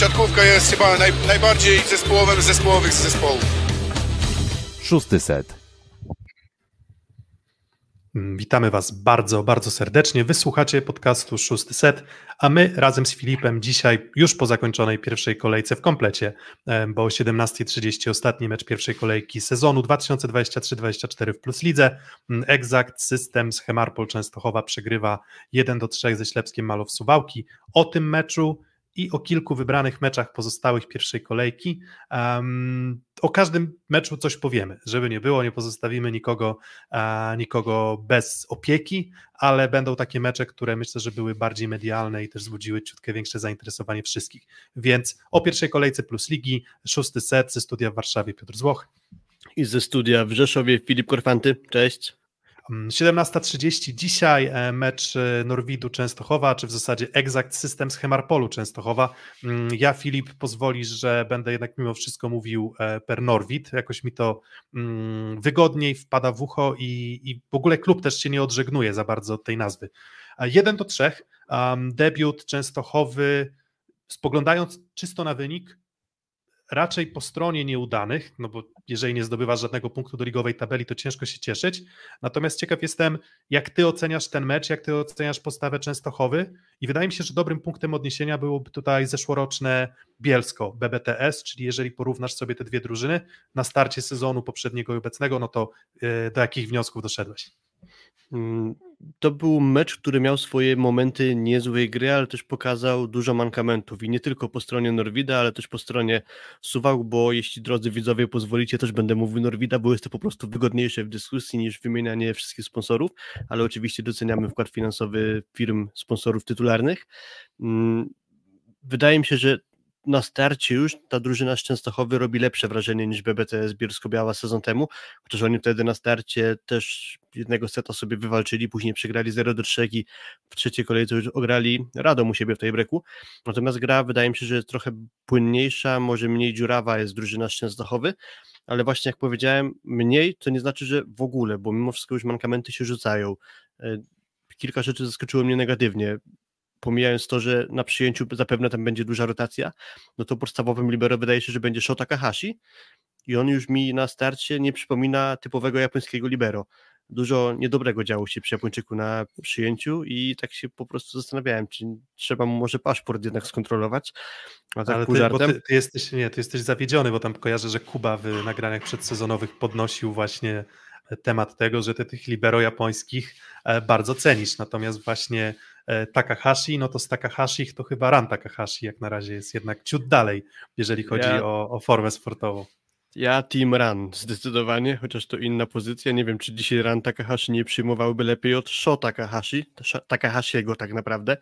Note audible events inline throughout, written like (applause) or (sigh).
siatkówka jest chyba naj, najbardziej zespołowym z zespołowych zespołów. Szósty set. Witamy Was bardzo, bardzo serdecznie. Wysłuchacie podcastu Szósty Set, a my razem z Filipem dzisiaj, już po zakończonej pierwszej kolejce w komplecie, bo o 17.30 ostatni mecz pierwszej kolejki sezonu 2023-2024 w Plus Lidze. Mm, Exact System z Hemarpol Częstochowa przegrywa 1 do 3 ze Ślepskiem Malow Suwałki. O tym meczu i o kilku wybranych meczach pozostałych pierwszej kolejki. Um, o każdym meczu coś powiemy, żeby nie było, nie pozostawimy nikogo, uh, nikogo bez opieki, ale będą takie mecze, które myślę, że były bardziej medialne i też wzbudziły ciutkę większe zainteresowanie wszystkich. Więc o pierwszej kolejce plus ligi, szósty set ze studia w Warszawie Piotr Złoch. I ze studia w Rzeszowie Filip Korfanty. Cześć. 17.30 dzisiaj e, mecz e, Norwidu Częstochowa, czy w zasadzie Exact System z Hemarpolu Częstochowa. Mm, ja, Filip, pozwolisz, że będę jednak mimo wszystko mówił e, per Norwid. Jakoś mi to mm, wygodniej wpada w ucho i, i w ogóle klub też się nie odżegnuje za bardzo od tej nazwy. 1 do 3. Debiut Częstochowy, spoglądając czysto na wynik, raczej po stronie nieudanych, no bo jeżeli nie zdobywasz żadnego punktu do ligowej tabeli, to ciężko się cieszyć. Natomiast ciekaw jestem, jak ty oceniasz ten mecz, jak ty oceniasz postawę Częstochowy i wydaje mi się, że dobrym punktem odniesienia byłoby tutaj zeszłoroczne Bielsko, BBTS, czyli jeżeli porównasz sobie te dwie drużyny na starcie sezonu poprzedniego i obecnego, no to e, do jakich wniosków doszedłeś? Mm, to był mecz, który miał swoje momenty niezłej gry, ale też pokazał dużo mankamentów i nie tylko po stronie Norwida, ale też po stronie Suwałk, bo jeśli drodzy widzowie pozwolicie, też będę mówił Norwida, bo jest to po prostu wygodniejsze w dyskusji niż wymienianie wszystkich sponsorów, ale oczywiście doceniamy wkład finansowy firm sponsorów tytularnych. Mm, wydaje mi się, że na starcie już ta drużyna z Częstochowy robi lepsze wrażenie niż BBTS Bielsko-Biała sezon temu, chociaż oni wtedy na starcie też jednego seta sobie wywalczyli, później przegrali 0 do 3 i w trzeciej kolejce już ograli radą u siebie w tej breku. Natomiast gra wydaje mi się, że jest trochę płynniejsza, może mniej dziurawa jest drużyna z Częstochowy, ale właśnie jak powiedziałem, mniej to nie znaczy, że w ogóle, bo mimo wszystko już mankamenty się rzucają. E, kilka rzeczy zaskoczyło mnie negatywnie pomijając to, że na przyjęciu zapewne tam będzie duża rotacja, no to podstawowym libero wydaje się, że będzie Shota Kahashi i on już mi na starcie nie przypomina typowego japońskiego libero. Dużo niedobrego działo się przy Japończyku na przyjęciu i tak się po prostu zastanawiałem, czy trzeba mu może paszport jednak skontrolować. A tak Ale ty, żartem... ty, ty, jesteś, nie, ty jesteś zawiedziony, bo tam kojarzę, że Kuba w nagraniach przedsezonowych podnosił właśnie temat tego, że ty tych libero japońskich e, bardzo cenisz, natomiast właśnie Takahashi, no to z Takahashi to chyba Ran Takahashi jak na razie jest jednak ciut dalej, jeżeli chodzi ja, o, o formę sportową. Ja Team Run zdecydowanie, chociaż to inna pozycja. Nie wiem, czy dzisiaj Ran Takahashi nie przyjmowałby lepiej od Sho Takahashi, Takahashiego tak naprawdę.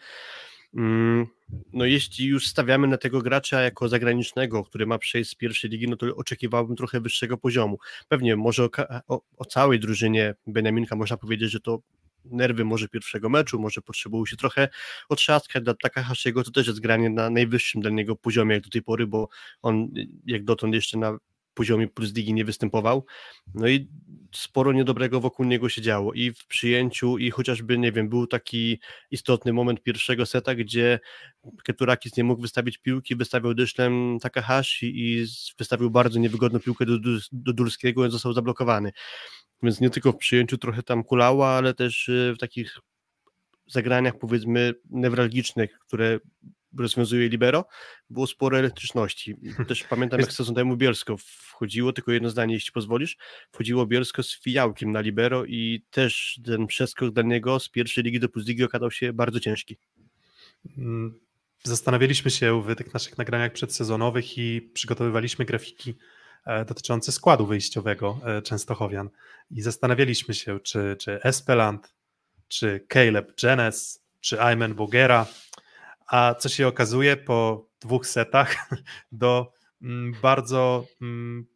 Mm, no jeśli już stawiamy na tego gracza jako zagranicznego, który ma przejść z pierwszej ligi, no to oczekiwałbym trochę wyższego poziomu. Pewnie może o, o, o całej drużynie Beniaminka można powiedzieć, że to nerwy może pierwszego meczu, może potrzebował się trochę otrzaskać dla Takahashiego, to też jest granie na najwyższym dla niego poziomie jak do tej pory, bo on jak dotąd jeszcze na poziomie plus ligi nie występował. No i sporo niedobrego wokół niego się działo i w przyjęciu i chociażby, nie wiem, był taki istotny moment pierwszego seta, gdzie Keturakis nie mógł wystawić piłki, wystawiał dyszlem Takahashi i wystawił bardzo niewygodną piłkę do, do Durskiego i został zablokowany. Więc nie tylko w przyjęciu trochę tam kulała, ale też y, w takich zagraniach powiedzmy newralgicznych, które rozwiązuje libero, było sporo elektryczności. (laughs) Też pamiętam, jak sezon temu Bielsko wchodziło, tylko jedno zdanie, jeśli pozwolisz, wchodziło Bielsko z Fijałkiem na libero i też ten przeskok dla niego z pierwszej ligi do plus ligi okazał się bardzo ciężki. Mm, zastanawialiśmy się w tych naszych nagraniach przedsezonowych i przygotowywaliśmy grafiki e, dotyczące składu wyjściowego e, Częstochowian i zastanawialiśmy się, czy, czy Espeland, czy Caleb Jenes, czy Ayman Bogera a co się okazuje po dwóch setach (laughs) do mm, bardzo mm,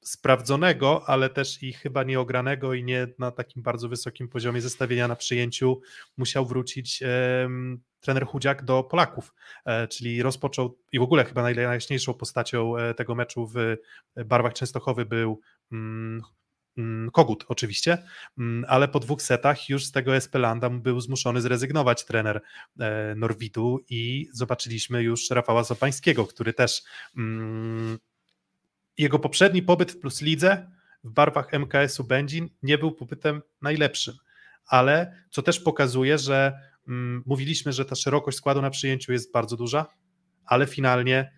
sprawdzonego, ale też i chyba nieogranego i nie na takim bardzo wysokim poziomie zestawienia na przyjęciu musiał wrócić trener Chudziak do Polaków, e, czyli rozpoczął i w ogóle chyba najjaśniejszą postacią e, tego meczu w barwach Częstochowy był mm, Kogut oczywiście, mm, ale po dwóch setach już z tego Espelanda był zmuszony zrezygnować trener e, Norwidu i zobaczyliśmy już Rafała Sopańskiego, który też mm, jego poprzedni pobyt w Plus Lidze w barwach MKS-u Będzin nie był pobytem najlepszym, ale co też pokazuje, że mm, mówiliśmy, że ta szerokość składu na przyjęciu jest bardzo duża, ale finalnie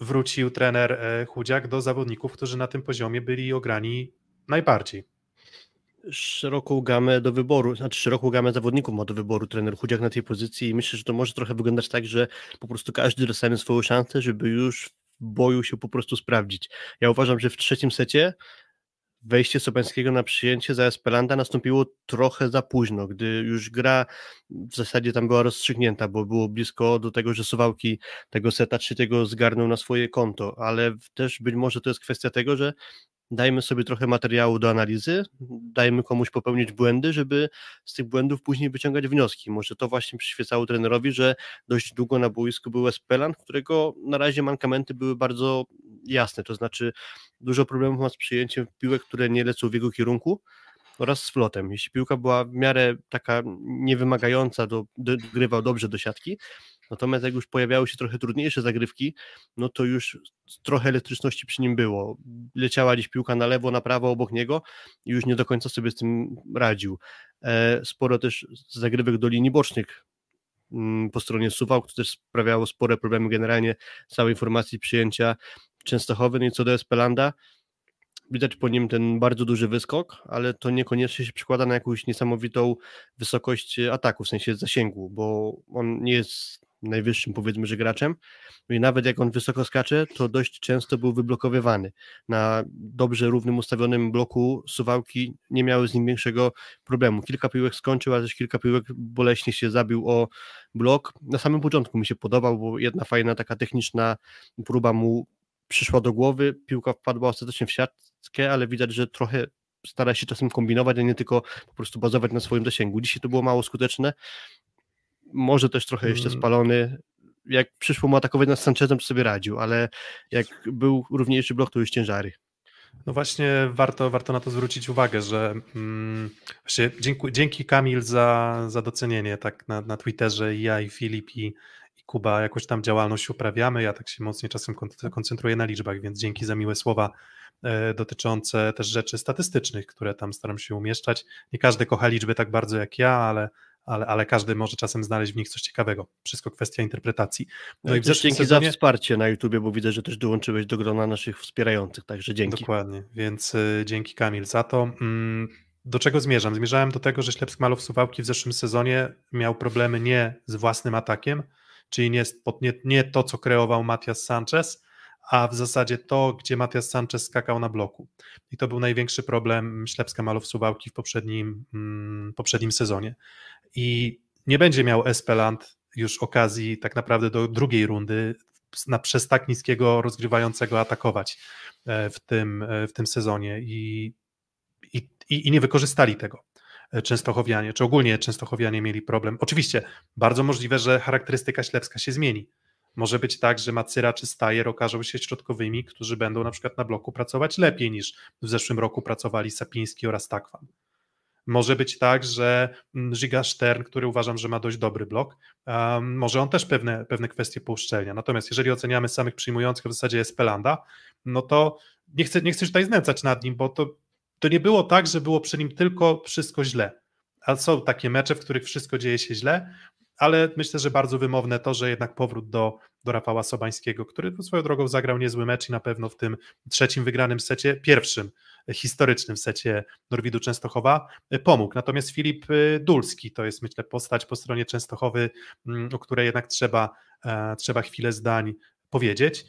wrócił trener e, Chudziak do zawodników, którzy na tym poziomie byli ograni najbardziej. Szeroką gamę do wyboru, znaczy szeroką gamę zawodników ma do wyboru trener Chudziak na tej pozycji i myślę, że to może trochę wyglądać tak, że po prostu każdy dostanie swoją szansę, żeby już w boju się po prostu sprawdzić. Ja uważam, że w trzecim secie wejście Sobańskiego na przyjęcie za Esperanta nastąpiło trochę za późno, gdy już gra w zasadzie tam była rozstrzygnięta, bo było blisko do tego, że Suwałki tego seta trzeciego zgarnął na swoje konto, ale też być może to jest kwestia tego, że dajmy sobie trochę materiału do analizy, dajmy komuś popełnić błędy, żeby z tych błędów później wyciągać wnioski. Może to właśnie przyświecało trenerowi, że dość długo na boisku był Espelan, którego na razie mankamenty były bardzo jasne, to znaczy dużo problemów ma z przyjęciem piłek, które nie lecą w jego kierunku oraz z flotem. Jeśli piłka była w miarę taka niewymagająca, do, dogrywał dobrze do siatki, Natomiast jak już pojawiały się trochę trudniejsze zagrywki, no to już trochę elektryczności przy nim było. Leciała gdzieś piłka na lewo, na prawo obok niego i już nie do końca sobie z tym radził. E, sporo też zagrywek do linii bocznych mm, po stronie Suwałk, to też sprawiało spore problemy generalnie całej formacji przyjęcia Częstochowy, no i co do Espelanda, widać po nim ten bardzo duży wyskok, ale to niekoniecznie się przekłada na jakąś niesamowitą wysokość ataku, w sensie zasięgu, bo on nie jest najwyższym powiedzmy, że graczem no i nawet jak on wysoko skacze, to dość często był wyblokowywany. Na dobrze równym ustawionym bloku suwałki nie miały z nim większego problemu. Kilka piłek skończył, ale też kilka piłek boleśnie się zabił o blok. Na samym początku mi się podobał, bo jedna fajna taka techniczna próba mu przyszła do głowy, piłka wpadła ostatecznie w siatkę, ale widać, że trochę stara się czasem kombinować, a nie tylko po prostu bazować na swoim zasięgu. Dzisiaj to było mało skuteczne, może też trochę jeszcze mm. spalony. Jak przyszło mu atakować nad Sanchezem, to sobie radził, ale jak był równiejszy blok, to już ciężary. No właśnie warto, warto na to zwrócić uwagę, że mm, właśnie dzięki, dzięki Kamil za, za docenienie tak na, na Twitterze i ja i Filip i, i Kuba jakoś tam działalność uprawiamy, ja tak się mocniej czasem koncentruję na liczbach, więc dzięki za miłe słowa e, dotyczące też rzeczy statystycznych, które tam staram się umieszczać. Nie każdy kocha liczby tak bardzo jak ja, ale, ale, ale każdy może czasem znaleźć w nich coś ciekawego. Wszystko kwestia interpretacji. No, no i też dzięki sezonie... za wsparcie na YouTubie, bo widzę, że też dołączyłeś do grona naszych wspierających, także dzięki. Dokładnie, więc y, dzięki Kamil za to. Mm, do czego zmierzam? Zmierzałem do tego, że Ślepsk Malow Suwałki w zeszłym sezonie miał problemy nie z własnym atakiem, czyli nie, nie, nie to, co kreował Matias Sanchez, a w zasadzie to, gdzie Matias Sanchez skakał na bloku. I to był największy problem Ślepska Malow Suwałki w poprzednim, mm, poprzednim sezonie i nie będzie miał Espeland już okazji tak naprawdę do drugiej rundy na, przez tak niskiego rozgrywającego atakować e, w tym, e, w tym sezonie i, i, i nie wykorzystali tego. E, Częstochowianie, czy ogólnie Częstochowianie mieli problem. Oczywiście, bardzo możliwe, że charakterystyka ślepska się zmieni. Może być tak, że Macyra czy Stajer okażą się środkowymi, którzy będą na przykład na bloku pracować lepiej niż w zeszłym roku pracowali Sapiński oraz Takwan. Może być tak, że Giga Stern, który uważam, że ma dość dobry blok, um, może on też pewne, pewne kwestie pouszczelnia. Natomiast jeżeli oceniamy samych przyjmujących, w zasadzie jest Pelanda, no to nie chcę, nie chcę tutaj znęcać nad nim, bo to, to nie było tak, że było przy nim tylko wszystko źle. A są takie mecze, w których wszystko dzieje się źle, ale myślę, że bardzo wymowne to, że jednak powrót do, do Rafała Sobańskiego, który swoją drogą zagrał niezły mecz i na pewno w tym trzecim wygranym secie, pierwszym historycznym secie Norwidu Częstochowa e, pomógł. Natomiast Filip e, Dulski to jest myślę postać po stronie Częstochowy, mm, o której jednak trzeba, e, trzeba chwilę zdań powiedzieć.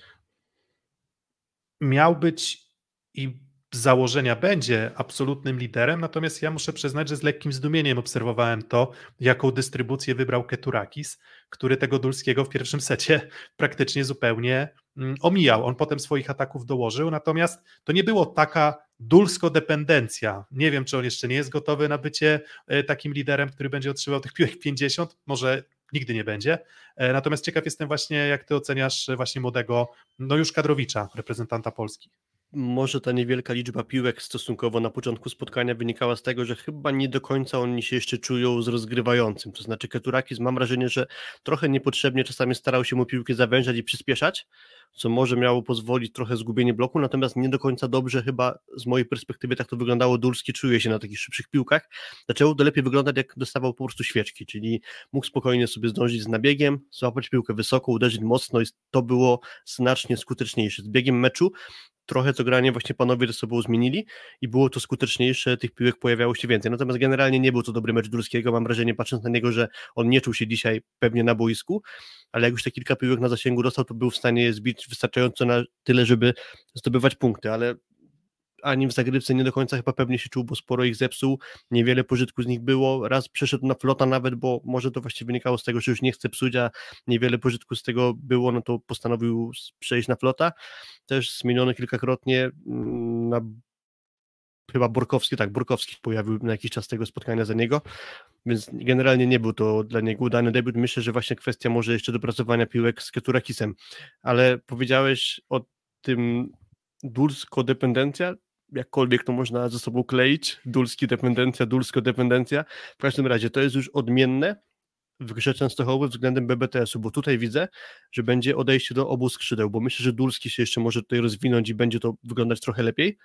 Miał być i z założenia będzie absolutnym liderem, natomiast ja muszę przyznać, że z lekkim zdumieniem obserwowałem to, jaką dystrybucję wybrał Keturakis, który tego Dulskiego w pierwszym secie (laughs) praktycznie zupełnie mm, omijał. On potem swoich ataków dołożył, natomiast to nie było taka dulsko-dependencja. Nie wiem, czy on jeszcze nie jest gotowy na bycie e, takim liderem, który będzie otrzymał tych piłek 50, może nigdy nie będzie. E, natomiast ciekaw jestem właśnie, jak ty oceniasz właśnie młodego, no już kadrowicza, reprezentanta Polski. może ta niewielka liczba piłek stosunkowo na początku spotkania wynikała z tego, że chyba nie do końca oni się jeszcze czują z rozgrywającym. To znaczy Keturakis mam wrażenie, że trochę niepotrzebnie czasami starał się mu piłkę zawężać i przyspieszać, co może miało pozwolić trochę zgubienie bloku, natomiast nie do końca dobrze chyba z mojej perspektywy tak to wyglądało. Dulski czuje się na takich szybszych piłkach. Zaczęło to lepiej wyglądać, jak dostawał po prostu świeczki, czyli mógł spokojnie sobie zdążyć z nabiegiem, złapać piłkę wysoko, uderzyć mocno i to było znacznie skuteczniejsze. Z biegiem meczu trochę to granie właśnie panowie ze sobą zmienili i było to skuteczniejsze, tych piłek pojawiało się więcej. Natomiast generalnie nie był to dobry mecz Durskiego. Mam wrażenie, patrząc na niego, że on nie czuł się dzisiaj pewnie na boisku, ale jak już te kilka piłek na zasięgu dostał, to był w stanie je zbić wystarczająco na tyle, żeby zdobywać punkty, ale ani w zagrywce nie do końca chyba pewnie się czuł, bo sporo ich zepsuł, niewiele pożytku z nich było, raz przeszedł na flota nawet, bo może to właściwie wynikało z tego, że już nie chce psuć, a niewiele pożytku z tego było, no to postanowił przejść na flota, też zmieniony kilkakrotnie mm, na chyba Borkowski, tak, Borkowski pojawił na jakiś czas tego spotkania za niego, więc generalnie nie był to dla niego udany debiut. Myślę, że właśnie kwestia może jeszcze dopracowania piłek z Keturakisem, ale powiedziałeś o tym Dulsko-dependencja, jakkolwiek to można ze sobą kleić, Dulski dependencja, Dulsko dependencja. W każdym razie to jest już odmienne w grze Częstochowy względem BBTS-u, bo tutaj widzę, że będzie odejście do obu skrzydeł, bo myślę, że Dulski się jeszcze może tutaj rozwinąć i będzie to wyglądać trochę lepiej,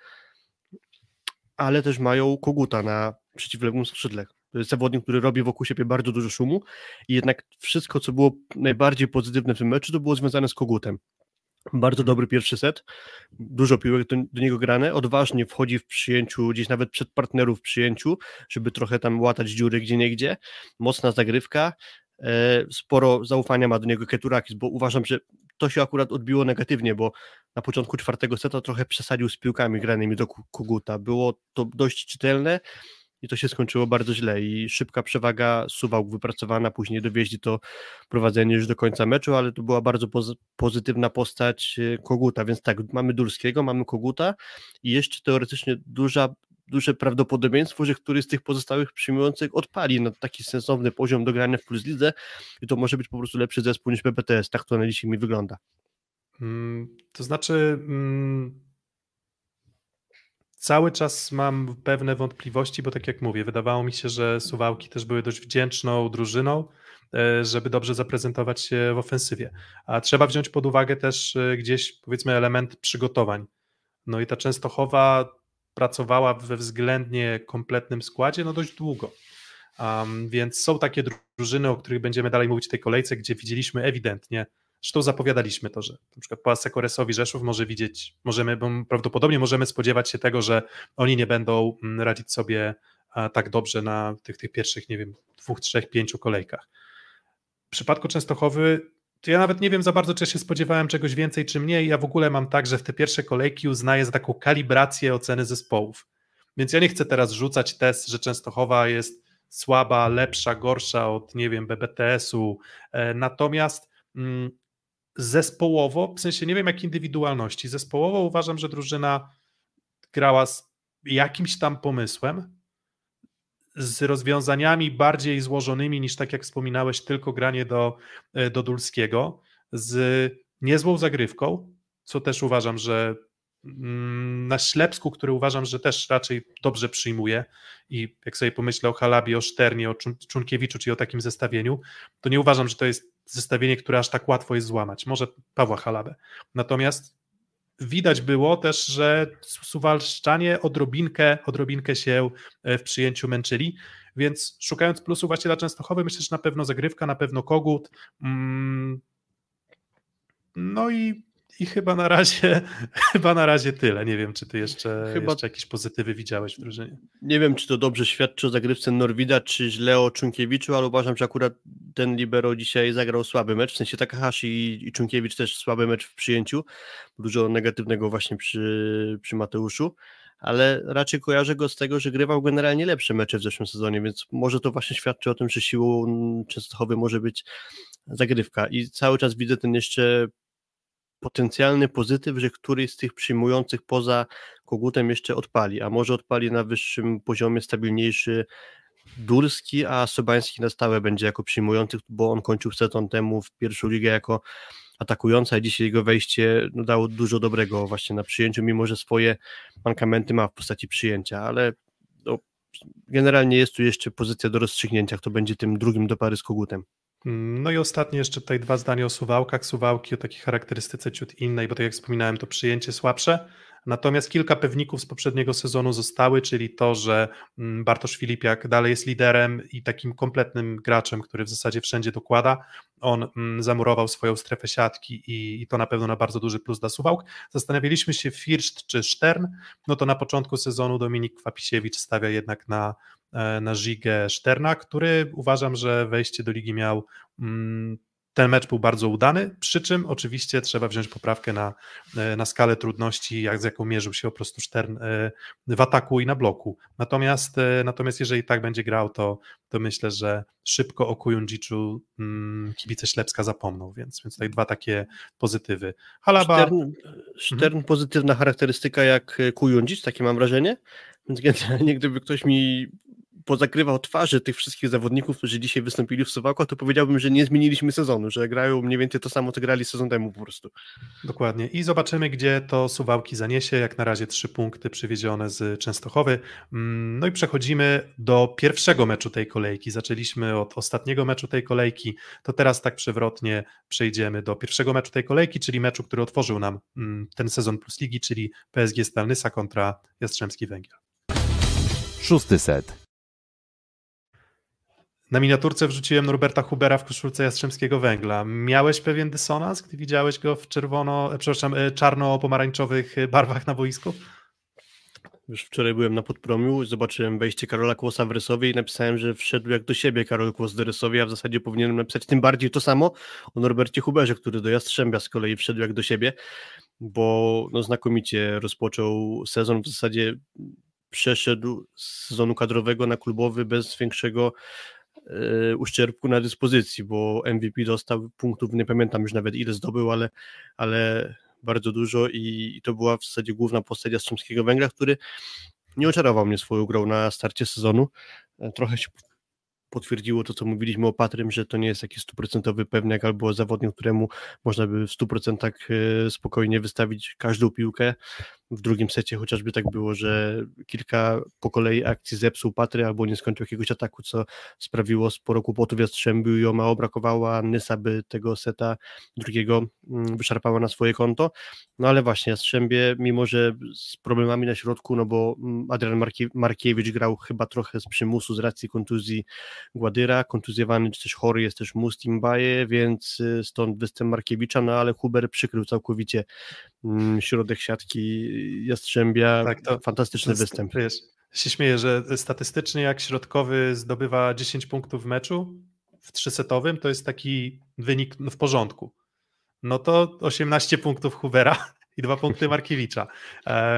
ale też mają Koguta na przeciwległym skrzydle. To jest zawodnik, który robi wokół siebie bardzo dużo szumu i jednak wszystko, co było najbardziej pozytywne w tym meczu, to było związane z Kogutem. Bardzo dobry pierwszy set, dużo piłek do, do, niego grane, odważnie wchodzi w przyjęciu, gdzieś nawet przed partnerów w przyjęciu, żeby trochę tam łatać dziury gdzie niegdzie, mocna zagrywka, sporo zaufania ma do niego Keturakis, bo uważam, że to się akurat odbiło negatywnie, bo na początku czwartego seta trochę przesadził z piłkami granymi do Koguta, było to dość czytelne, i to się skończyło bardzo źle i szybka przewaga Suwałk wypracowana, później dowieźli to prowadzenie już do końca meczu, ale to była bardzo poz pozytywna postać e, Koguta, więc tak, mamy Dulskiego, mamy Koguta i jeszcze teoretycznie duża duże prawdopodobieństwo, że któryś z tych pozostałych przyjmujących odpali na taki sensowny poziom do grania w Plus Lidze i to może być po prostu lepszy zespół niż PPTS, tak to na dzisiaj mi wygląda. Hmm, to znaczy, hmm, cały czas mam pewne wątpliwości, bo tak jak mówię, wydawało mi się, że Suwałki też były dość wdzięczną drużyną, e, żeby dobrze zaprezentować się w ofensywie. A trzeba wziąć pod uwagę też e, gdzieś, powiedzmy, element przygotowań. No i ta Częstochowa pracowała we względnie kompletnym składzie no dość długo. Um, więc są takie drużyny, o których będziemy dalej mówić w tej kolejce, gdzie widzieliśmy ewidentnie Zresztą zapowiadaliśmy to, że na przykład po Asekoresowi Rzeszów może widzieć, możemy, prawdopodobnie możemy spodziewać się tego, że oni nie będą mm, radzić sobie tak dobrze na tych, tych pierwszych, nie wiem, dwóch, trzech, pięciu kolejkach. W przypadku Częstochowy to ja nawet nie wiem za bardzo, czy się spodziewałem czegoś więcej, czy mniej. Ja w ogóle mam tak, że w te pierwsze kolejki uznaję za taką kalibrację oceny zespołów. Więc ja nie chcę teraz rzucać test, że Częstochowa jest słaba, lepsza, gorsza od, nie wiem, BBTS-u. E, natomiast mm, zespołowo, w sensie nie wiem jak indywidualności, zespołowo uważam, że drużyna grała z jakimś tam pomysłem, z rozwiązaniami bardziej złożonymi niż tak jak wspominałeś, tylko granie do, e, do Dulskiego, z niezłą zagrywką, co też uważam, że mm, na Ślepsku, który uważam, że też raczej dobrze przyjmuje i jak sobie pomyślę o Halabie, o Szternie, o Czunkiewiczu, czyli o takim zestawieniu, to nie uważam, że to jest zestawienie, które aż tak łatwo jest złamać. Może Pawła Halabę. Natomiast widać było też, że Suwalszczanie odrobinkę, odrobinkę się e, w przyjęciu męczyli, więc szukając plusów właśnie dla Częstochowy, myślę, że na pewno zagrywka, na pewno kogut. Mm, no i i chyba na razie, (laughs) chyba na razie tyle. Nie wiem, czy ty jeszcze, chyba... jeszcze jakieś pozytywy widziałeś w drużynie. Nie wiem, czy to dobrze świadczy o zagrywce Norwida, czy źle o Czunkiewiczu, ale uważam, że akurat ten libero dzisiaj zagrał słaby mecz. W sensie Takahashi i, i Czunkiewicz też słaby mecz w przyjęciu. Dużo negatywnego właśnie przy, przy Mateuszu ale raczej kojarzę go z tego, że grywał generalnie lepsze mecze w zeszłym sezonie, więc może to właśnie świadczy o tym, że siłą Częstochowy może być zagrywka i cały czas widzę ten jeszcze potencjalny pozytyw, że któryś z tych przyjmujących poza kogutem jeszcze odpali, a może odpali na wyższym poziomie stabilniejszy Durski, a Sobański na stałe będzie jako przyjmujący, bo on kończył sezon temu w pierwszą ligę jako atakująca i dzisiaj jego wejście no, dało dużo dobrego właśnie na przyjęciu, mimo że swoje mankamenty ma w postaci przyjęcia, ale no, generalnie jest tu jeszcze pozycja do rozstrzygnięcia, kto będzie tym drugim do pary z Kogutem. No i ostatnie jeszcze tutaj dwa zdania o suwałkach. Suwałki o takiej charakterystyce ciut innej, bo tak jak wspominałem, to przyjęcie słabsze. Natomiast kilka pewników z poprzedniego sezonu zostały, czyli to, że mm, Bartosz Filipiak dalej jest liderem i takim kompletnym graczem, który w zasadzie wszędzie dokłada. On mm, zamurował swoją strefę siatki i, i to na pewno na bardzo duży plus dla Suwałk. Zastanawialiśmy się Firszt czy Stern, no to na początku sezonu Dominik Kwapisiewicz stawia jednak na na Żigę Szterna, który uważam, że wejście do ligi miał. Mm, ten mecz był bardzo udany, przy czym oczywiście trzeba wziąć poprawkę na, e, na skalę trudności, jak z jaką mierzył się po prostu Stern e, w ataku i na bloku. Natomiast, natomiast jeżeli tak będzie grał, to, to myślę, że szybko o Kujundżiczu hmm, kibice Ślepska zapomną, więc, więc tutaj dwa takie pozytywy. Halaba... Stern, Stern mhm. pozytywna charakterystyka jak Kujundżicz, takie mam wrażenie, więc generalnie gdyby ktoś mi pozakrywał twarzy tych wszystkich zawodników, którzy dzisiaj wystąpili w Suwałku, to powiedziałbym, że nie zmieniliśmy sezonu, że grają mniej więcej to samo, co grali sezon temu po prostu. Dokładnie. I zobaczymy, gdzie to Suwałki zaniesie. Jak na razie trzy punkty przywiezione z Częstochowy. Mm, no i przechodzimy do pierwszego meczu tej kolejki. Zaczęliśmy od ostatniego meczu tej kolejki, to teraz tak przewrotnie przejdziemy do pierwszego meczu tej kolejki, czyli meczu, który otworzył nam mm, ten sezon Plus Ligi, czyli PSG Stalnysa kontra Jastrzębski Węgiel. Szósty set. Na miniaturce wrzuciłem Norberta Hubera w koszulce Jastrzębskiego Węgla. Miałeś pewien dysonans, gdy widziałeś go w czerwono, e, przepraszam, e, czarno-pomarańczowych e, barwach na boisku? Już wczoraj byłem na Podpromiu, zobaczyłem wejście Karola Kłosa w Rysowie i napisałem, że wszedł jak do siebie Karol Kłos do Rysowie, a w zasadzie powinienem napisać tym bardziej to samo o Norbercie Huberze, który do Jastrzębia z kolei wszedł jak do siebie, bo no, znakomicie rozpoczął sezon, w zasadzie przeszedł z sezonu kadrowego na klubowy bez większego uszczerbku na dyspozycji, bo MVP dostał punktów, nie pamiętam już nawet ile zdobył, ale, ale bardzo dużo i, i to była w zasadzie główna postać Jastrzębskiego Węgla, który nie oczarował mnie swoją grą na starcie sezonu. E, trochę się potwierdziło to, co mówiliśmy o Patrym, że to nie jest jakiś stuprocentowy pewniak albo zawodnik, któremu można by w 100% e, spokojnie wystawić każdą piłkę. W drugim secie chociażby tak było, że kilka po kolei akcji zepsuł Patry albo nie skończył jakiegoś ataku, co sprawiło sporo kłopotów Jastrzębiu i mało brakowało, a Nysa by tego seta drugiego mm, wyszarpała na swoje konto. No ale właśnie Jastrzębie, mimo że z problemami na środku, no bo mm, Adrian Markiewicz grał chyba trochę z przymusu z racji kontuzji Gładyra, kontuzjowany czy też chory jest też Mustim Baje, więc y, stąd występ Markiewicza, no ale Huber przykrył całkowicie środek siatki Jastrzębia, tak, to fantastyczny to występ. Wiesz, się śmieję, że statystycznie jak środkowy zdobywa 10 punktów w meczu w trzysetowym, to jest taki wynik w porządku. No to 18 punktów Hubera (laughs) i dwa punkty Markiewicza.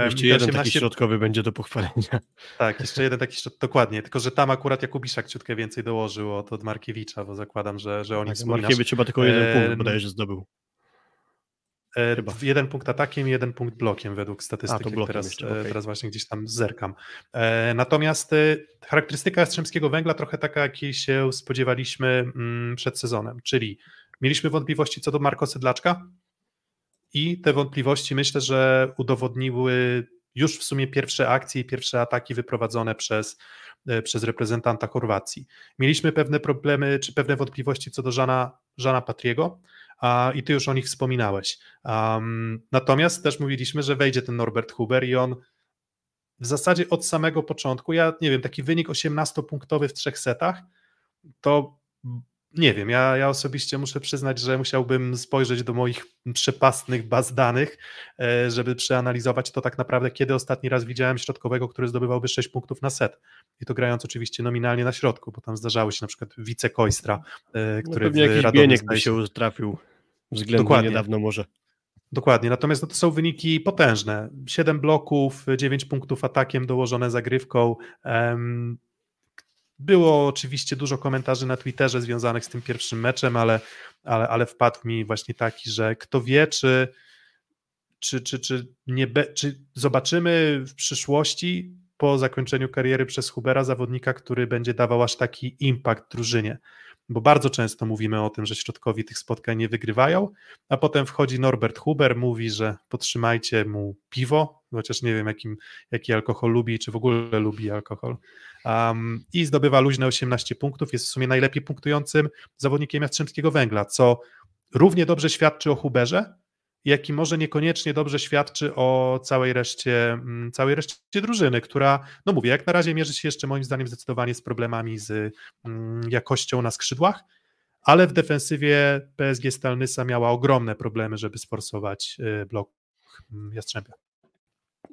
jeszcze jeden 18... taki środkowy będzie do pochwalenia. Tak, jeszcze jeden taki środkowy, dokładnie, tylko że tam akurat Jakubiszak ciutkę więcej dołożył od, od Markiewicza, bo zakładam, że, że oni tak, Markiewicz chyba tylko jeden punkt bodajże zdobył. E, Chyba. Jeden punkt atakiem, jeden punkt blokiem według statystyki. Teraz, jeszcze, okay. teraz właśnie gdzieś tam zerkam. E, natomiast e, charakterystyka Jastrzębskiego Węgla trochę taka, jakiej się spodziewaliśmy mm, przed sezonem, czyli mieliśmy wątpliwości co do Marko Sedlaczka i te wątpliwości myślę, że udowodniły już w sumie pierwsze akcje i pierwsze ataki wyprowadzone przez, przez reprezentanta Chorwacji. Mieliśmy pewne problemy czy pewne wątpliwości co do Żana, Żana Patriego, i ty już o nich wspominałeś. Natomiast też mówiliśmy, że wejdzie ten Norbert Huber i on w zasadzie od samego początku, ja nie wiem, taki wynik 18-punktowy w trzech setach, to nie wiem, ja, ja osobiście muszę przyznać, że musiałbym spojrzeć do moich przepastnych baz danych, e, żeby przeanalizować to tak naprawdę, kiedy ostatni raz widziałem środkowego, który zdobywałby 6 punktów na set. I to grając oczywiście nominalnie na środku, bo tam zdarzały się na przykład wice Koistra, e, no który no w bieniek by się trafił względnie Dokładnie. niedawno może. Dokładnie, natomiast no to są wyniki potężne. 7 bloków, 9 punktów atakiem dołożone zagrywką. Było oczywiście dużo komentarzy na Twitterze związanych z tym pierwszym meczem, ale, ale, ale wpadł mi właśnie taki, że kto wie, czy, czy, czy, czy, nie be, czy zobaczymy w przyszłości po zakończeniu kariery przez Hubera zawodnika, który będzie dawał aż taki impact drużynie. Bo bardzo często mówimy o tym, że środkowi tych spotkań nie wygrywają, a potem wchodzi Norbert Huber, mówi, że podtrzymajcie mu piwo, chociaż nie wiem, jakim, jaki alkohol lubi, czy w ogóle lubi alkohol, um, i zdobywa luźne 18 punktów, jest w sumie najlepiej punktującym zawodnikiem Jastrzębskiego Węgla, co równie dobrze świadczy o Huberze, jak i może niekoniecznie dobrze świadczy o całej reszcie, mm, całej reszcie drużyny, która, no mówię, jak na razie mierzy się jeszcze moim zdaniem zdecydowanie z problemami z mm, jakością na skrzydłach, ale w defensywie PSG Stalnysa miała ogromne problemy, żeby sforsować y, blok mm, Jastrzębia.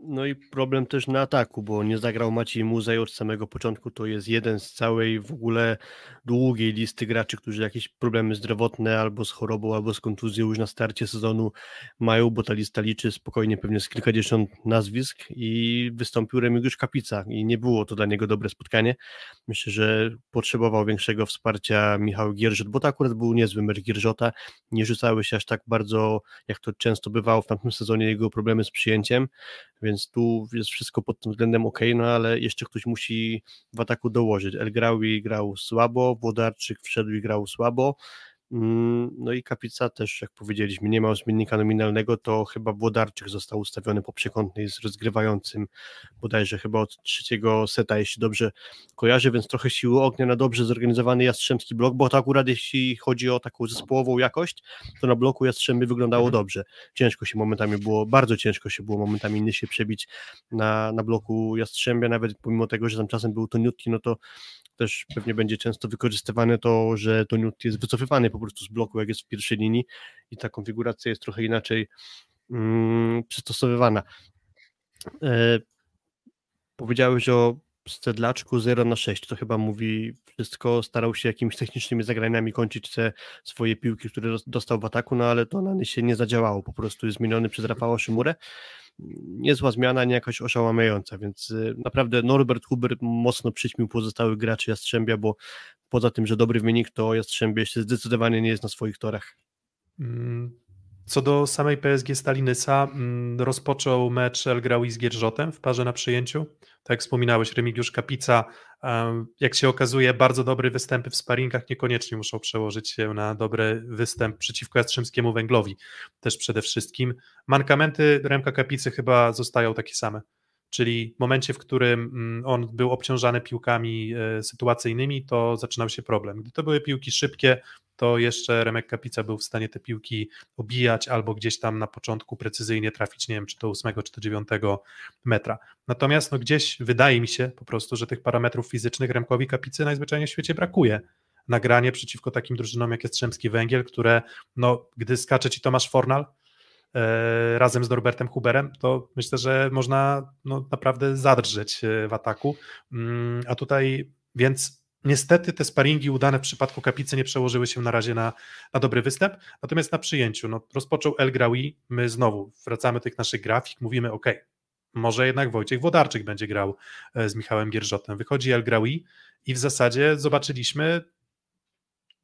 No i problem też na ataku, bo nie zagrał Maciej Muzej od samego początku. To jest jeden z całej w ogóle długiej listy graczy, którzy jakieś problemy zdrowotne albo z chorobą, albo z kontuzją już na starcie sezonu mają, bo ta lista liczy spokojnie pewnie z kilkadziesiąt nazwisk i wystąpił Remigiusz Kapica i nie było to dla niego dobre spotkanie. Myślę, że potrzebował większego wsparcia Michał Gierżot, bo to akurat był niezły mecz Gierżota. Nie rzucały się aż tak bardzo, jak to często bywało w tamtym sezonie, jego problemy z przyjęciem więc tu jest wszystko pod tym względem ok, no ale jeszcze ktoś musi w ataku dołożyć. El Graui grał słabo, Włodarczyk wszedł i grał słabo, no i Kapica też, jak powiedzieliśmy, nie ma zmiennika nominalnego, to chyba Włodarczyk został ustawiony po przekątnej z rozgrywającym bodajże chyba od trzeciego seta, jeśli dobrze kojarzę, więc trochę siły ognia na dobrze zorganizowany Jastrzębski blok, bo to akurat jeśli chodzi o taką zespołową jakość, to na bloku Jastrzęby wyglądało mhm. dobrze. Ciężko się momentami było, bardzo ciężko się było momentami inny się przebić na, na bloku Jastrzębia, nawet pomimo tego, że tam czasem był to Newtki, no to też pewnie będzie często wykorzystywane to, że to Newt jest wycofywany po prostu z bloku, jak jest w pierwszej linii i ta konfiguracja jest trochę inaczej mm, przystosowywana. E, powiedziałeś o Stedlaczku 0 na 6, to chyba mówi wszystko, starał się jakimiś technicznymi zagraniami kończyć te swoje piłki, które dostał w ataku, no ale to na się nie zadziałało, po prostu jest zmieniony przez Rafała Szymurę niezła zmiana, nie jakaś oszałamiająca, więc y, naprawdę Norbert Huber mocno przyćmił pozostałych graczy Jastrzębia, bo poza tym, że dobry wynik, to Jastrzębie się zdecydowanie nie jest na swoich torach. Mm, co do samej PSG Stalinysa, mm, rozpoczął mecz El Graui z Gierżotem w parze na przyjęciu. Tak jak wspominałeś, Remigiusz Kapica, jak się okazuje, bardzo dobre występy w sparingach niekoniecznie muszą przełożyć się na dobry występ przeciwko Jastrzębskiemu Węglowi, też przede wszystkim. Mankamenty Remka Kapicy chyba zostają takie same czyli w momencie, w którym mm, on był obciążany piłkami e, sytuacyjnymi, to zaczynał się problem. Gdy to były piłki szybkie, to jeszcze Remek Kapica był w stanie te piłki obijać albo gdzieś tam na początku precyzyjnie trafić, nie wiem, czy to 8 czy to 9 metra. Natomiast no gdzieś wydaje mi się po prostu, że tych parametrów fizycznych Remkowi Kapicy najzwyczajniej w świecie brakuje. Nagranie przeciwko takim drużynom jak jest Strzemski Węgiel, które no, gdy skacze ci Tomasz Fornal, razem z Norbertem Huberem, to myślę, że można no, naprawdę zadrżeć e, w ataku. Mm, a tutaj więc Niestety te sparingi udane w przypadku Kapicy nie przełożyły się na razie na, na dobry występ, natomiast na przyjęciu no, rozpoczął El Graui, my znowu wracamy do tych naszych grafik, mówimy ok, może jednak Wojciech Wodarczyk będzie grał e, z Michałem Gierżotem. Wychodzi El Graui i w zasadzie zobaczyliśmy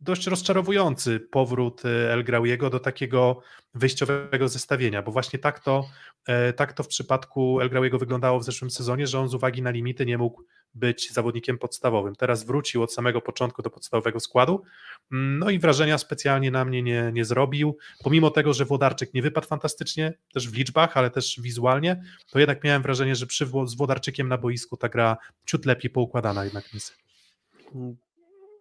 dość rozczarowujący powrót e, El Grauiego do takiego wyjściowego zestawienia, bo właśnie tak to, e, tak to w przypadku El Grauiego wyglądało w zeszłym sezonie, że on z uwagi na limity nie mógł być zawodnikiem podstawowym. Teraz wrócił od samego początku do podstawowego składu, no i wrażenia specjalnie na mnie nie, nie zrobił. Pomimo tego, że Włodarczyk nie wypadł fantastycznie, też w liczbach, ale też wizualnie, to jednak miałem wrażenie, że przy, z Włodarczykiem na boisku ta gra ciut lepiej poukładana jednak jest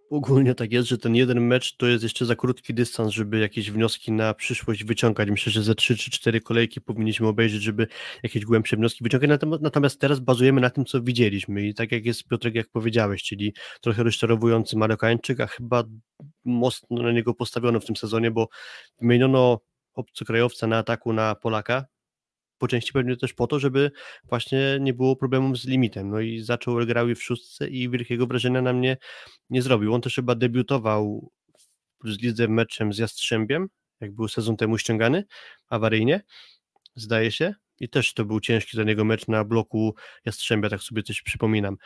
ogólnie tak jest, że ten jeden mecz to jest jeszcze za krótki dystans, żeby jakieś wnioski na przyszłość wyciągać. Myślę, że ze 3 czy 4 kolejki powinniśmy obejrzeć, żeby jakieś głębsze wnioski wyciągać. Natomiast teraz bazujemy na tym, co widzieliśmy. I tak jak jest Piotrek, jak powiedziałeś, czyli trochę rozczarowujący Marokańczyk, a chyba mocno na niego postawiono w tym sezonie, bo wymieniono obcokrajowca na ataku na Polaka, po części pewnie też po to, żeby właśnie nie było problemów z limitem. No i zaczął Elgraui w szóstce i wielkiego wrażenia na mnie nie zrobił. On też chyba debiutował z lidze meczem z Jastrzębiem, jak był sezon temu ściągany, awaryjnie, zdaje się. I też to był ciężki dla niego mecz na bloku Jastrzębia, tak sobie coś przypominam.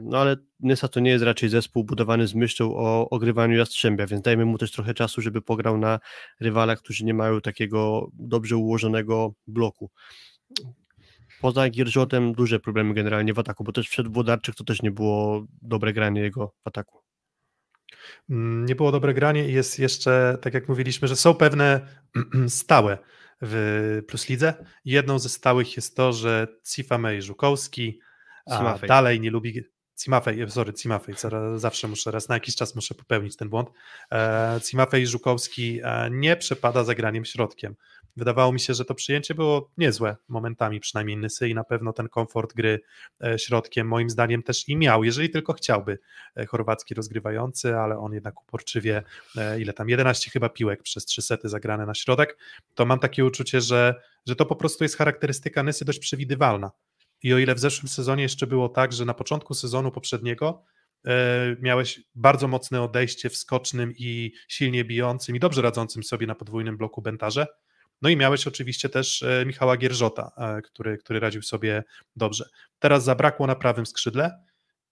No ale Nysa to nie jest raczej zespół budowany z myślą o ogrywaniu Jastrzębia, więc dajmy mu też trochę czasu, żeby pograł na rywalach, którzy nie mają takiego dobrze ułożonego bloku. Poza Gierżotem duże problemy generalnie w ataku, bo też wszedł Włodarczyk, to też nie było dobre granie jego w ataku. Mm, nie było dobre granie i jest jeszcze, tak jak mówiliśmy, że są pewne (clears throat) stałe w Plus Lidze. Jedną ze stałych jest to, że Cifamej Żukowski a dalej nie lubi Cimafej, sorry, Cimafej, zawsze muszę, raz na jakiś czas muszę popełnić ten błąd. E, Cimafej Żukowski e, nie przepada za graniem środkiem. Wydawało mi się, że to przyjęcie było niezłe momentami, przynajmniej Nysy i na pewno ten komfort gry e, środkiem moim zdaniem też i miał, jeżeli tylko chciałby chorwacki rozgrywający, ale on jednak uporczywie, ile tam, 11 chyba piłek przez trzy sety zagrane na środek, to mam takie uczucie, że, że to po prostu jest charakterystyka Nysy dość przewidywalna i o ile w zeszłym sezonie jeszcze było tak, że na początku sezonu poprzedniego e, miałeś bardzo mocne odejście w skocznym i silnie bijącym i dobrze radzącym sobie na podwójnym bloku bentarze, no i miałeś oczywiście też e, Michała Gierżota, e, który, który radził sobie dobrze. Teraz zabrakło na prawym skrzydle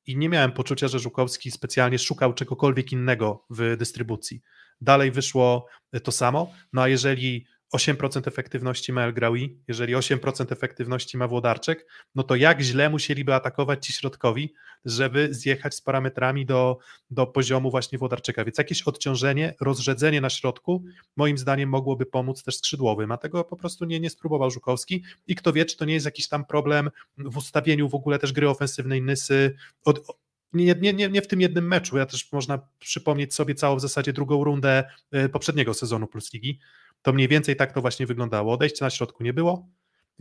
i nie miałem poczucia, że Żukowski specjalnie szukał czegokolwiek innego w dystrybucji. Dalej wyszło to samo, no a jeżeli 8% efektywności ma El Graoui, jeżeli 8% efektywności ma Włodarczek, no to jak źle musieliby atakować ci środkowi, żeby zjechać z parametrami do, do poziomu właśnie Włodarczyka. Więc jakieś odciążenie, rozrzedzenie na środku moim zdaniem mogłoby pomóc też skrzydłowym, a tego po prostu nie, nie spróbował Żukowski. I kto wie, czy to nie jest jakiś tam problem w ustawieniu w ogóle też gry ofensywnej Nysy, od, nie, nie, nie, nie w tym jednym meczu, ja też można przypomnieć sobie całą w zasadzie drugą rundę y, poprzedniego sezonu Plus Ligi, to mniej więcej tak to właśnie wyglądało. Odejścia na środku nie było.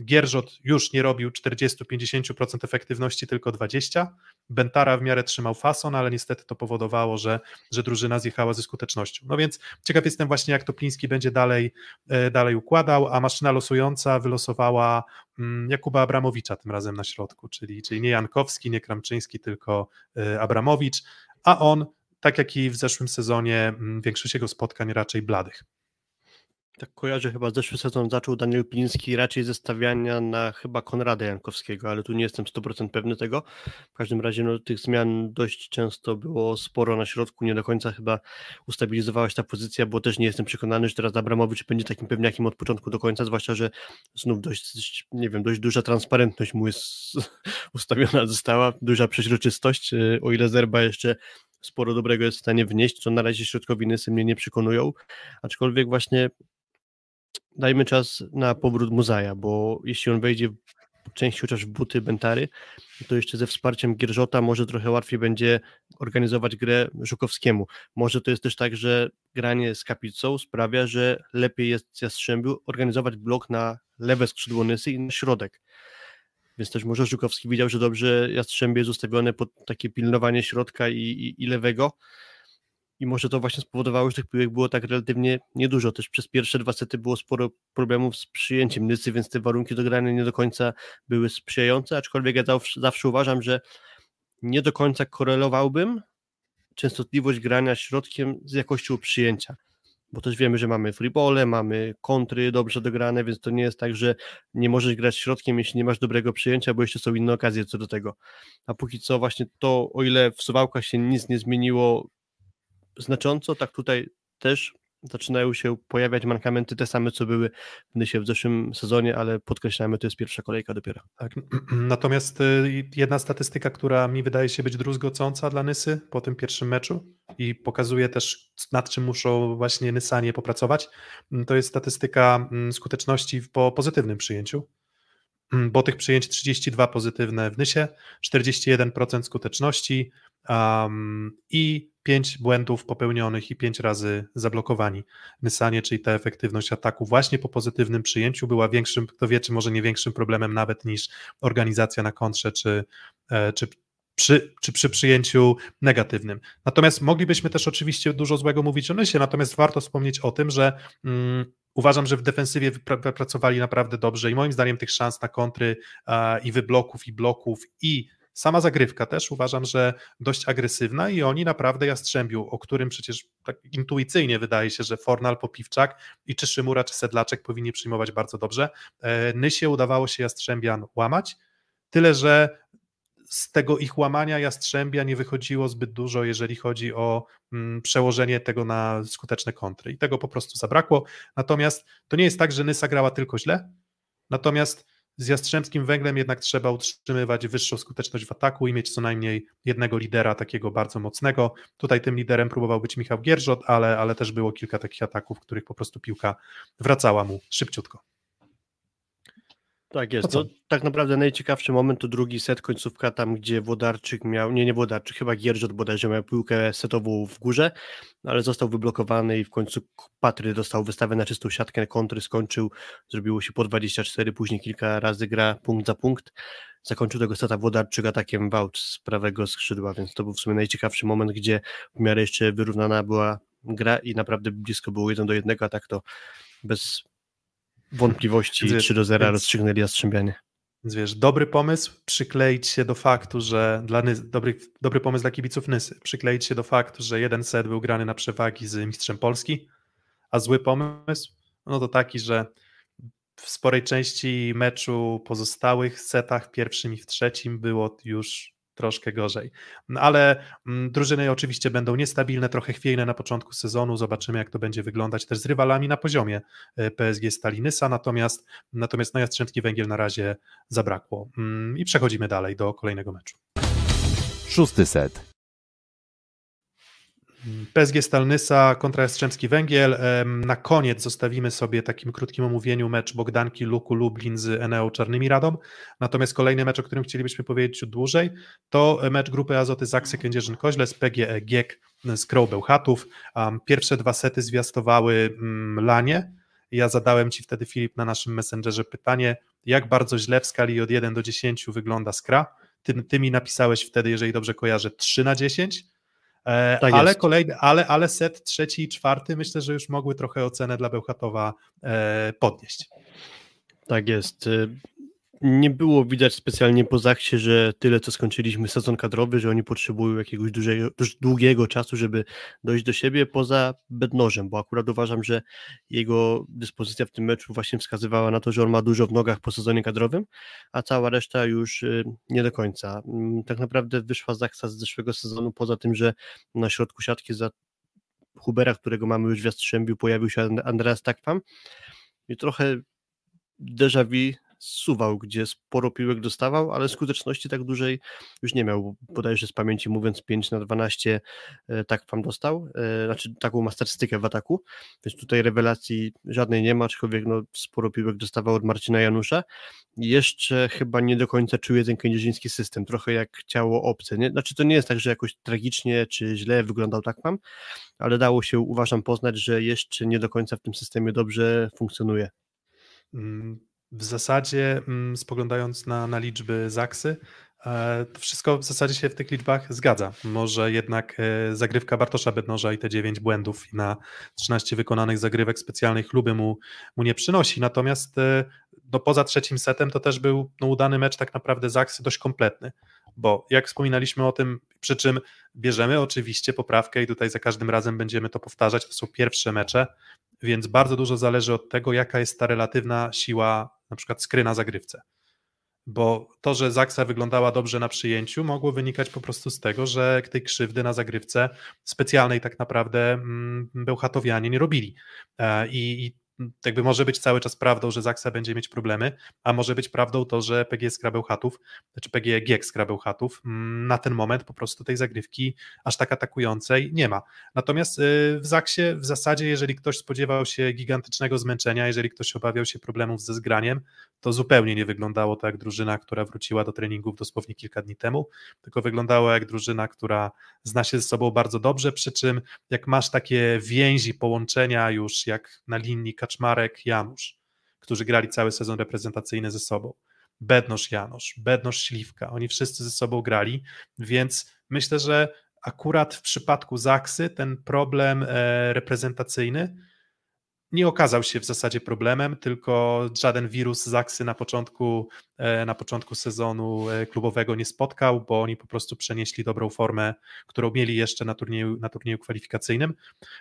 Gierżot już nie robił 40-50% efektywności, tylko 20%. Bentara w miarę trzymał fason, ale niestety to powodowało, że, że drużyna zjechała ze skutecznością. No więc ciekaw jestem właśnie, jak to Pliński będzie dalej, e, dalej układał, a maszyna losująca wylosowała mm, Jakuba Abramowicza tym razem na środku, czyli, czyli nie Jankowski, nie Kramczyński, tylko e, Abramowicz, a on, tak jak i w zeszłym sezonie, mm, większość jego spotkań raczej bladych. Tak kojarzę, chyba zeszły sezon zaczął Daniel Pliński raczej ze stawiania na chyba Konrada Jankowskiego, ale tu nie jestem 100% pewny tego. W każdym razie no, tych zmian dość często było sporo na środku, nie do końca chyba ustabilizowała się ta pozycja, bo też nie jestem przekonany, że teraz Abramowicz będzie takim pewniakiem od początku do końca, zwłaszcza, że znów dość, nie wiem, dość duża transparentność mu jest (laughs) ustawiona została, duża przeźroczystość, y, o ile Zerba jeszcze sporo dobrego jest w stanie wnieść, co na razie środkowi Nysy mnie nie przekonują, aczkolwiek właśnie dajmy czas na powrót Muzaja, bo jeśli on wejdzie częściej chociaż w buty Bentary, to jeszcze ze wsparciem Gierżota może trochę łatwiej będzie organizować grę Żukowskiemu. Może to jest też tak, że granie z Kapicą sprawia, że lepiej jest Jastrzębiu organizować blok na lewe skrzydło Nysy i na środek. Więc też może Żukowski widział, że dobrze Jastrzębie jest ustawione pod takie pilnowanie środka i, i, i lewego, i może to właśnie spowodowało, że tych piłek było tak relatywnie niedużo. Też przez pierwsze dwa sety było sporo problemów z przyjęciem Nysy, więc te warunki do grania nie do końca były sprzyjające, aczkolwiek ja zawsze uważam, że nie do końca korelowałbym częstotliwość grania środkiem z jakością przyjęcia. Bo też wiemy, że mamy freebole, mamy kontry dobrze dograne, więc to nie jest tak, że nie możesz grać środkiem, jeśli nie masz dobrego przyjęcia, bo jeszcze są inne okazje co do tego. A póki co właśnie to, o ile w Suwałkach się nic nie zmieniło znacząco, tak tutaj też zaczynają się pojawiać mankamenty te same, co były w Nysie w zeszłym sezonie, ale podkreślamy, to jest pierwsza kolejka dopiero. Tak. Natomiast y, jedna statystyka, która mi wydaje się być druzgocąca dla Nysy po tym pierwszym meczu i pokazuje też nad czym muszą właśnie Nysanie popracować, mm, to jest statystyka mm, skuteczności po pozytywnym przyjęciu mm, bo tych przyjęć 32 pozytywne w Nysie, 41% skuteczności um, i pięć błędów popełnionych i pięć razy zablokowani. Nysanie, czyli ta efektywność ataku właśnie po pozytywnym przyjęciu była większym, kto wie, czy może nie większym problemem nawet niż organizacja na kontrze, czy, e, czy przy, czy przy przyjęciu negatywnym. Natomiast moglibyśmy też oczywiście dużo złego mówić o Nysie, natomiast warto wspomnieć o tym, że mm, uważam, że w defensywie wypracowali naprawdę dobrze i moim zdaniem tych szans na kontry a, i wybloków, i bloków, i Sama zagrywka też uważam, że dość agresywna i oni naprawdę Jastrzębiu, o którym przecież tak intuicyjnie wydaje się, że Fornal, Popiwczak i czy Szymura, czy Sedlaczek powinni przyjmować bardzo dobrze. E, Nysie udawało się Jastrzębian łamać, tyle że z tego ich łamania Jastrzębia nie wychodziło zbyt dużo, jeżeli chodzi o mm, przełożenie tego na skuteczne kontry i tego po prostu zabrakło. Natomiast to nie jest tak, że Nysa grała tylko źle, natomiast Z Jastrzębskim Węglem jednak trzeba utrzymywać wyższą skuteczność w ataku i mieć co najmniej jednego lidera takiego bardzo mocnego. Tutaj tym liderem próbował być Michał Gierżot, ale, ale też było kilka takich ataków, w których po prostu piłka wracała mu szybciutko. Tak jest. No, tak naprawdę najciekawszy moment to drugi set, końcówka tam, gdzie Włodarczyk miał, nie, nie Włodarczyk, chyba Gierżot bodajże miał piłkę setową w górze, ale został wyblokowany i w końcu Patry dostał wystawę na czystą siatkę, kontry skończył, zrobiło się po 24, później kilka razy gra punkt za punkt. Zakończył tego seta Włodarczyk atakiem Wałcz z prawego skrzydła, więc to był w sumie najciekawszy moment, gdzie w miarę jeszcze wyrównana była gra i naprawdę blisko było 1 do 1, a tak to bez wątpliwości Więc 3 do 0 więc- rozstrzygnęli Jastrzębianie. Więc wiesz, dobry pomysł przykleić się do faktu, że dla Nys, dobry, dobry pomysł dla kibiców Nysy, przykleić się do faktu, że jeden set był grany na przewagi z mistrzem Polski, a zły pomysł, no to taki, że w sporej części meczu pozostałych setach, w pierwszym i w trzecim było już troszkę gorzej. No, Ale mm, drużyny oczywiście będą niestabilne, trochę chwiejne na początku sezonu, zobaczymy jak to będzie wyglądać też z rywalami na poziomie e, PSG Stali Nysa, natomiast, natomiast no Jastrzębski Węgiel na razie zabrakło. Mm, I przechodzimy dalej do kolejnego meczu. Szósty set. PSG Stalnysa kontra Jastrzębski Węgiel. Na koniec zostawimy sobie takim krótkim omówieniu mecz Bogdanki Luku Lublin z Eneo Czarnymi Radą. Natomiast kolejny mecz, o którym chcielibyśmy powiedzieć dłużej, to mecz grupy Azoty Zaksy Kędzierzyn-Koźle z PGE GiEK z Crow Bełchatów. Pierwsze dwa sety zwiastowały mm, Lanie. Ja zadałem Ci wtedy, Filip, na naszym Messengerze pytanie, jak bardzo źle w skali od 1 do 10 wygląda Skra. Ty, ty mi napisałeś wtedy, jeżeli dobrze kojarzę, 3 na 10. E, Tak ale kolejny, ale, ale set trzeci i czwarty myślę, że już mogły trochę ocenę dla Bełchatowa e, podnieść. Tak jest. Nie było widać specjalnie po Zachsie, że tyle co skończyliśmy sezon kadrowy, że oni potrzebują jakiegoś dużego, duż- długiego czasu, żeby dojść do siebie poza Bednożem, bo akurat uważam, że jego dyspozycja w tym meczu właśnie wskazywała na to, że on ma dużo w nogach po sezonie kadrowym, a cała reszta już y, nie do końca. Mm, Tak naprawdę wyszła Zachsa z zeszłego sezonu, poza tym, że na środku siatki za Hubera, którego mamy już w Jastrzębiu, pojawił się And- Andreas Takfam i trochę déjà vu suwał, gdzie sporo piłek dostawał, ale skuteczności tak dużej już nie miał. Bodajże z pamięci mówiąc 5 na 12 e, tak wam dostał, e, znaczy taką ma statystykę w ataku, więc tutaj rewelacji żadnej nie ma, aczkolwiek no, sporo piłek dostawał od Marcina Janusza. Jeszcze chyba nie do końca czuje ten kędzierzyński system, trochę jak ciało obce. Nie? Znaczy to nie jest tak, że jakoś tragicznie czy źle wyglądał tak wam, ale dało się uważam poznać, że jeszcze nie do końca w tym systemie dobrze funkcjonuje. Mm, W zasadzie, mm, spoglądając na, na liczby Zaksy, e, to wszystko w zasadzie się w tych liczbach zgadza. Może jednak e, zagrywka Bartosza Bednoża i te 9 błędów na 13 wykonanych zagrywek specjalnych kluby mu, mu nie przynosi. Natomiast e, no, poza trzecim setem to też był no, udany mecz tak naprawdę Zaksy dość kompletny, bo jak wspominaliśmy o tym, przy czym bierzemy oczywiście poprawkę i tutaj za każdym razem będziemy to powtarzać, to są pierwsze mecze, więc bardzo dużo zależy od tego, jaka jest ta relatywna siła na przykład skry na zagrywce. Bo to, że Zaksa wyglądała dobrze na przyjęciu, mogło wynikać po prostu z tego, że tej krzywdy na zagrywce specjalnej tak naprawdę mm, Bełchatowianie nie robili. E, I, i jakby może być cały czas prawdą, że Zaksa będzie mieć problemy, a może być prawdą to, że PG Skrabełchatów, czy PG Giek Skrabełchatów mm, na ten moment po prostu tej zagrywki aż tak atakującej nie ma. Natomiast y, w Zaksie w zasadzie, jeżeli ktoś spodziewał się gigantycznego zmęczenia, jeżeli ktoś obawiał się problemów ze zgraniem, to zupełnie nie wyglądało to jak drużyna, która wróciła do treningów dosłownie kilka dni temu, tylko wyglądało jak drużyna, która zna się ze sobą bardzo dobrze, przy czym jak masz takie więzi, połączenia już jak na linii Kaczmarek, Janusz, którzy grali cały sezon reprezentacyjny ze sobą, Bednosz Janusz, Bednosz Śliwka, oni wszyscy ze sobą grali, więc myślę, że akurat w przypadku Zaksy ten problem e, reprezentacyjny nie okazał się w zasadzie problemem, tylko żaden wirus Zaksy na początku, e, na początku sezonu e, klubowego nie spotkał, bo oni po prostu przenieśli dobrą formę, którą mieli jeszcze na turnieju, na turnieju kwalifikacyjnym.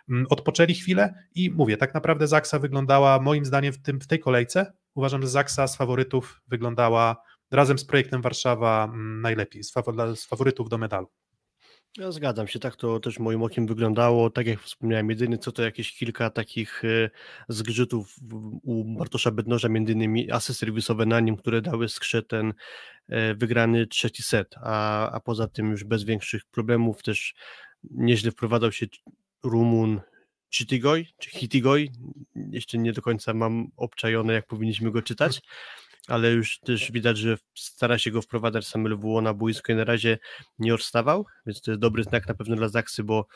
Mm, Odpoczęli chwilę i mówię, tak naprawdę Zaksa wyglądała moim zdaniem w, tym, w tej kolejce. Uważam, że Zaksa z faworytów wyglądała razem z projektem Warszawa mm, najlepiej, z, fawo- z faworytów do medalu. Ja zgadzam się, tak to też moim okiem wyglądało. Tak jak wspomniałem, jedynie co to jakieś kilka takich e, zgrzytów u Bartosza Bednoża, między innymi asy serwisowe na nim, które dały skrze ten e, wygrany trzeci set, a, a poza tym już bez większych problemów też nieźle wprowadzał się Rumun Chitigoj, czy Hitigoj, jeszcze nie do końca mam obczajone, jak powinniśmy go czytać, ale już też widać, że stara się go wprowadzać Samuel WO na boisko i na razie nie odstawał, więc to jest dobry znak na pewno dla Zaksy, bo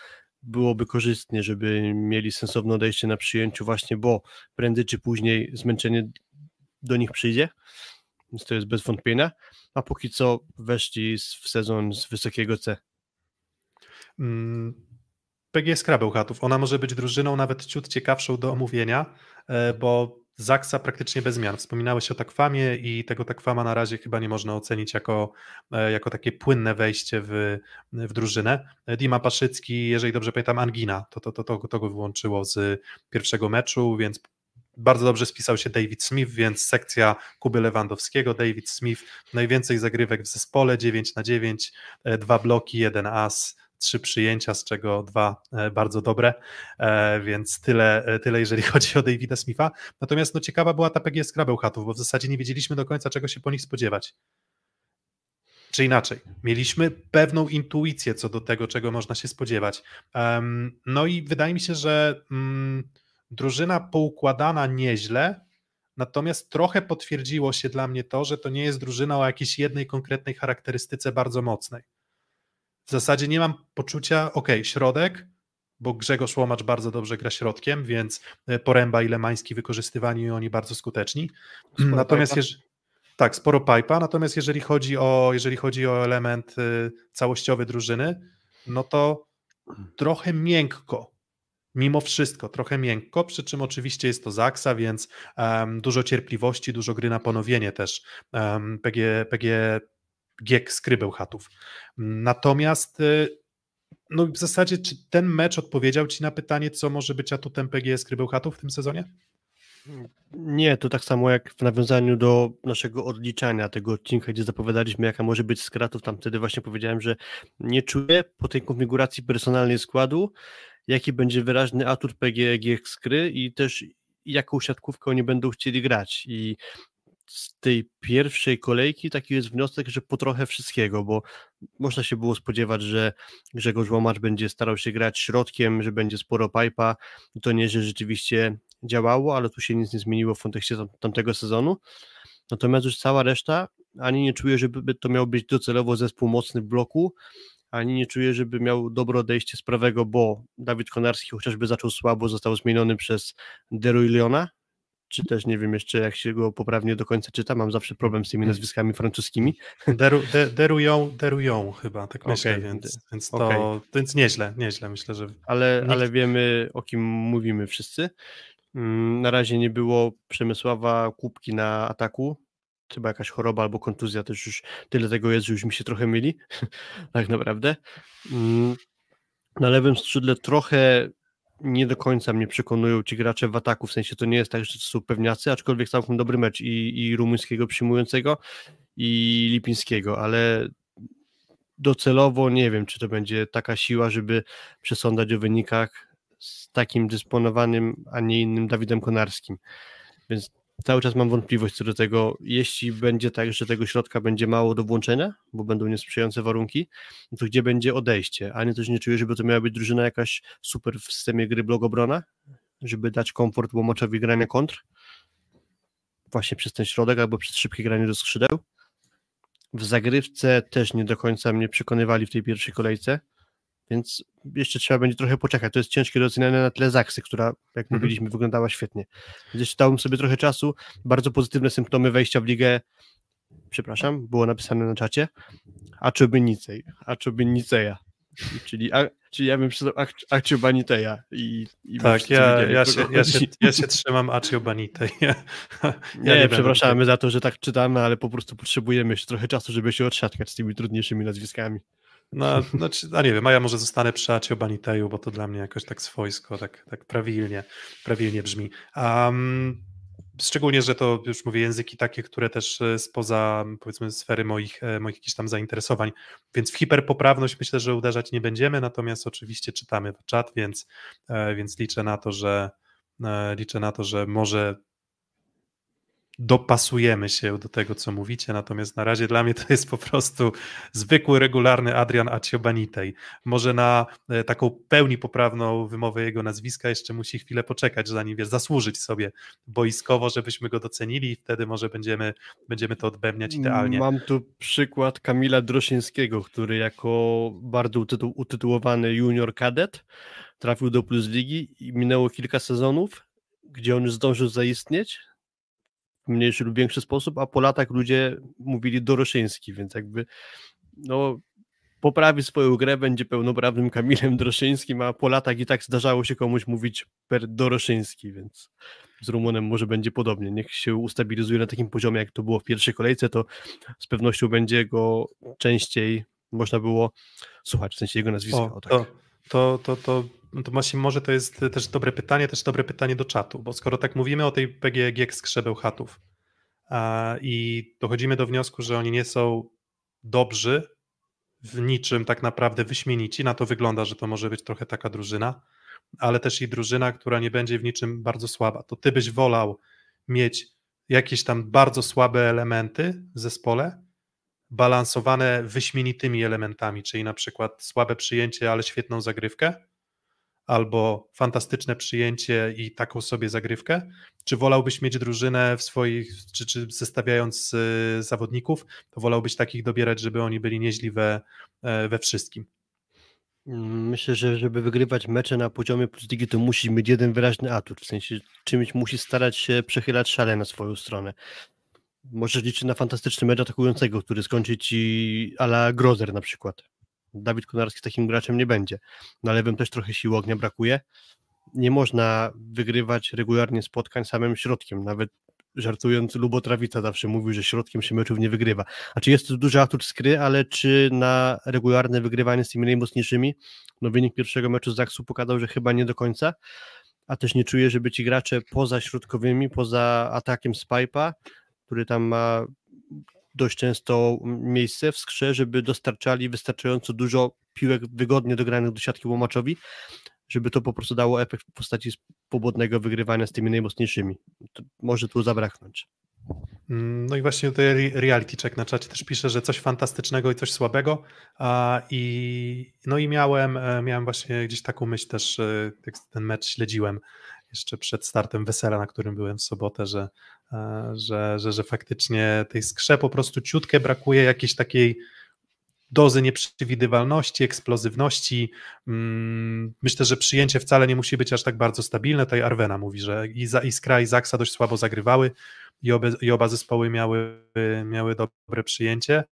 byłoby korzystnie, żeby mieli sensowne odejście na przyjęciu właśnie, bo prędzej czy później zmęczenie do nich przyjdzie, więc to jest bez wątpienia, a póki co weszli w sezon z wysokiego C. Mm, PGS Krabełchatów. Ona może być drużyną nawet ciut ciekawszą do omówienia, e, bo Zaksa praktycznie bez zmian. Wspominałeś o takwamie i tego takwama na razie chyba nie można ocenić jako, e, jako takie płynne wejście w, w drużynę. Dima Paszycki, jeżeli dobrze pamiętam, Angina, to, to, to, to, to go wyłączyło z pierwszego meczu, więc bardzo dobrze spisał się David Smith, więc sekcja Kuby Lewandowskiego, David Smith, najwięcej zagrywek w zespole, 9 na 9, e, dwa bloki, jeden as, trzy przyjęcia, z czego dwa e, bardzo dobre, e, więc tyle, e, tyle jeżeli (laughs) chodzi o Davida Smitha. Natomiast no, ciekawa była ta PGS Krabełchatów, bo w zasadzie nie wiedzieliśmy do końca, czego się po nich spodziewać. Czy inaczej, mieliśmy pewną intuicję co do tego, czego można się spodziewać. No i wydaje mi się, że mm, drużyna poukładana nieźle, natomiast trochę potwierdziło się dla mnie to, że to nie jest drużyna o jakiejś jednej konkretnej charakterystyce bardzo mocnej w zasadzie nie mam poczucia, ok, środek, bo Grzegorz Łomacz bardzo dobrze gra środkiem, więc e, Poręba i Lemański wykorzystywani i oni bardzo skuteczni. Sporo natomiast jeż... tak, sporo pipa, natomiast jeżeli chodzi o, jeżeli chodzi o element y, całościowy drużyny, no to trochę miękko, mimo wszystko, trochę miękko, przy czym oczywiście jest to Zaksa, więc um, dużo cierpliwości, dużo gry na ponowienie też. Um, PG, PG Giek skrybeł chatów. Natomiast y, no w zasadzie, czy ten mecz odpowiedział Ci na pytanie, co może być atutem PGS skrybeł chatów w tym sezonie? Nie, to tak samo jak w nawiązaniu do naszego odliczania tego odcinka, gdzie zapowiadaliśmy, jaka może być skratów, tam wtedy właśnie powiedziałem, że nie czuję po tej konfiguracji personalnej składu, jaki będzie wyraźny atut PGG skry i też jaką siatkówkę oni będą chcieli grać. I z tej pierwszej kolejki taki jest wniosek, że po trochę wszystkiego, bo można się było spodziewać, że Grzegorz Łomacz będzie starał się grać środkiem, że będzie sporo pipa to nie, że rzeczywiście działało, ale tu się nic nie zmieniło w kontekście tam, tamtego sezonu. Natomiast już cała reszta, ani nie czuję, żeby to miał być docelowo zespół mocny w bloku, ani nie czuję, żeby miał dobre odejście z prawego, bo Dawid Konarski chociażby zaczął słabo, został zmieniony przez Deruiliona, czy też nie wiem jeszcze jak się go poprawnie do końca czyta, mam zawsze problem z tymi nazwiskami francuskimi. (laughs) Deru, de, derują, derują chyba, tak myślę, okay. więc, więc to okay. więc nieźle, nieźle myślę, że... Ale, nikt... ale wiemy o kim mówimy wszyscy. Mm, na razie nie było Przemysława Kubki na ataku, chyba jakaś choroba albo kontuzja, też już tyle tego jest, że już mi się trochę myli, (laughs) tak naprawdę. Mm, na lewym skrzydle trochę nie do końca mnie przekonują ci gracze w ataku, w sensie to nie jest tak, że to są pewniacy, aczkolwiek całkiem dobry mecz i, i rumuńskiego przyjmującego i lipińskiego, ale docelowo nie wiem, czy to będzie taka siła, żeby przesądzać o wynikach z takim dysponowanym, a nie innym Dawidem Konarskim. Więc cały czas mam wątpliwość co do tego, jeśli będzie tak, że tego środka będzie mało do włączenia, bo będą niesprzyjające warunki, no to gdzie będzie odejście? A nie też nie czuję, żeby to miała być drużyna jakaś super w systemie gry blogobrona, żeby dać komfort łomaczowi grania kontr, właśnie przez ten środek albo przez szybkie granie do skrzydeł. W zagrywce też nie do końca mnie przekonywali w tej pierwszej kolejce, więc jeszcze trzeba będzie trochę poczekać. To jest ciężkie do oceniania na tle Zaksy, która, jak mhm. mówiliśmy, wyglądała świetnie. Więc jeszcze dałbym sobie trochę czasu. Bardzo pozytywne symptomy wejścia w ligę, przepraszam, było napisane na czacie, Acciobenicej, Acciobeniceja. Czyli, a, czyli ja bym przeczytał Acciobanitea. I, i tak, ja, ja, się, ja, się, (laughs) ja się trzymam Acciobanitej. (laughs) Ja, nie, nie przepraszamy za to, że tak czytamy, ale po prostu potrzebujemy jeszcze trochę czasu, żeby się otrzatkać z tymi trudniejszymi nazwiskami. No, znaczy, a nie wiem, a ja może zostanę przy Acio Baniteju, bo to dla mnie jakoś tak swojsko, tak, tak prawilnie, prawilnie brzmi. Um, Szczególnie, że to już mówię języki takie, które też e, spoza powiedzmy sfery moich, e, moich jakichś tam zainteresowań. Więc w hiperpoprawność myślę, że uderzać nie będziemy, natomiast oczywiście czytamy czat, więc, e, więc liczę na to, że liczę na to, że może dopasujemy się do tego, co mówicie, natomiast na razie dla mnie to jest po prostu zwykły, regularny Adrian Aciobanitej. Może na e, taką pełni poprawną wymowę jego nazwiska jeszcze musi chwilę poczekać, zanim wiesz, zasłużyć sobie boiskowo, żebyśmy go docenili i wtedy może będziemy, będziemy to odbębniać idealnie. Mam tu przykład Kamila Droszyńskiego, który jako bardzo utytu utytułowany junior kadet trafił do Plus Ligi i minęło kilka sezonów, gdzie on już zdążył zaistnieć, mniejszy lub większy sposób, a po latach ludzie mówili Doroszyński, więc jakby no, poprawi swoją grę, będzie pełnoprawnym Kamilem Doroszyńskim, a po latach i tak zdarzało się komuś mówić per Doroszyński, więc z Rumunem może będzie podobnie. Niech się ustabilizuje na takim poziomie, jak to było w pierwszej kolejce, to z pewnością będzie go częściej można było słuchać, w sensie jego nazwiska. O, o tak. to, to, to, to, to właśnie może to jest też dobre pytanie, też dobre pytanie do czatu, bo skoro tak mówimy o tej PGG z Krzebełchatów i dochodzimy do wniosku, że oni nie są dobrzy w niczym tak naprawdę wyśmienici, na to wygląda, że to może być trochę taka drużyna, ale też i drużyna, która nie będzie w niczym bardzo słaba. To ty byś wolał mieć jakieś tam bardzo słabe elementy w zespole, balansowane wyśmienitymi elementami, czyli na przykład słabe przyjęcie, ale świetną zagrywkę, albo fantastyczne przyjęcie i taką sobie zagrywkę? Czy wolałbyś mieć drużynę w swoich, czy, czy zestawiając y, zawodników, to wolałbyś takich dobierać, żeby oni byli nieźli we, e, we wszystkim? Myślę, że żeby wygrywać mecze na poziomie plus ligi, to musi mieć jeden wyraźny atut, w sensie czymś musi starać się przechylać szale na swoją stronę. Możesz liczyć na fantastyczny mecz atakującego, który skończy ci ala Grozer na przykład. Dawid Konarski takim graczem nie będzie. Na lewym też trochę siły ognia brakuje. Nie można wygrywać regularnie spotkań samym środkiem. Nawet żartując, Lubotrawica zawsze mówił, że środkiem się meczów nie wygrywa. A czy jest to duży atut skry, ale czy na regularne wygrywanie z tymi najmocniejszymi? No wynik pierwszego meczu z Zaksu pokazał, że chyba nie do końca. A też nie czuję, żeby ci gracze poza środkowymi, poza atakiem z pipa, który tam ma dość często miejsce w skrze, żeby dostarczali wystarczająco dużo piłek wygodnie dogranych do siatki łomaczowi, żeby to po prostu dało efekt w postaci swobodnego wygrywania z tymi najmocniejszymi. To może tu zabraknąć. Mm, no i właśnie tutaj reality check na czacie też pisze, że coś fantastycznego i coś słabego. I, no i miałem, e, miałem właśnie gdzieś taką myśl też, e, jak ten mecz śledziłem jeszcze przed startem wesela, na którym byłem w sobotę, że, e, że, że, że faktycznie tej skrze po prostu ciutkę brakuje jakiejś takiej dozy nieprzewidywalności, eksplozywności. Mm, myślę, że przyjęcie wcale nie musi być aż tak bardzo stabilne. Tutaj Arwena mówi, że i Iskra i Zaksa dość słabo zagrywały i, i oba zespoły miały, miały dobre przyjęcie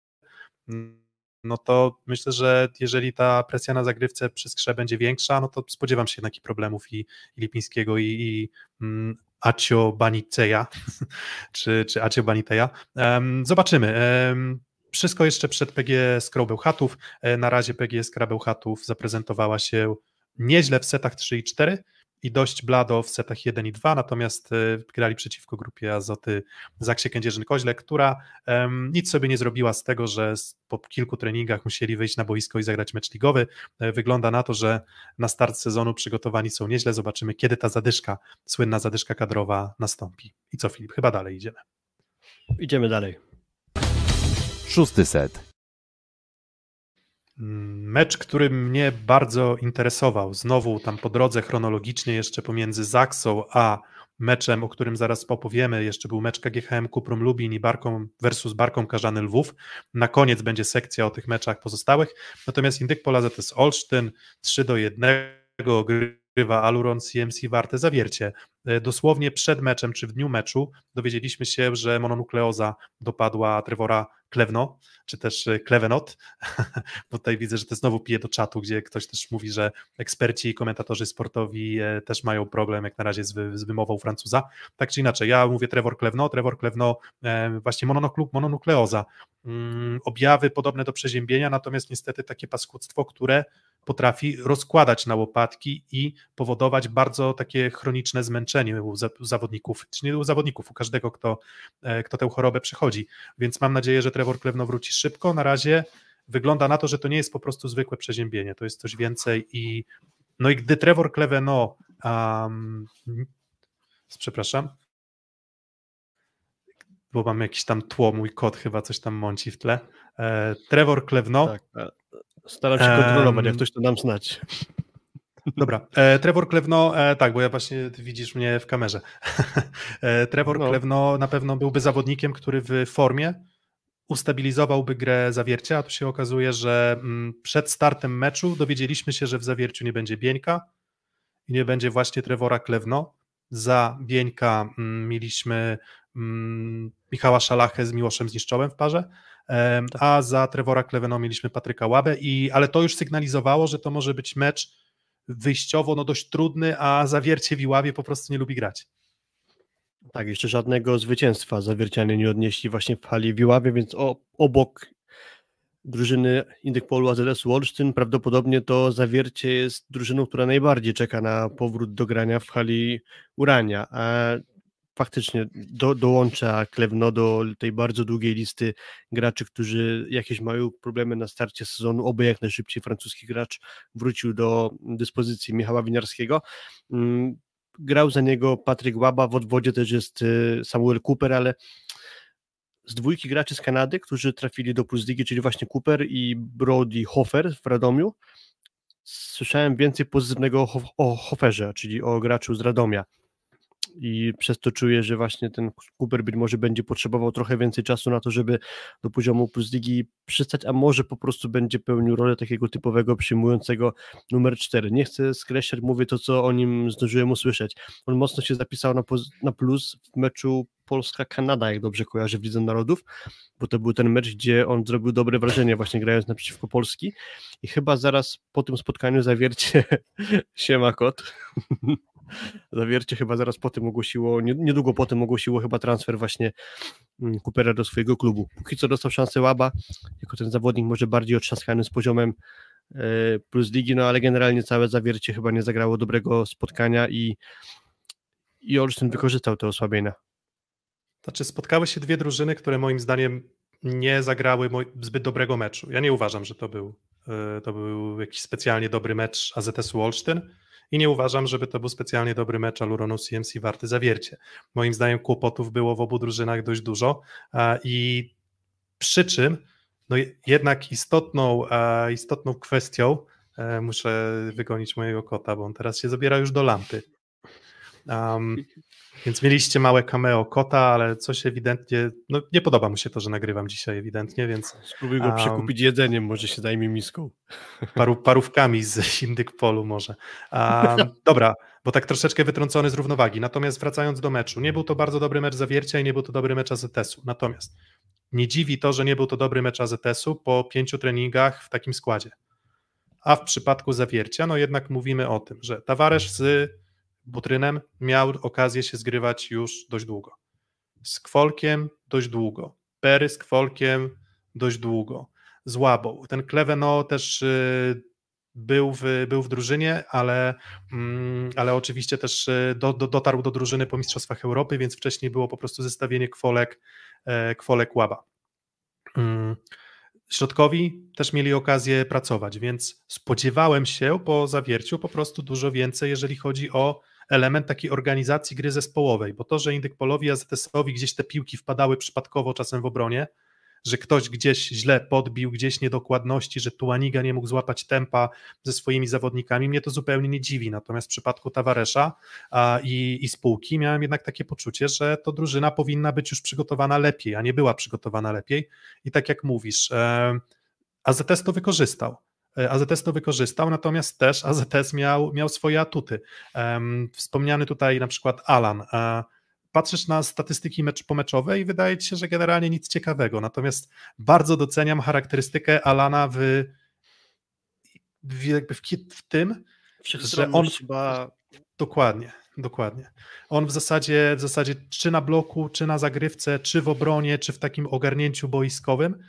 no to myślę, że jeżeli ta presja na zagrywce przy skrze będzie większa, no to spodziewam się jednak problemów i, i Lipińskiego i, i mm, Acio Baniceja, (laughs) czy, czy Acio Baniteja. Um, zobaczymy. Um, wszystko jeszcze przed PG Skrabełchatów. E, na razie PG Skrabełchatów zaprezentowała się nieźle w setach 3 i 4 i dość blado w setach 1 i 2, natomiast e, grali przeciwko grupie Azoty Zaksie Kędzierzyn-Koźle, która um, nic sobie nie zrobiła z tego, że po kilku treningach musieli wyjść na boisko i zagrać mecz ligowy. E, wygląda na to, że na start sezonu przygotowani są nieźle. Zobaczymy, kiedy ta zadyszka, słynna zadyszka kadrowa nastąpi. I co Filip, chyba dalej idziemy. Idziemy dalej. Szósty set. Mecz, który mnie bardzo interesował, znowu tam po drodze chronologicznie jeszcze pomiędzy Zaksą a meczem, o którym zaraz opowiemy, jeszcze był mecz KGHM Kuprum Lubin i Barką versus Barką Karzany Lwów. Na koniec będzie sekcja o tych meczach pozostałych. Natomiast Indyk Pola ZS Olsztyn 3 do 1 grywa Aluron CMC Warte Zawiercie. E, dosłownie przed meczem, czy w dniu meczu dowiedzieliśmy się, że mononukleoza dopadła Trevora Klewno, czy też Klevenot, (laughs) bo tutaj widzę, że to znowu pije do czatu, gdzie ktoś też mówi, że eksperci i komentatorzy sportowi e, też mają problem jak na razie z, wy, z wymową Francuza. Tak czy inaczej, ja mówię Trevor Klewno, Trevor Klewno e, właśnie mononukleoza, mm, objawy podobne do przeziębienia, natomiast niestety takie paskudztwo, które potrafi rozkładać na łopatki i powodować bardzo takie chroniczne zmęczenie u zawodników, czy nie u zawodników, u każdego, kto, e, kto tę chorobę przechodzi. Więc mam nadzieję, że Trevor Klewno wróci szybko. Na razie wygląda na to, że to nie jest po prostu zwykłe przeziębienie, to jest coś więcej i no i gdy Trevor Kleweno um, przepraszam, bo mam jakiś tam tło, mój kot chyba coś tam mąci w tle. E, Trevor Klewno. Tak, staram się kontrolować, jak ktoś to nam znać. Dobra, e, Trevor Klewno, e, tak, bo ja właśnie widzisz mnie w kamerze. (laughs) e, Trevor no. Klewno na pewno byłby zawodnikiem, który w formie ustabilizowałby grę zawiercia, a tu się okazuje, że mm, przed startem meczu dowiedzieliśmy się, że w zawierciu nie będzie Bieńka i nie będzie właśnie Trevora Klewno. Za Bieńka mm, mieliśmy mm, Michała Szalachę z Miłoszem Zniszczołem w parze. A za Trevora Kleweno mieliśmy Patryka Łabę, i, ale to już sygnalizowało, że to może być mecz wyjściowo no dość trudny, a zawiercie w Iławie po prostu nie lubi grać. Tak, jeszcze żadnego zwycięstwa zawiercianie nie odnieśli właśnie w hali w Iławie, więc o, obok drużyny Indykpolu AZS Wolsztyn prawdopodobnie to zawiercie jest drużyną, która najbardziej czeka na powrót do grania w hali Urania, a faktycznie do, dołącza Klewno do tej bardzo długiej listy graczy, którzy jakieś mają problemy na starcie sezonu, oby jak najszybciej francuski gracz wrócił do dyspozycji Michała Winiarskiego. Mm, grał za niego Patryk Łaba, w odwodzie też jest y, Samuel Cooper, ale z dwójki graczy z Kanady, którzy trafili do Plus Ligi, czyli właśnie Cooper i Brody Hofer w Radomiu, słyszałem więcej pozytywnego o Hoferze, czyli o graczu z Radomia i przez to czuję, że właśnie ten Cooper być może będzie potrzebował trochę więcej czasu na to, żeby do poziomu Plus Ligi przystać, a może po prostu będzie pełnił rolę takiego typowego przyjmującego numer 4. Nie chcę skreślać, mówię to, co o nim zdążyłem usłyszeć. On mocno się zapisał na, na plus w meczu Polska-Kanada, jak dobrze kojarzę w Lidze Narodów, bo to był ten mecz, gdzie on zrobił dobre wrażenie właśnie grając naprzeciwko Polski i chyba zaraz po tym spotkaniu zawiercie (laughs) siema kot (laughs) Zawiercie chyba zaraz po tym ogłosiło, niedługo po tym ogłosiło chyba transfer właśnie mm, Coopera do swojego klubu. Póki co dostał szansę Łaba, jako ten zawodnik może bardziej otrzaskany z poziomem e, plus ligi, no ale generalnie całe zawiercie chyba nie zagrało dobrego spotkania i, i Olsztyn wykorzystał te osłabienia. Znaczy spotkały się dwie drużyny, które moim zdaniem nie zagrały zbyt dobrego meczu. Ja nie uważam, że to był, e, to był jakiś specjalnie dobry mecz AZS-u Olsztyn i nie uważam, żeby to był specjalnie dobry mecz Aluronu CMC warty zawiercie. Moim zdaniem kłopotów było w obu drużynach dość dużo i przy czym no jednak istotną, istotną kwestią e, muszę wygonić mojego kota, bo on teraz się zabiera już do lampy. Um, więc mieliście małe cameo kota, ale coś ewidentnie, no nie podoba mu się to, że nagrywam dzisiaj ewidentnie, więc... Spróbuj go um, przekupić jedzeniem, może się zajmie miską. (laughs) Paru, parówkami z Indyk Polu może. Um, (laughs) dobra, bo tak troszeczkę wytrącony z równowagi. Natomiast wracając do meczu, nie był to bardzo dobry mecz zawiercia i nie był to dobry mecz AZS-u. Natomiast nie dziwi to, że nie był to dobry mecz AZS-u po pięciu treningach w takim składzie. A w przypadku zawiercia, no jednak mówimy o tym, że Tavares z Butrynem miał okazję się zgrywać już dość długo. Z Kwolkiem dość długo. Pery z Kwolkiem dość długo. Z Łabą. Ten Kleveno też y, był w, był w drużynie, ale, mm, ale oczywiście też y, do, do, dotarł do drużyny po Mistrzostwach Europy, więc wcześniej było po prostu zestawienie Kwolek, e, Kwolek Łaba. Mm. Środkowi też mieli okazję pracować, więc spodziewałem się po zawierciu po prostu dużo więcej, jeżeli chodzi o element takiej organizacji gry zespołowej, bo to, że Indyk Polowi, AZS-owi gdzieś te piłki wpadały przypadkowo czasem w obronie, że ktoś gdzieś źle podbił, gdzieś niedokładności, że Tuaniga nie mógł złapać tempa ze swoimi zawodnikami, mnie to zupełnie nie dziwi. Natomiast w przypadku Tawaresza a, i, i spółki miałem jednak takie poczucie, że to drużyna powinna być już przygotowana lepiej, a nie była przygotowana lepiej. I tak jak mówisz, e, AZS to wykorzystał. E, AZS to wykorzystał, natomiast też AZS miał, miał swoje atuty. Wspomniany tutaj na przykład Alan. E, patrzysz na statystyki mecz pomeczowe i wydaje ci się, że generalnie nic ciekawego. Natomiast bardzo doceniam charakterystykę Alana w, w, jakby w, w tym, że on chyba. Dokładnie, dokładnie. On w zasadzie, w zasadzie czy na bloku, czy na zagrywce, czy w obronie, czy w takim ogarnięciu boiskowym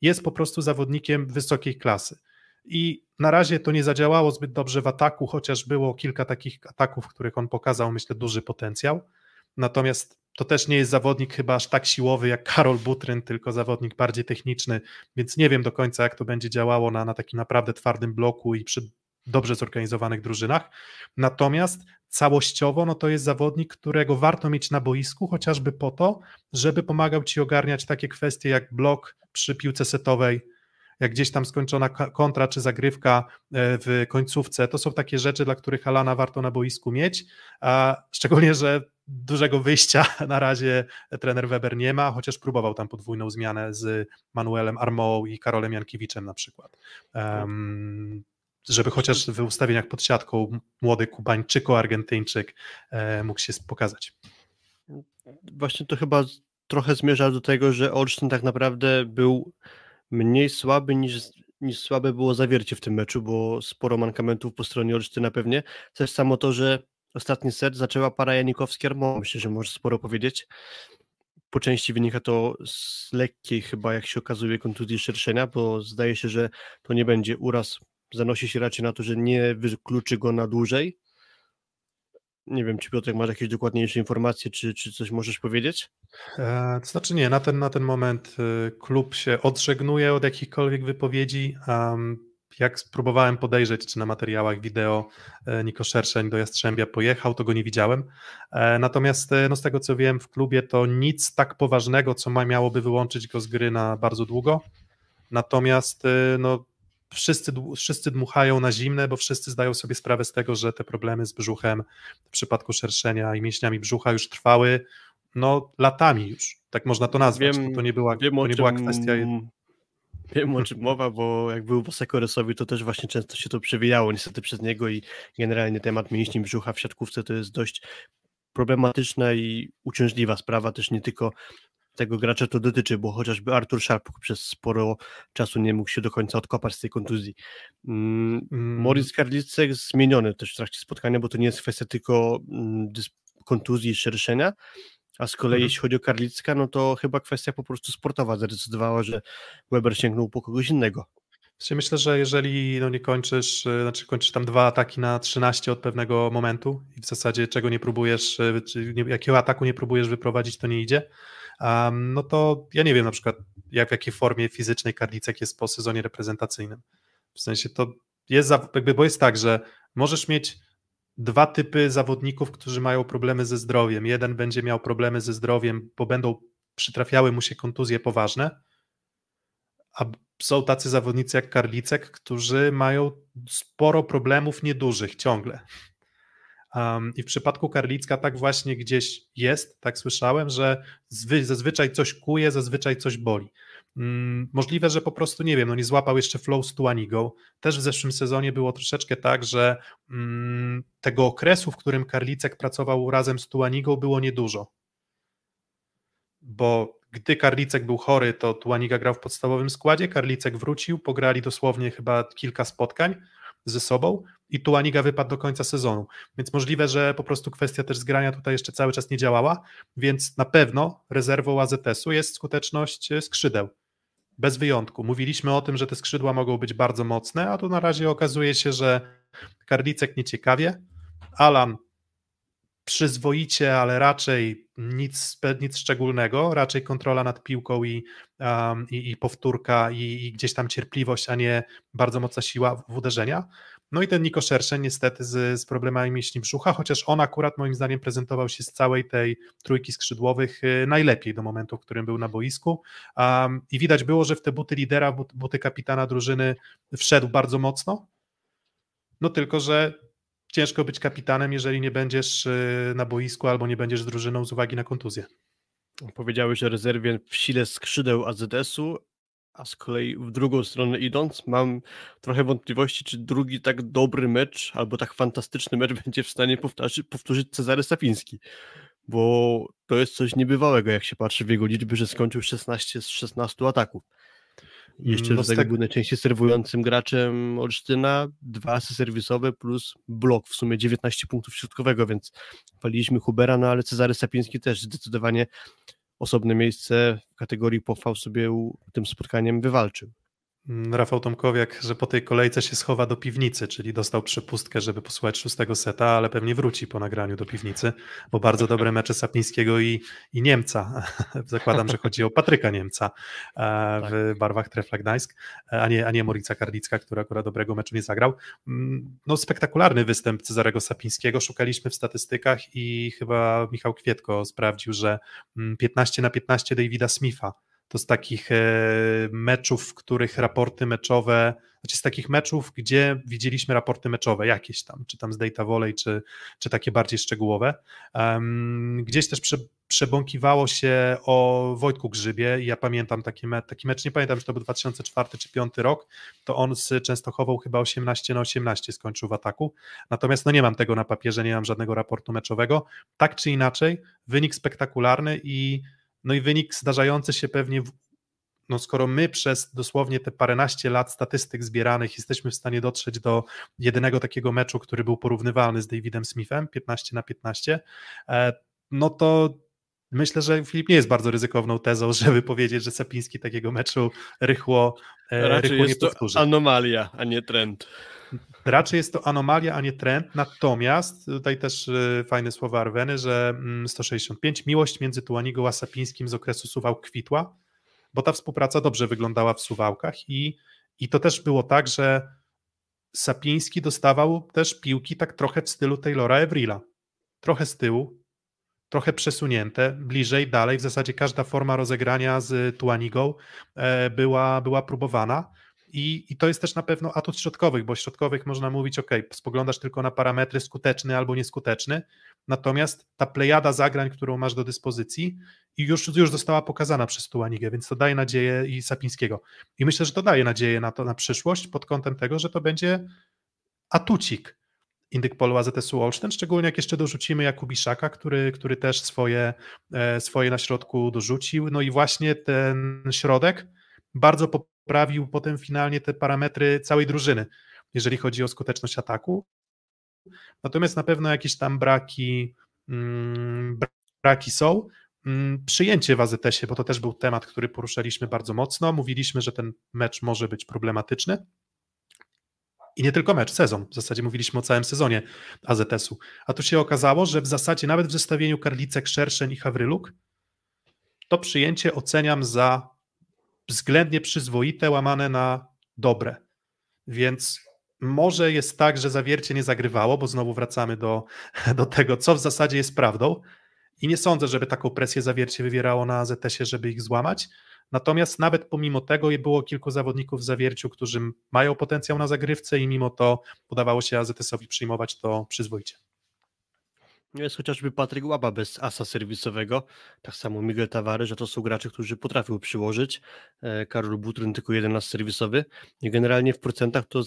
jest po prostu zawodnikiem wysokiej klasy. I na razie to nie zadziałało zbyt dobrze w ataku, chociaż było kilka takich ataków, w których on pokazał, myślę, duży potencjał. Natomiast to też nie jest zawodnik chyba aż tak siłowy jak Karol Butryn, tylko zawodnik bardziej techniczny, więc nie wiem do końca, jak to będzie działało na, na takim naprawdę twardym bloku i przy dobrze zorganizowanych drużynach. Natomiast całościowo no to jest zawodnik, którego warto mieć na boisku, chociażby po to, żeby pomagał ci ogarniać takie kwestie jak blok przy piłce setowej, jak gdzieś tam skończona kontra czy zagrywka e, w końcówce, to są takie rzeczy, dla których Alana warto na boisku mieć, a szczególnie, że dużego wyjścia (laughs) na razie trener Weber nie ma, chociaż próbował tam podwójną zmianę z Manuelem Armoą i Karolem Jankiewiczem na przykład. Um, żeby chociaż w ustawieniach pod siatką młody Kubańczyko-Argentyńczyk e, mógł się pokazać. Właśnie to chyba trochę zmierza do tego, że Olsztyn tak naprawdę był mniej słaby niż, niż słabe było zawiercie w tym meczu, bo sporo mankamentów po stronie Olsztyna pewnie. Też samo to, że ostatni set zaczęła para Janikowski-Armo, myślę, że może sporo powiedzieć. Po części wynika to z lekkiej chyba, jak się okazuje, kontuzji szerszenia, bo zdaje się, że to nie będzie uraz. Zanosi się raczej na to, że nie wykluczy go na dłużej. Nie wiem, czy Piotrek masz jakieś dokładniejsze informacje, czy, czy coś możesz powiedzieć? E, to znaczy nie, na ten, na ten moment y, klub się odżegnuje od jakichkolwiek wypowiedzi. Jak spróbowałem podejrzeć, czy na materiałach wideo e, Niko Szerszeń do Jastrzębia pojechał, to go nie widziałem. E, natomiast no z tego co wiem w klubie to nic tak poważnego, co miałoby wyłączyć go z gry na bardzo długo. Natomiast no, wszyscy, wszyscy dmuchają na zimne, bo wszyscy zdają sobie sprawę z tego, że te problemy z brzuchem w przypadku szerszenia i mięśniami brzucha już trwały no latami już, tak można to nazwać. Wiem, to nie była, wiem, to nie była kwestia... Wiem o czym mowa, bo jak był Bosekoresowi, to też właśnie często się to przewijało niestety przez niego i generalnie temat mięśni brzucha w siatkówce to jest dość problematyczna i uciążliwa sprawa, też nie tylko tego gracza to dotyczy, bo chociażby Artur Szarpuk przez sporo czasu nie mógł się do końca odkopać z tej kontuzji. Mm, mm. Moritz Karlicek zmieniony też w trakcie spotkania, bo to nie jest kwestia tylko mm, kontuzji i szerszenia, a z kolei mhm. jeśli chodzi o Karlicka, no to chyba kwestia po prostu sportowa zadecydowała, że Weber sięgnął po kogoś innego. Myślę, że jeżeli no nie kończysz, y, znaczy kończysz tam dwa ataki na 13 od pewnego momentu i w zasadzie czego nie próbujesz, y, jakiego ataku nie próbujesz wyprowadzić, to nie idzie, um, no to ja nie wiem na przykład jak, w jakiej formie fizycznej Karlicek jest po sezonie reprezentacyjnym. W sensie to jest, jakby, bo jest tak, że możesz mieć dwa typy zawodników, którzy mają problemy ze zdrowiem. Jeden będzie miał problemy ze zdrowiem, bo będą przytrafiały mu się kontuzje poważne, a są tacy zawodnicy jak Karlicek, którzy mają sporo problemów niedużych ciągle. Um, I w przypadku Karlicka tak właśnie gdzieś jest, tak słyszałem, że zazwyczaj coś kuje, zazwyczaj coś boli. Um, możliwe, że po prostu nie wiem, no nie złapał jeszcze flow z Tuanigą. Też w zeszłym sezonie było troszeczkę tak, że um, tego okresu, w którym Karlicek pracował razem z Tuanigą, było niedużo. Bo gdy Karlicek był chory, to Tuaniga grał w podstawowym składzie, Karlicek wrócił, pograli dosłownie chyba kilka spotkań ze sobą i Tuaniga wypadł do końca sezonu. Więc możliwe, że po prostu kwestia też zgrania tutaj jeszcze cały czas nie działała, więc na pewno rezerwą AZS-u jest skuteczność e, skrzydeł. Bez wyjątku. Mówiliśmy o tym, że te skrzydła mogą być bardzo mocne, a tu na razie okazuje się, że Karlicek nieciekawie, Alan przyzwoicie, ale raczej nic, nic szczególnego, raczej kontrola nad piłką i, um, i, i, powtórka i, i, gdzieś tam cierpliwość, a nie bardzo mocna siła w uderzenia. No i ten Niko Szerszeń niestety z, z problemami mięśni brzucha, chociaż on akurat moim zdaniem prezentował się z całej tej trójki skrzydłowych y, najlepiej do momentu, w którym był na boisku. Um, i widać było, że w te buty lidera, buty kapitana drużyny wszedł bardzo mocno, no tylko, że ciężko być kapitanem, jeżeli nie będziesz y, na boisku albo nie będziesz drużyną z uwagi na kontuzję. Powiedziałeś o rezerwie w sile skrzydeł AZS-u, a z kolei w drugą stronę idąc, mam trochę wątpliwości, czy drugi tak dobry mecz albo tak fantastyczny mecz (laughs) będzie w stanie powtórzyć, powtórzyć Cezary Sapiński, bo to jest coś niebywałego, jak się patrzy w jego liczby, że skończył 16 z 16 ataków. Jeszcze no do tego był najczęściej serwującym graczem Olsztyna, dwa asy serwisowe plus blok, w sumie 19 punktów środkowego, więc waliliśmy Hubera, no ale Cezary Sapiński też zdecydowanie osobne miejsce w kategorii pochwał sobie tym spotkaniem wywalczył. Mm, Rafał Tomkowiak, że po tej kolejce się schowa do piwnicy, czyli dostał przepustkę, żeby posłuchać szóstego seta, ale pewnie wróci po nagraniu do piwnicy, bo bardzo dobre mecze Sapińskiego i, i Niemca. (laughs) Zakładam, że chodzi o Patryka Niemca e, w tak. barwach Trefla Gdańsk, e, a nie, a nie Morica Karlicka, który akurat dobrego meczu nie zagrał. Mm, no spektakularny występ Cezarego Sapińskiego, szukaliśmy w statystykach i chyba Michał Kwietko sprawdził, że 15 mm, na 15 Davida Smitha to z takich e, meczów, w których raporty meczowe, znaczy z takich meczów, gdzie widzieliśmy raporty meczowe jakieś tam, czy tam z Data Volley, czy, czy takie bardziej szczegółowe. Gdzieś też prze, przebąkiwało się o Wojtku Grzybie ja pamiętam taki mecz, taki mecz, nie pamiętam, czy to był 2004 czy 2005 rok, to on z Częstochową chyba 18 na 18 skończył w ataku, natomiast no nie mam tego na papierze, nie mam żadnego raportu meczowego. Tak czy inaczej, wynik spektakularny i no i wynik zdarzający się pewnie, w, no skoro my przez dosłownie te paręnaście lat statystyk zbieranych jesteśmy w stanie dotrzeć do jedynego takiego meczu, który był porównywalny z Davidem Smithem, 15 na 15, e, no to myślę, że Filip nie jest bardzo ryzykowną tezą, (laughs) żeby powiedzieć, że Sapiński takiego meczu rychło, e, Raczej rychło nie jest powtórzy. to anomalia, a nie trend. Raczej jest to anomalia, a nie trend. Natomiast tutaj też y, fajne słowa Arweny, że 165 mm, miłość między Tułanigą a Sapińskim z okresu Suwał kwitła, bo ta współpraca dobrze wyglądała w Suwałkach i, i to też było tak, że Sapiński dostawał też piłki tak trochę w stylu Taylora Evrila. Trochę z tyłu, trochę przesunięte, bliżej, dalej. W zasadzie każda forma rozegrania z Tuanigą e, była, była próbowana. I, I to jest też na pewno atut środkowych, bo środkowych można mówić, ok, spoglądasz tylko na parametry skuteczny albo nieskuteczny, natomiast ta plejada zagrań, którą masz do dyspozycji już, już została pokazana przez Tuanigę, więc to daje nadzieję i Sapińskiego. I myślę, że to daje nadzieję na to, na przyszłość pod kątem tego, że to będzie atucik Indyk Polu AZS-u Olsztyn, szczególnie jak jeszcze dorzucimy Jakubiszaka, który, który też swoje, e, swoje na środku dorzucił, no i właśnie ten środek bardzo poprawił potem finalnie te parametry całej drużyny, jeżeli chodzi o skuteczność ataku. Natomiast na pewno jakieś tam braki, mm, braki są. Mm, przyjęcie w AZS-ie, bo to też był temat, który poruszaliśmy bardzo mocno. Mówiliśmy, że ten mecz może być problematyczny. I nie tylko mecz, sezon. W zasadzie mówiliśmy o całym sezonie AZS-u. A tu się okazało, że w zasadzie nawet w zestawieniu Karlicek, Szerszeń i Hawryluk to przyjęcie oceniam za względnie przyzwoite, łamane na dobre. Więc może jest tak, że zawiercie nie zagrywało, bo znowu wracamy do, (laughs) do tego, co w zasadzie jest prawdą. I nie sądzę, żeby taką presję zawiercie wywierało na AZS-ie, żeby ich złamać. Natomiast nawet pomimo tego było kilku zawodników w zawierciu, którzy mają potencjał na zagrywce i mimo to udawało się AZS-owi przyjmować to przyzwoicie. Jest chociażby Patryk Łaba bez asa serwisowego, tak samo Miguel Tavares, że to są gracze, którzy potrafią przyłożyć. E, Karol Butryn tylko jeden as serwisowy. I generalnie w procentach to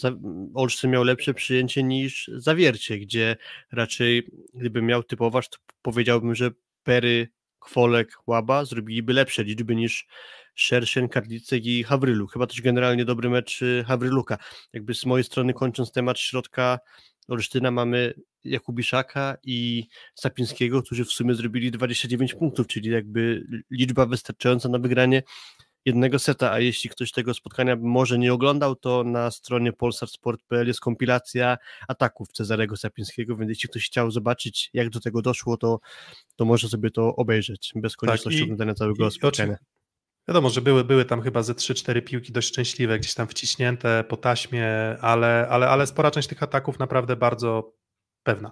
Olsztyn miał lepsze przyjęcie niż Zawiercie, gdzie raczej gdybym miał typować, to powiedziałbym, że Pery, Kwolek, Łaba zrobiliby lepsze liczby niż Szerszen, Karlicek i Hawrylu. Chyba też generalnie dobry mecz y, Hawryluka. Jakby z mojej strony kończąc temat środka Olsztyna mamy Jakubiszaka i Sapińskiego, którzy w sumie zrobili 29 punktów, czyli jakby liczba wystarczająca na wygranie jednego seta, a jeśli ktoś tego spotkania może nie oglądał, to na stronie polsatsport.pl jest kompilacja ataków Cezarego Sapińskiego, więc jeśli ktoś chciał zobaczyć, jak do tego doszło, to, to może sobie to obejrzeć, bez konieczności tak, oglądania całego i, spotkania. Wiadomo, że były, były tam chyba ze 3-4 piłki dość szczęśliwe, gdzieś tam wciśnięte po taśmie, ale, ale, ale spora część tych ataków naprawdę bardzo pewna.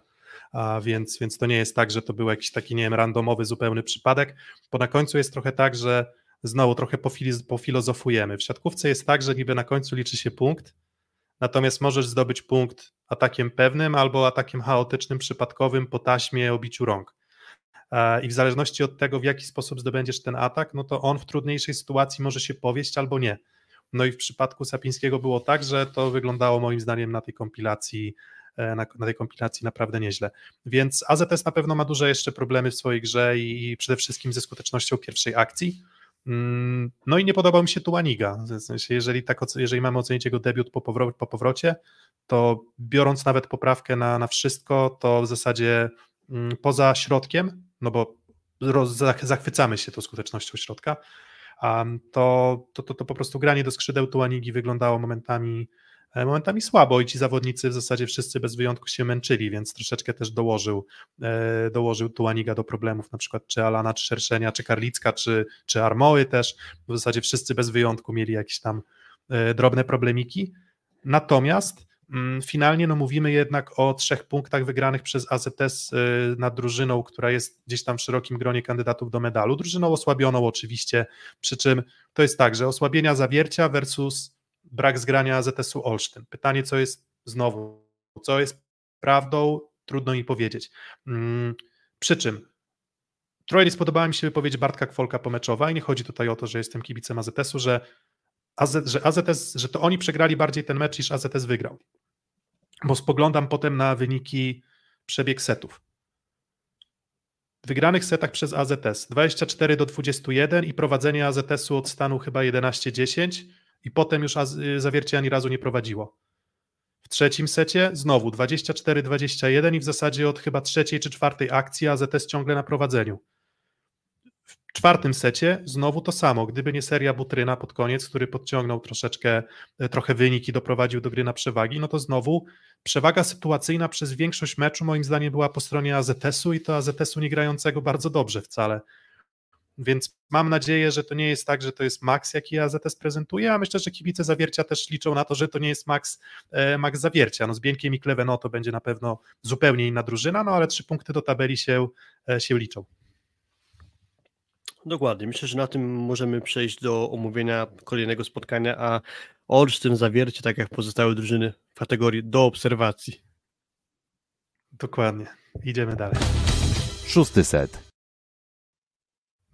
A więc, więc to nie jest tak, że to był jakiś taki, nie wiem, randomowy, zupełny przypadek, bo na końcu jest trochę tak, że znowu trochę pofilozofujemy. W siatkówce jest tak, że niby na końcu liczy się punkt, natomiast możesz zdobyć punkt atakiem pewnym albo atakiem chaotycznym, przypadkowym po taśmie, obiciu rąk. E, i w zależności od tego, w jaki sposób zdobędziesz ten atak, no to on w trudniejszej sytuacji może się powieść albo nie. No i w przypadku Sapińskiego było tak, że to wyglądało moim zdaniem na tej kompilacji e, na, na, tej kompilacji naprawdę nieźle. Więc AZS na pewno ma duże jeszcze problemy w swojej grze i, i przede wszystkim ze skutecznością pierwszej akcji. Mm, no i nie podobał mi się Tuaniga. W sensie, jeżeli, tak, jeżeli mamy ocenić jego debiut po, powro po powrocie, to biorąc nawet poprawkę na, na wszystko, to w zasadzie mm, poza środkiem no bo zachwycamy się tą skutecznością środka, to, to, to, to po prostu granie do skrzydeł Tuanigi wyglądało momentami E, momentami słabo i ci zawodnicy w zasadzie wszyscy bez wyjątku się męczyli, więc troszeczkę też dołożył, e, dołożył Tuaniga do problemów, na przykład czy Alana, czy Szerszenia, czy Karlicka, czy, czy Armoły też, w zasadzie wszyscy bez wyjątku mieli jakieś tam e, drobne problemiki, natomiast finalnie no mówimy jednak o trzech punktach wygranych przez AZS nad drużyną, która jest gdzieś tam w szerokim gronie kandydatów do medalu, drużyną osłabioną oczywiście, przy czym to jest tak, że osłabienia zawiercia versus brak zgrania ZS-u Olsztyn. Pytanie, co jest znowu, co jest prawdą, trudno mi powiedzieć. Hmm, przy czym trochę spodobała mi się wypowiedź Bartka Kwolka pomeczowa i nie chodzi tutaj o to, że jestem kibicem AZS-u, że, że AZS, że to oni przegrali bardziej ten mecz niż AZS wygrał. Bo spoglądam potem na wyniki przebieg setów. W wygranych setach przez AZS 24 do 21 i prowadzenie AZS-u od stanu chyba 11-10 i potem już y, zawiercie ani razu nie prowadziło. W trzecim secie znowu 24-21 i w zasadzie od chyba trzeciej czy czwartej akcji AZS ciągle na prowadzeniu. W czwartym secie znowu to samo. Gdyby nie seria Butryna pod koniec, który podciągnął troszeczkę, e, trochę wynik i doprowadził do gry na przewagi, no to znowu przewaga sytuacyjna przez większość meczu moim zdaniem była po stronie AZS-u i to AZS-u nie grającego bardzo dobrze wcale. Więc mam nadzieję, że to nie jest tak, że to jest max, jaki AZS prezentuje, a myślę, że kibice Zawiercia też liczą na to, że to nie jest max, e, max Zawiercia. No z Bieńkiem i Kleweno to będzie na pewno zupełnie inna drużyna, no ale trzy punkty do tabeli się, e, się liczą. Dokładnie. Myślę, że na tym możemy przejść do omówienia kolejnego spotkania, a Olsztyn Zawiercie, tak jak pozostałe drużyny w kategorii do obserwacji. Dokładnie. Idziemy dalej. Szósty set.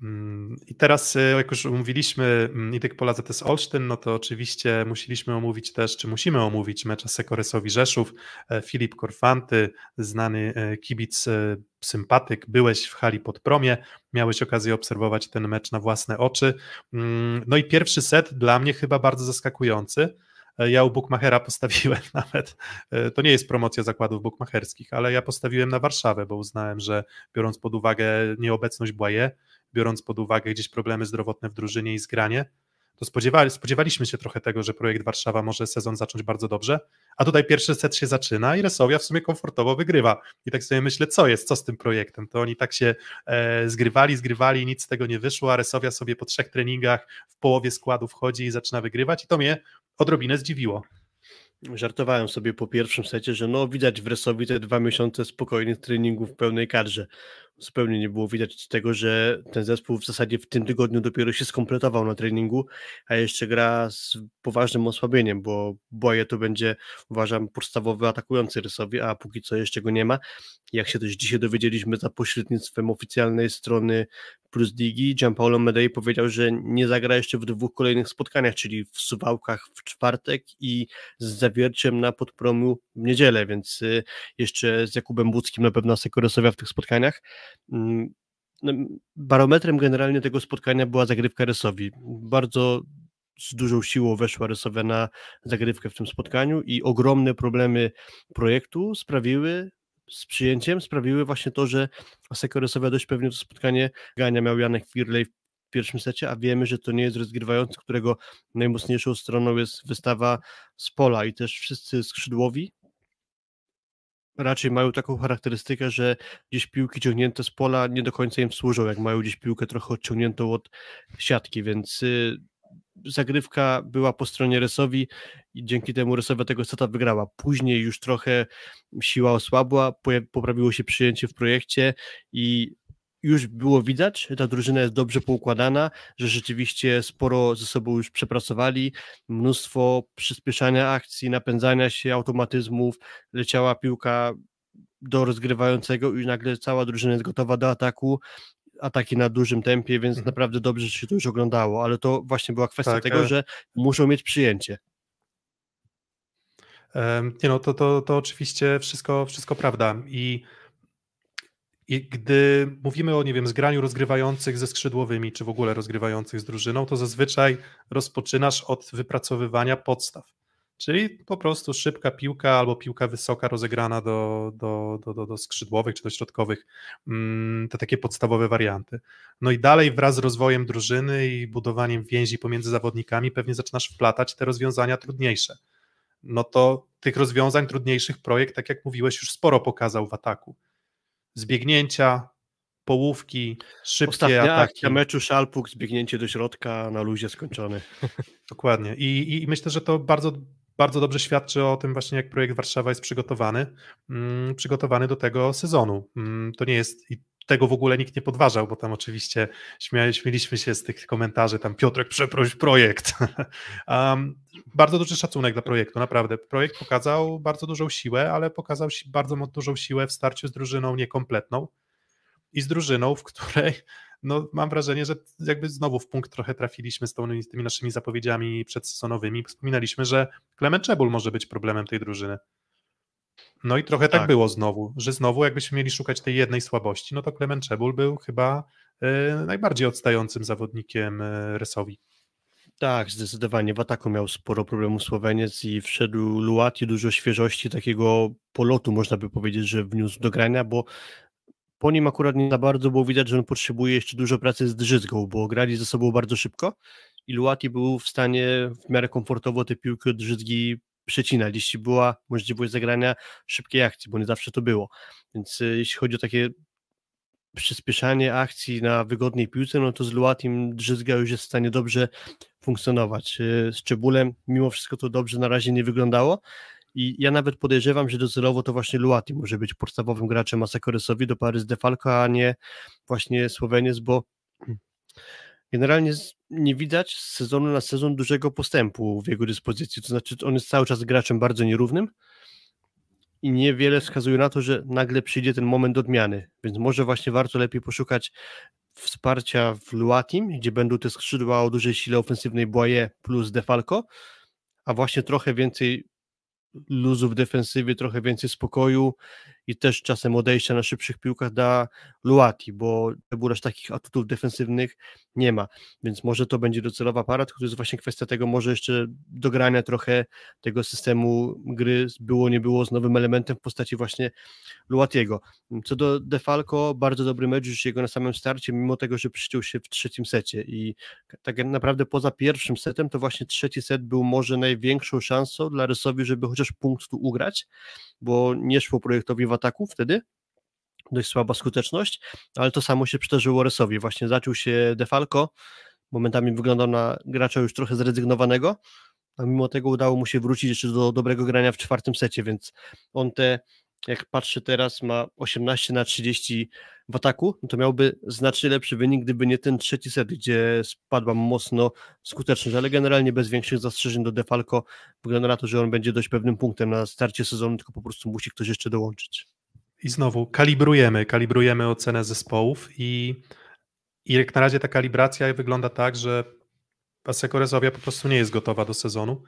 Mm, I teraz, e, jak już omówiliśmy mm, Pola ZS Olsztyn, no to oczywiście musieliśmy omówić też, czy musimy omówić mecz Sekoresowi Rzeszów. E, Filip Korfanty, znany e, kibic, sympatyk, byłeś w hali pod promie, miałeś okazję obserwować ten mecz na własne oczy. Mm, no i pierwszy set dla mnie chyba bardzo zaskakujący. Ja u Bukmachera postawiłem (laughs) nawet, to nie jest promocja zakładów bukmacherskich, ale ja postawiłem na Warszawę, bo uznałem, że biorąc pod uwagę nieobecność Błaje, biorąc pod uwagę gdzieś problemy zdrowotne w drużynie i zgranie, to spodziewali, spodziewaliśmy się trochę tego, że projekt Warszawa może sezon zacząć bardzo dobrze, a tutaj pierwszy set się zaczyna i Resowia w sumie komfortowo wygrywa. I tak sobie myślę, co jest, co z tym projektem? To oni tak się e, zgrywali, zgrywali, nic z tego nie wyszło, a Resowia sobie po trzech treningach w połowie składu wchodzi i zaczyna wygrywać i to mnie odrobinę zdziwiło. Żartowałem sobie po pierwszym secie, że no widać w Resowi te dwa miesiące spokojnych treningów w pełnej kadrze zupełnie nie było widać tego, że ten zespół w zasadzie w tym tygodniu dopiero się skompletował na treningu, a jeszcze gra z poważnym osłabieniem, bo boję to będzie, uważam, podstawowy atakujący rysowi, a póki co jeszcze go nie ma. Jak się też dzisiaj dowiedzieliśmy za pośrednictwem oficjalnej strony Plus Digi, Gianpaolo Medei powiedział, że nie zagra jeszcze w dwóch kolejnych spotkaniach, czyli w Suwałkach w czwartek i z Zawierciem na Podpromiu w niedzielę, więc y, jeszcze z Jakubem Budzkim na pewno Sekorosowia w tych spotkaniach. Mm, no, barometrem generalnie tego spotkania była zagrywka Rysowi. Bardzo z dużą siłą weszła Rysowia na zagrywkę w tym spotkaniu i ogromne problemy projektu sprawiły, z przyjęciem sprawiły właśnie to, że Aseko Rysowia dość pewnie to spotkanie gania miał Janek Firley w pierwszym secie, a wiemy, że to nie jest rozgrywający, którego najmocniejszą stroną jest wystawa z pola i też wszyscy skrzydłowi raczej mają taką charakterystykę, że gdzieś piłki ciągnięte z pola nie do końca im służą, jak mają gdzieś piłkę trochę odciągniętą od siatki, więc y, zagrywka była po stronie Resowi i dzięki temu Resowa tego seta wygrała. Później już trochę siła osłabła, poprawiło się przyjęcie w projekcie i już było widać, że ta drużyna jest dobrze poukładana, że rzeczywiście sporo ze sobą już przepracowali, mnóstwo przyspieszania akcji, napędzania się automatyzmów, leciała piłka do rozgrywającego i nagle cała drużyna jest gotowa do ataku, ataki na dużym tempie, więc mhm. naprawdę dobrze się to już oglądało, ale to właśnie była kwestia tak, tego, e... że muszą mieć przyjęcie. Nie no, to, to, to oczywiście wszystko, wszystko prawda i i gdy mówimy o, nie wiem, zgraniu rozgrywających ze skrzydłowymi, czy w ogóle rozgrywających z drużyną, to zazwyczaj rozpoczynasz od wypracowywania podstaw. Czyli po prostu szybka piłka albo piłka wysoka rozegrana do, do, do, do, skrzydłowych czy do środkowych, mm, te takie podstawowe warianty. No i dalej wraz z rozwojem drużyny i budowaniem więzi pomiędzy zawodnikami pewnie zaczynasz wplatać te rozwiązania trudniejsze. No to tych rozwiązań trudniejszych projekt, tak jak mówiłeś, już sporo pokazał w ataku. Zbiegnięcia, połówki, szybkie Ostatnia ataki. akcja meczu Szalpuk, zbiegnięcie do środka, na luzie skończony. (laughs) Dokładnie. I, I myślę, że to bardzo, bardzo dobrze świadczy o tym właśnie, jak projekt Warszawa jest przygotowany, mm, przygotowany do tego sezonu. Mm, to nie jest, tego w ogóle nikt nie podważał, bo tam oczywiście śmieliśmy się z tych komentarzy, tam Piotrek przeproś projekt. (laughs) um, bardzo duży szacunek dla projektu, naprawdę. Projekt pokazał bardzo dużą siłę, ale pokazał bardzo dużą siłę w starciu z drużyną niekompletną i z drużyną, w której no, mam wrażenie, że jakby znowu w punkt trochę trafiliśmy z, tą, z tymi naszymi zapowiedziami przedsezonowymi. Wspominaliśmy, że Clement Czebul może być problemem tej drużyny. No i trochę tak. tak. było znowu, że znowu jakbyśmy mieli szukać tej jednej słabości, no to Clement Czebul był chyba y, najbardziej odstającym zawodnikiem y, Resowi. Tak, zdecydowanie. W ataku miał sporo problemów Słoweniec i wszedł Luati, dużo świeżości, takiego polotu można by powiedzieć, że wniósł do grania, bo po nim akurat nie za bardzo było widać, że on potrzebuje jeszcze dużo pracy z drzyzgą, bo grali ze sobą bardzo szybko i Luati był w stanie w miarę komfortowo te piłki od drzyzgi przecinać, jeśli była możliwość zagrania szybkiej akcji, bo nie zawsze to było. Więc e, jeśli chodzi o takie przyspieszanie akcji na wygodnej piłce, no to z Luatim drzyzga już jest w stanie dobrze funkcjonować. E, z Czebulem mimo wszystko to dobrze na razie nie wyglądało, i ja nawet podejrzewam, że docelowo to właśnie Luati może być podstawowym graczem Asakoresowi do pary z Defalco, a nie właśnie Słoweniec, bo generalnie nie widać z sezonu na sezon dużego postępu w jego dyspozycji. To znaczy, on jest cały czas graczem bardzo nierównym i niewiele wskazuje na to, że nagle przyjdzie ten moment odmiany. Więc może właśnie warto lepiej poszukać wsparcia w Luatim, gdzie będą te skrzydła o dużej sile ofensywnej Boye plus Defalco, a właśnie trochę więcej luzu w defensywie, trochę więcej spokoju i też czasem odejścia na szybszych piłkach da Luati, bo aż takich atutów defensywnych nie ma, więc może to będzie docelowa para, to jest właśnie kwestia tego może jeszcze dogrania trochę tego systemu gry było, nie było z nowym elementem w postaci właśnie Luatiego. Co do Defalco, bardzo dobry mecz już jego na samym starcie, mimo tego, że przyciął się w trzecim secie. I tak naprawdę poza pierwszym setem, to właśnie trzeci set był może największą szansą dla Rysowi, żeby chociaż punkt tu ugrać, bo nie szło projektowi w ataku wtedy, dość słaba skuteczność, ale to samo się przydarzyło Resowi. Właśnie zaczął się Defalco, momentami wyglądał na gracza już trochę zrezygnowanego, a mimo tego udało mu się wrócić jeszcze do dobrego grania w czwartym secie, więc on te, jak patrzę teraz, ma 18 na 30 w ataku, no to miałby znacznie lepszy wynik, gdyby nie ten trzeci set, gdzie spadła mocno skuteczność, ale generalnie bez większych zastrzeżeń do Defalco wygląda na to, że on będzie dość pewnym punktem na starcie sezonu, tylko po prostu musi ktoś jeszcze dołączyć. I znowu kalibrujemy, kalibrujemy ocenę zespołów i, i jak na razie ta kalibracja wygląda tak, że Paseko Rezowia po prostu nie jest gotowa do sezonu.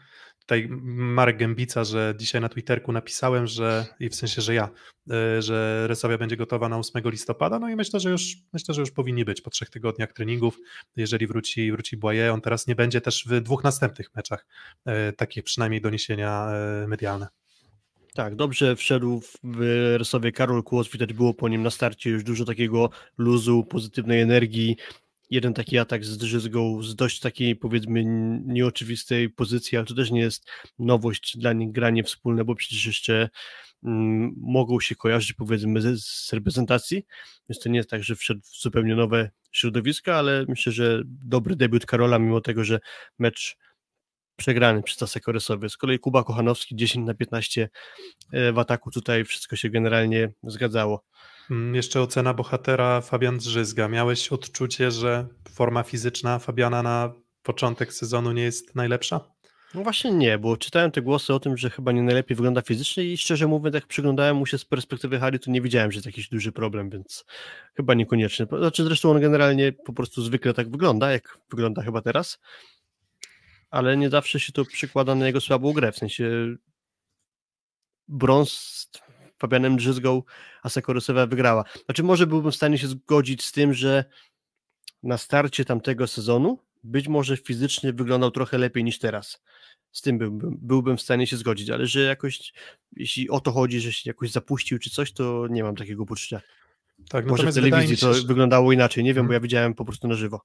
Tutaj Marek Gębica, że dzisiaj na Twitterku napisałem, że i w sensie, że ja, e, że Resowia będzie gotowa na 8 listopada, no i myślę, że już myślę, że już powinni być po trzech tygodniach treningów, jeżeli wróci, wróci Błaje, on teraz nie będzie też w dwóch następnych meczach, e, takie przynajmniej doniesienia e, medialne. Tak, dobrze wszedł w Rysowie Karol Kłos, widać było po nim na starcie już dużo takiego luzu, pozytywnej energii, jeden taki atak z drzyzgą z dość takiej powiedzmy nieoczywistej pozycji, ale to też nie jest nowość dla nich granie wspólne, bo przecież jeszcze mm, mogą się kojarzyć powiedzmy z, z reprezentacji, więc to nie jest tak, że wszedł w zupełnie nowe środowiska, ale myślę, że dobry debiut Karola, mimo tego, że mecz przegrany przez Tasek Koresowy. Z kolei Kuba Kochanowski 10 na 15 e, w ataku, tutaj wszystko się generalnie zgadzało. Mm, jeszcze ocena bohatera Fabian Drzyzga. Miałeś odczucie, że forma fizyczna Fabiana na początek sezonu nie jest najlepsza? No właśnie nie, bo czytałem te głosy o tym, że chyba nie najlepiej wygląda fizycznie i szczerze mówiąc, jak przyglądałem mu się z perspektywy Harry, to nie widziałem, że jest jakiś duży problem, więc chyba niekoniecznie. Znaczy zresztą on generalnie po prostu zwykle tak wygląda, jak wygląda chyba teraz, ale nie zawsze się to przykłada na jego słabą grę, w sensie brąz Fabianem Drzyzgą Asekorysowa wygrała. Znaczy może byłbym w stanie się zgodzić z tym, że na starcie tamtego sezonu być może fizycznie wyglądał trochę lepiej niż teraz. z tym byłbym, byłbym w stanie się zgodzić, ale że jakoś, jeśli o to chodzi, że się jakoś zapuścił czy coś, to nie mam takiego poczucia. Tak, Może w telewizji to że... wyglądało inaczej, nie wiem, hmm. bo ja widziałem po prostu na żywo.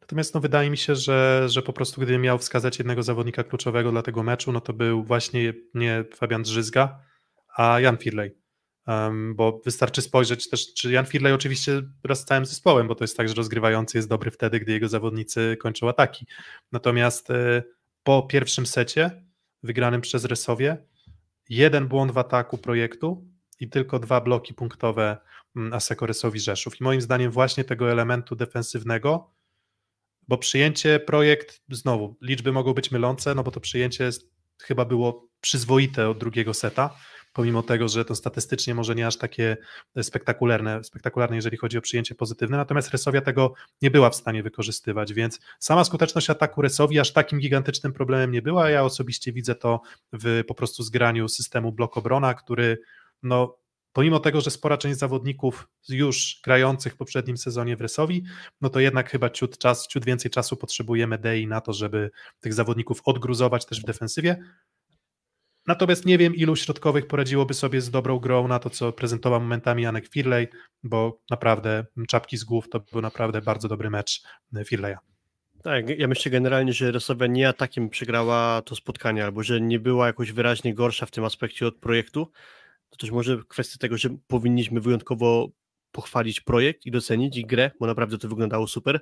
Natomiast no, wydaje mi się, że, że po prostu gdybym miał wskazać jednego zawodnika kluczowego dla tego meczu, no to był właśnie nie Fabian Drzyzga, a Jan Firley. Um, bo wystarczy spojrzeć też, czy Jan Firley oczywiście wraz z całym zespołem, bo to jest tak, że rozgrywający jest dobry wtedy, gdy jego zawodnicy kończą ataki. Natomiast y, po pierwszym secie wygranym przez Resowie, jeden błąd w ataku projektu i tylko dwa bloki punktowe mm, Aseko Resowi Rzeszów. I moim zdaniem właśnie tego elementu defensywnego bo przyjęcie projekt, znowu, liczby mogą być mylące, no bo to przyjęcie chyba było przyzwoite od drugiego seta, pomimo tego, że to statystycznie może nie aż takie spektakularne, spektakularne jeżeli chodzi o przyjęcie pozytywne, natomiast Resowia tego nie była w stanie wykorzystywać, więc sama skuteczność ataku Resowi aż takim gigantycznym problemem nie była, ja osobiście widzę to w po prostu zgraniu systemu blok obrona, który no pomimo tego, że spora część zawodników już grających w poprzednim sezonie w Resowi, no to jednak chyba ciut, czas, ciut więcej czasu potrzebujemy Dei na to, żeby tych zawodników odgruzować też w defensywie. Natomiast nie wiem, ilu środkowych poradziłoby sobie z dobrą grą na to, co prezentował momentami Janek Firley, bo naprawdę czapki z głów to był naprawdę bardzo dobry mecz Firleya. Tak, ja myślę generalnie, że Resowia nie atakiem przegrała to spotkanie, albo że nie była jakoś wyraźnie gorsza w tym aspekcie od projektu, to też może kwestia tego, że powinniśmy wyjątkowo pochwalić projekt i docenić i grę, bo naprawdę to wyglądało super.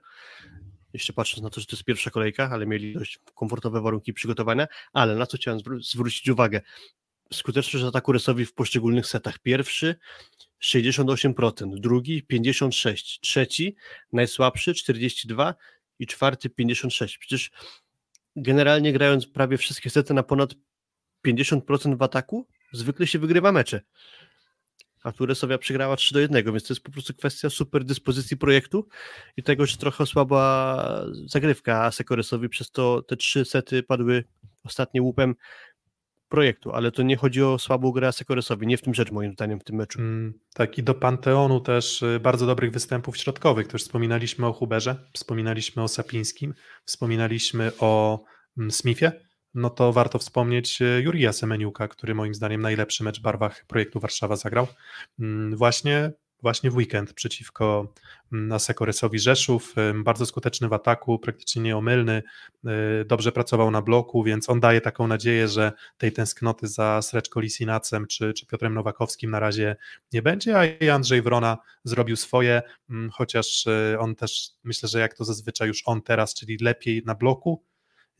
Jeszcze patrząc na to, że to jest pierwsza kolejka, ale mieli dość komfortowe warunki przygotowania, ale na co chciałem zwró zwrócić uwagę? Skuteczność ataku Resowi w poszczególnych setach. Pierwszy 68%, drugi 56%, trzeci najsłabszy 42% i czwarty 56%. Przecież generalnie grając prawie wszystkie sety na ponad 50% w ataku, zwykle się wygrywa mecze. A tu Resowia przegrała 3 do 1, więc to jest po prostu kwestia super dyspozycji projektu i tego, że trochę słaba zagrywka Sekoresowi, przez to te trzy sety padły ostatnie łupem projektu, ale to nie chodzi o słabą grę Sekoresowi, nie w tym rzecz moim zdaniem w tym meczu. Mm, tak i do Panteonu też y, bardzo dobrych występów środkowych, też wspominaliśmy o Huberze, wspominaliśmy o Sapińskim, wspominaliśmy o mm, Smithie, no to warto wspomnieć e, Jurija Semeniuka, który moim zdaniem najlepszy mecz w barwach projektu Warszawa zagrał. Mm, właśnie właśnie w weekend przeciwko mm, Asekoresowi Rzeszów. Bardzo skuteczny w ataku, praktycznie nieomylny, e, dobrze pracował na bloku, więc on daje taką nadzieję, że tej tęsknoty za Sreczko Lisinacem czy, czy Piotrem Nowakowskim na razie nie będzie, a Andrzej Wrona zrobił swoje, mm, chociaż e, on też myślę, że jak to zazwyczaj już on teraz, czyli lepiej na bloku,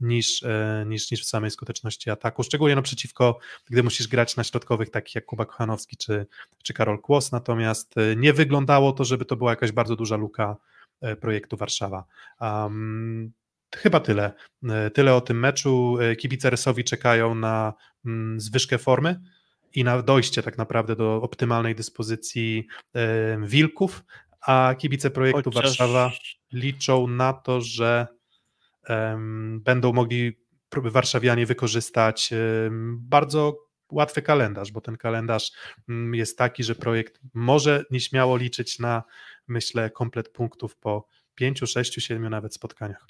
niż, e, niż, niż w samej skuteczności ataku, szczególnie no przeciwko, gdy musisz grać na środkowych takich jak Kuba Kochanowski czy, czy Karol Kłos, natomiast e, nie wyglądało to, żeby to była jakaś bardzo duża luka e, projektu Warszawa. Um, chyba tyle. Tyle o tym meczu. Kibice Resowi czekają na mm, zwyżkę formy i na dojście tak naprawdę do optymalnej dyspozycji Wilków, a kibice projektu Chociaż... Warszawa liczą na to, że będą mogli warszawianie wykorzystać bardzo łatwy kalendarz, bo ten kalendarz mm, jest taki, że projekt może nieśmiało liczyć na, myślę, komplet punktów po pięciu, sześciu, siedmiu nawet spotkaniach.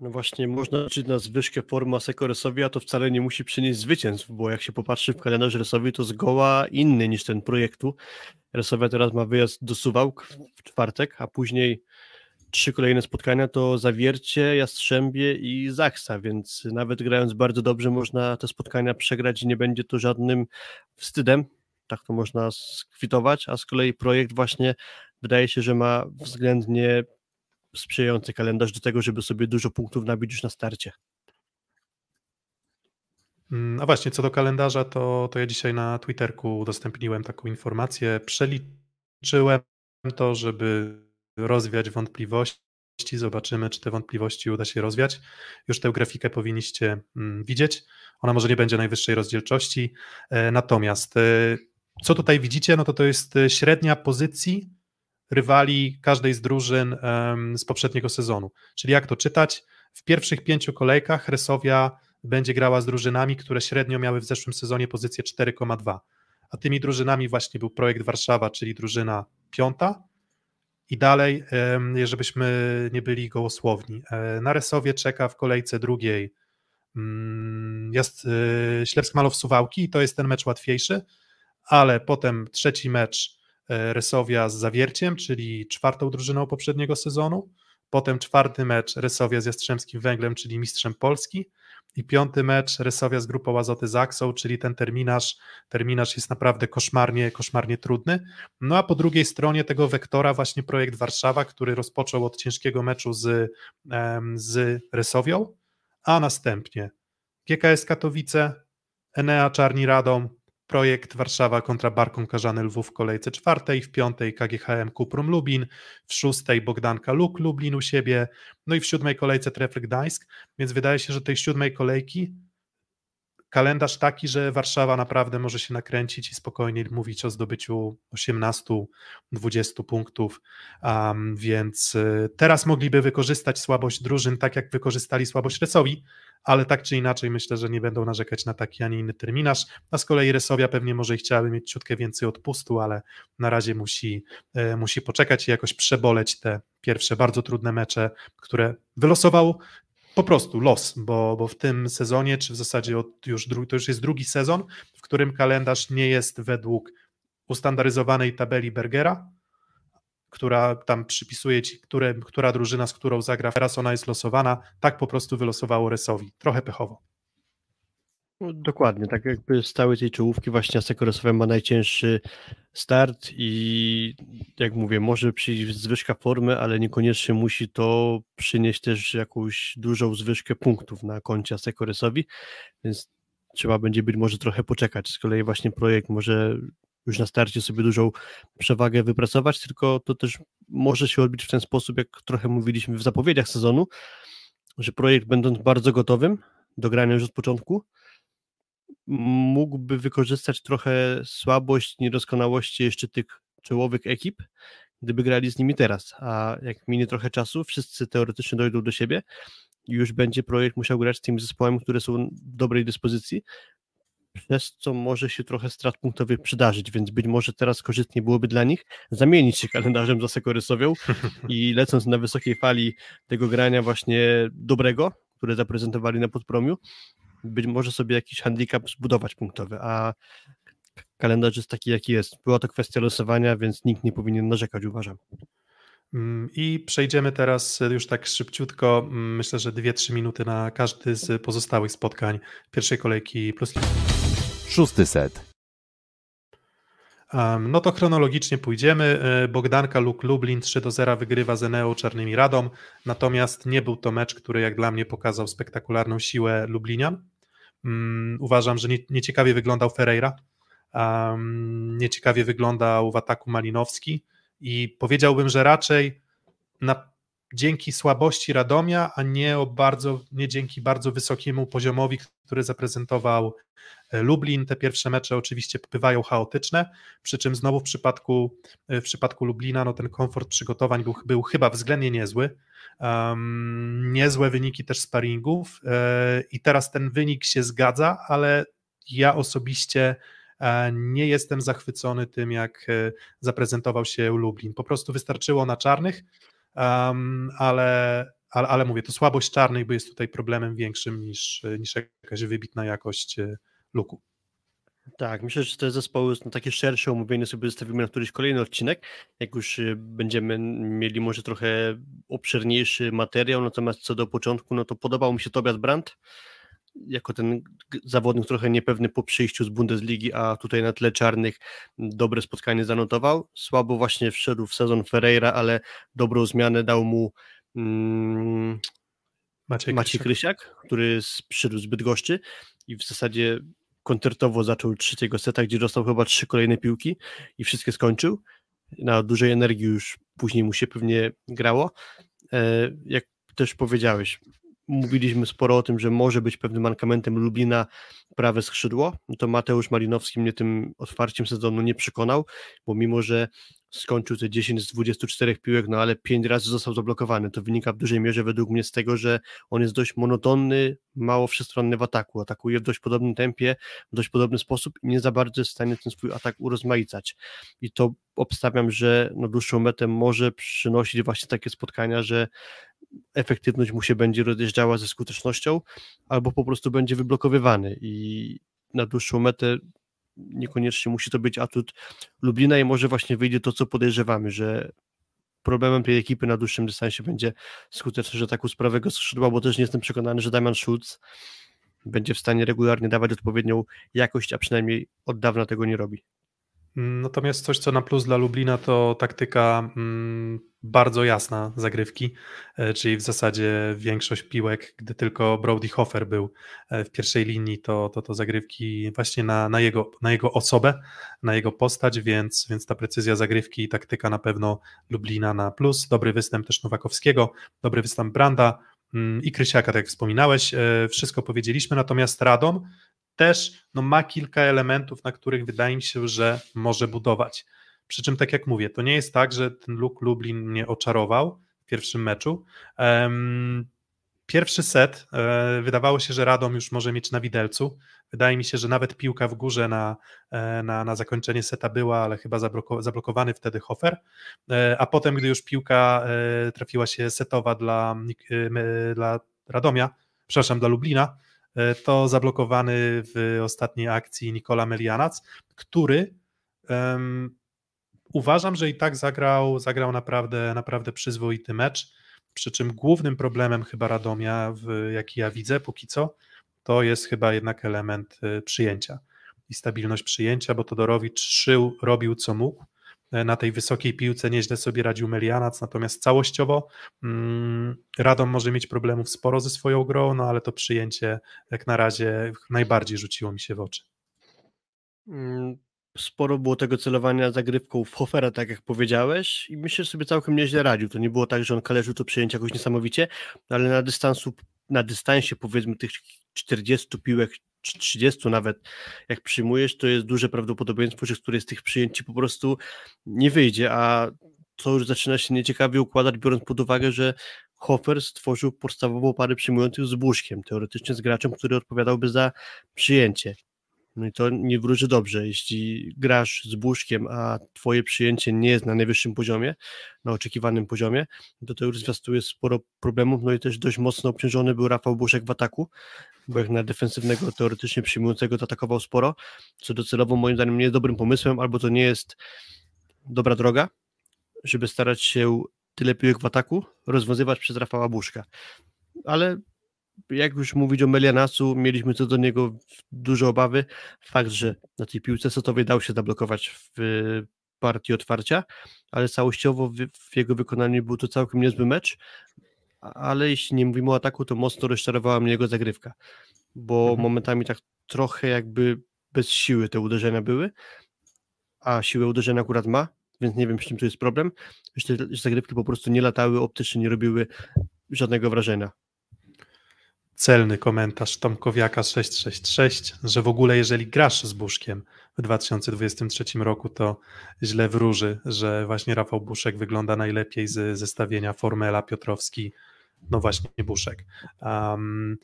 No właśnie, można liczyć na zwyżkę formy Aseko Resowi, a to wcale nie musi przynieść zwycięstw, bo jak się popatrzy w kalendarz Resowi, to zgoła inny niż ten projektu. Resowia teraz ma wyjazd do Suwałk w czwartek, a później trzy kolejne spotkania to Zawiercie, Jastrzębie i Zachsa, więc nawet grając bardzo dobrze można te spotkania przegrać i nie będzie to żadnym wstydem, tak to można skwitować, a z kolei projekt właśnie wydaje się, że ma względnie sprzyjający kalendarz do tego, żeby sobie dużo punktów nabić już na starcie. Mm, a właśnie, co do kalendarza, to, to ja dzisiaj na Twitterku udostępniłem taką informację. Przeliczyłem to, żeby rozwiać wątpliwości. Zobaczymy, czy te wątpliwości uda się rozwiać. Już tę grafikę powinniście mm, widzieć. Ona może nie będzie najwyższej rozdzielczości. E, natomiast e, co tutaj widzicie, no to to jest e, średnia pozycji rywali każdej z drużyn z poprzedniego sezonu. Czyli jak to czytać? W pierwszych pięciu kolejkach Resowia będzie grała z drużynami, które średnio miały w zeszłym sezonie pozycję 4,2. A tymi drużynami właśnie był projekt Warszawa, czyli drużyna piąta, i dalej, żebyśmy nie byli gołosłowni. E, na Resowie czeka w kolejce drugiej. Mm, jest y, Ślepsk Malow Suwałki i to jest ten mecz łatwiejszy, ale potem trzeci mecz y, Resowia z Zawierciem, czyli czwartą drużyną poprzedniego sezonu, potem czwarty mecz Resowia z Jastrzębskim Węglem, czyli mistrzem Polski i piąty mecz Resowia z grupą Azoty Zaksą, czyli ten terminarz, terminarz jest naprawdę koszmarnie, koszmarnie trudny. No a po drugiej stronie tego wektora właśnie projekt Warszawa, który rozpoczął od ciężkiego meczu z, z Resowią, a następnie GKS Katowice, Enea Czarni Radom, projekt Warszawa kontra Barką Karzany Lwów w kolejce czwartej, w piątej KGHM Kuprum Lubin, w szóstej Bogdanka Luk Lublin u siebie, no i w siódmej kolejce Trefl Gdańsk, więc wydaje się, że tej siódmej kolejki kalendarz taki, że Warszawa naprawdę może się nakręcić i spokojnie mówić o zdobyciu 18-20 punktów, um, więc y, teraz mogliby wykorzystać słabość drużyn tak jak wykorzystali słabość Resowi, ale tak czy inaczej myślę, że nie będą narzekać na taki, a nie inny terminarz, a z kolei Resowia pewnie może i chciałaby mieć ciutkę więcej odpustu, ale na razie musi, e, musi poczekać i jakoś przeboleć te pierwsze bardzo trudne mecze, które wylosował po prostu los, bo, bo w tym sezonie, czy w zasadzie od już dru, to już jest drugi sezon, w którym kalendarz nie jest według ustandaryzowanej tabeli Bergera, która tam przypisuje ci, które, która drużyna z którą zagra, teraz ona jest losowana, tak po prostu wylosowało Resowi. Trochę pechowo. No, dokładnie, tak jakby z całej tej czołówki właśnie Resowe ma najcięższy start i jak mówię, może przyjść zwyżka formy, ale niekoniecznie musi to przynieść też jakąś dużą zwyżkę punktów na koncie Resowi, więc trzeba będzie być może trochę poczekać. Z kolei właśnie projekt może już na starcie sobie dużą przewagę wypracować, tylko to też może się odbić w ten sposób, jak trochę mówiliśmy w zapowiedziach sezonu, że projekt będąc bardzo gotowym do grania już od początku, mógłby wykorzystać trochę słabość, niedoskonałości jeszcze tych czołowych ekip, gdyby grali z nimi teraz, a jak minie trochę czasu, wszyscy teoretycznie dojdą do siebie. I już będzie projekt musiał grać z tymi zespołami, które są w dobrej dyspozycji, przez co może się trochę strat punktowych przydarzyć, więc być może teraz korzystnie byłoby dla nich zamienić się kalendarzem za Sekorysowią i (laughs) lecąc na wysokiej fali tego grania właśnie dobrego, które zaprezentowali na podpromiu, być może sobie jakiś handicap zbudować punktowy, a kalendarz jest taki, jaki jest. Była to kwestia losowania, więc nikt nie powinien narzekać, uważam. Mm, I przejdziemy teraz już tak szybciutko, mm, myślę, że 2-3 minuty na każdy z pozostałych spotkań pierwszej kolejki plus. Szósty set. No to chronologicznie pójdziemy. E, Bogdanka Luk Lublin 3 do 0 wygrywa z Eneo Czarnymi Radom, natomiast nie był to mecz, który jak dla mnie pokazał spektakularną siłę Lublinian. Mm, uważam, że nieciekawie wyglądał Ferreira, nieciekawie wyglądał w ataku Malinowski i powiedziałbym, że raczej na, dzięki słabości Radomia, a nie, o bardzo, nie dzięki bardzo wysokiemu poziomowi, który zaprezentował Lublin. Te pierwsze mecze oczywiście bywają chaotyczne, przy czym znowu w przypadku, e, w przypadku Lublina no ten komfort przygotowań był, był chyba względnie niezły. Um, niezłe wyniki też sparingów e, i teraz ten wynik się zgadza, ale ja osobiście nie jestem zachwycony tym, jak zaprezentował się Lublin. Po prostu wystarczyło na czarnych, um, ale, ale, ale mówię, to słabość czarnych jest tutaj problemem większym niż, niż jakaś wybitna jakość e, luku. Tak, myślę, że te zespoły na takie szersze omówienie sobie zostawimy na któryś kolejny odcinek, jak już e, będziemy mieli może trochę obszerniejszy materiał, natomiast co do początku, no to podobał mi się Tobias Brandt, jako ten zawodnik trochę niepewny po przyjściu z Bundesligi, a tutaj na tle czarnych dobre spotkanie zanotował. Słabo właśnie wszedł w sezon Ferreira, ale dobrą zmianę dał mu mm, Maciej, Maciej. Krysiak, który przyszedł z Bydgoszczy i w zasadzie koncertowo zaczął trzeciego seta, gdzie dostał chyba trzy kolejne piłki i wszystkie skończył. Na dużej energii już później mu się pewnie grało. E, jak też powiedziałeś, mówiliśmy sporo o tym, że może być pewnym mankamentem Lublina prawe skrzydło, no to Mateusz Malinowski mnie tym otwarciem sezonu nie przekonał, bo mimo, że skończył te 10 z 24 piłek, no ale 5 razy został zablokowany. To wynika w dużej mierze według mnie z tego, że on jest dość monotonny, mało wszechstronny w ataku. Atakuje w dość podobnym tempie, w dość podobny sposób i nie za bardzo jest w stanie ten swój atak urozmaicać. I to obstawiam, że na dłuższą metę może przynosić właśnie takie spotkania, że efektywność mu się będzie rozjeżdżała ze skutecznością, albo po prostu będzie wyblokowywany i na dłuższą metę niekoniecznie musi to być atut Lublina i może właśnie wyjdzie to, co podejrzewamy, że problemem tej ekipy na dłuższym dystansie będzie skuteczność ataku z prawego skrzydła, bo też nie jestem przekonany, że Damian Schulz będzie w stanie regularnie dawać odpowiednią jakość, a przynajmniej od dawna tego nie robi. Natomiast coś, co na plus dla Lublina, to taktyka mm, bardzo jasna zagrywki, e, czyli w zasadzie większość piłek, gdy tylko Brody Hofer był e, w pierwszej linii, to, to, to zagrywki właśnie na, na, jego, na jego osobę, na jego postać, więc, więc ta precyzja zagrywki i taktyka na pewno Lublina na plus. Dobry występ też Nowakowskiego, dobry występ Branda mm, i Krysiaka, tak jak wspominałeś. E, wszystko powiedzieliśmy, natomiast Radom też no, ma kilka elementów, na których wydaje mi się, że może budować. Przy czym, tak jak mówię, to nie jest tak, że ten Luke Lublin mnie oczarował w pierwszym meczu. Pierwszy set e, wydawało się, że Radom już może mieć na widelcu. Wydaje mi się, że nawet piłka w górze na, e, na, na zakończenie seta była, ale chyba zablokowany wtedy Hofer. E, a potem, gdy już piłka trafiła się setowa dla, dla Radomia, przepraszam, dla Lublina, E, to zablokowany w ostatniej akcji Nikola Melianac, który um, uważam, że i tak zagrał, zagrał naprawdę, naprawdę przyzwoity mecz, przy czym głównym problemem chyba Radomia, w, jaki ja widzę póki co, to jest chyba jednak element e, przyjęcia i stabilność przyjęcia, bo Todorowicz szył, robił co mógł, E, na tej wysokiej piłce nieźle sobie radził Melianac, natomiast całościowo mm, Radom może mieć problemów sporo ze swoją grą, no ale to przyjęcie jak na razie najbardziej rzuciło mi się w oczy. Sporo było tego celowania zagrywką w Hofera, tak jak powiedziałeś, i myślę, że sobie całkiem nieźle radził. To nie było tak, że on kalerzył to przyjęcie jakoś niesamowicie, ale na dystansu, na dystansie powiedzmy tych 40 piłek 30 nawet, jak przyjmujesz, to jest duże prawdopodobieństwo, że któryś z tych przyjęć po prostu nie wyjdzie, a to już zaczyna się nieciekawie układać, biorąc pod uwagę, że Hofer stworzył podstawową parę przyjmujących z Buszkiem, teoretycznie z graczem, który odpowiadałby za przyjęcie. No i to nie wróży dobrze, jeśli grasz z Buszkiem, a twoje przyjęcie nie jest na najwyższym poziomie, na oczekiwanym poziomie, to to już zwiastuje sporo problemów, no i też dość mocno obciążony był Rafał Buszek w ataku, bo jak na defensywnego, teoretycznie przyjmującego to atakował sporo, co docelowo moim zdaniem nie jest dobrym pomysłem, albo to nie jest dobra droga, żeby starać się tyle piłek w ataku rozwiązywać przez Rafała Buszka. Ale jak już mówić o Melianasu, mieliśmy co do niego duże obawy. Fakt, że na tej piłce setowej dał się zablokować w partii otwarcia, ale całościowo w, jego wykonaniu był to całkiem niezły mecz, ale jeśli nie mówimy o ataku, to mocno rozczarowała mnie jego zagrywka, bo mhm. momentami tak trochę jakby bez siły te uderzenia były, a siłę uderzenia akurat ma, więc nie wiem, z czym tu jest problem. Że zagrywki po prostu nie latały, optycznie nie robiły żadnego wrażenia celny komentarz Tomkowiaka 666, że w ogóle jeżeli grasz z Buszkiem w 2023 roku, to źle wróży, że właśnie Rafał Buszek wygląda najlepiej z zestawienia Formela Piotrowski, no właśnie Buszek. Um,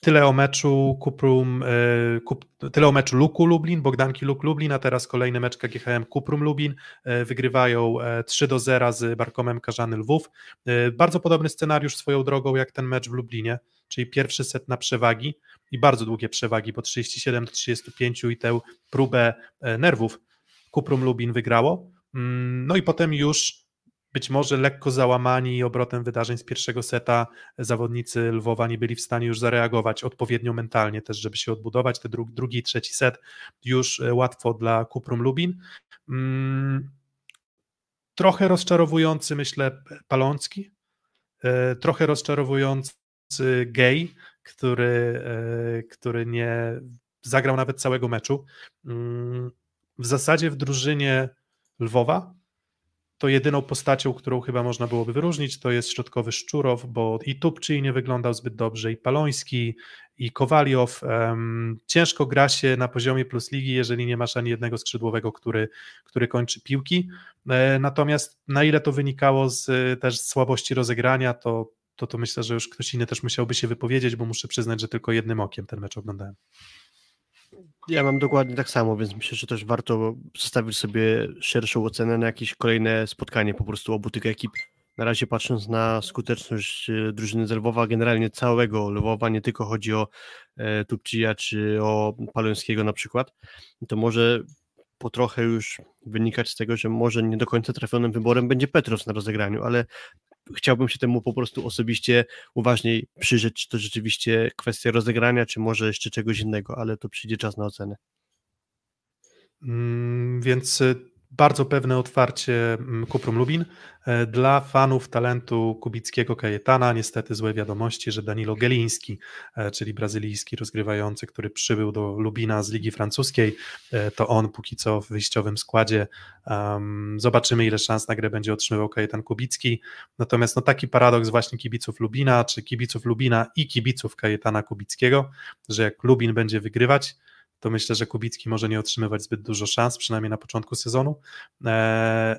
Tyle o meczu Kuprum, e, Kup, tyle o meczu Luku Lublin, Bogdanki Luk Lublin, a teraz kolejny mecz KGHM Kuprum Lublin. E, wygrywają 3 e, do 0 z Barkomem Karzany Lwów. Bardzo podobny scenariusz swoją drogą jak ten mecz w Lublinie, czyli pierwszy set na przewagi i bardzo długie przewagi, bo 37 do 35 i tę próbę nerwów Kuprum Lublin wygrało. Mm, no i potem już być może lekko załamani obrotem wydarzeń z pierwszego seta zawodnicy Lwowa nie byli w stanie już zareagować odpowiednio mentalnie też, żeby się odbudować. Te drugi, drugi trzeci set już e, łatwo dla Kuprum Lubin. Mm, trochę rozczarowujący, myślę, Palącki, e, trochę rozczarowujący Gay, który, e, który nie zagrał nawet całego meczu. Mm, w zasadzie w drużynie Lwowa to jedyną postacią, którą chyba można byłoby wyróżnić, to jest środkowy Szczurow, bo i Tupczy nie wyglądał zbyt dobrze, i Paloński, i Kowaliow. Ciężko gra się na poziomie plus ligi, jeżeli nie masz ani jednego skrzydłowego, który, który kończy piłki. E, natomiast na ile to wynikało z też słabości rozegrania, to, to, to myślę, że już ktoś inny też musiałby się wypowiedzieć, bo muszę przyznać, że tylko jednym okiem ten mecz oglądałem. Ja mam dokładnie tak samo, więc myślę, że też warto zostawić sobie szerszą ocenę na jakieś kolejne spotkanie po prostu obu tych ekip. Na razie patrząc na skuteczność e, drużyny z Lwowa, generalnie całego Lwowa, nie tylko chodzi o e, Tupcija czy o Palońskiego na przykład, to może po trochę już wynikać z tego, że może nie do końca trafionym wyborem będzie Petros na rozegraniu, ale chciałbym się temu po prostu osobiście uważniej przyjrzeć, czy to rzeczywiście kwestia rozegrania, czy może jeszcze czegoś innego, ale to przyjdzie czas na ocenę. Mm, więc y, bardzo pewne otwarcie mm, Kuprum Lubin. E, dla fanów talentu kubickiego Kajetana niestety złe wiadomości, że Danilo Geliński, e, czyli brazylijski rozgrywający, który przybył do Lubina z Ligi Francuskiej, e, to on póki co w wyjściowym składzie. zobaczymy ile szans na grę będzie otrzymywał Kajetan Kubicki. Natomiast no, taki paradoks właśnie kibiców Lubina, czy kibiców Lubina i kibiców Kajetana Kubickiego, że jak Lubin będzie wygrywać, to myślę, że Kubicki może nie otrzymywać zbyt dużo szans, przynajmniej na początku sezonu. E,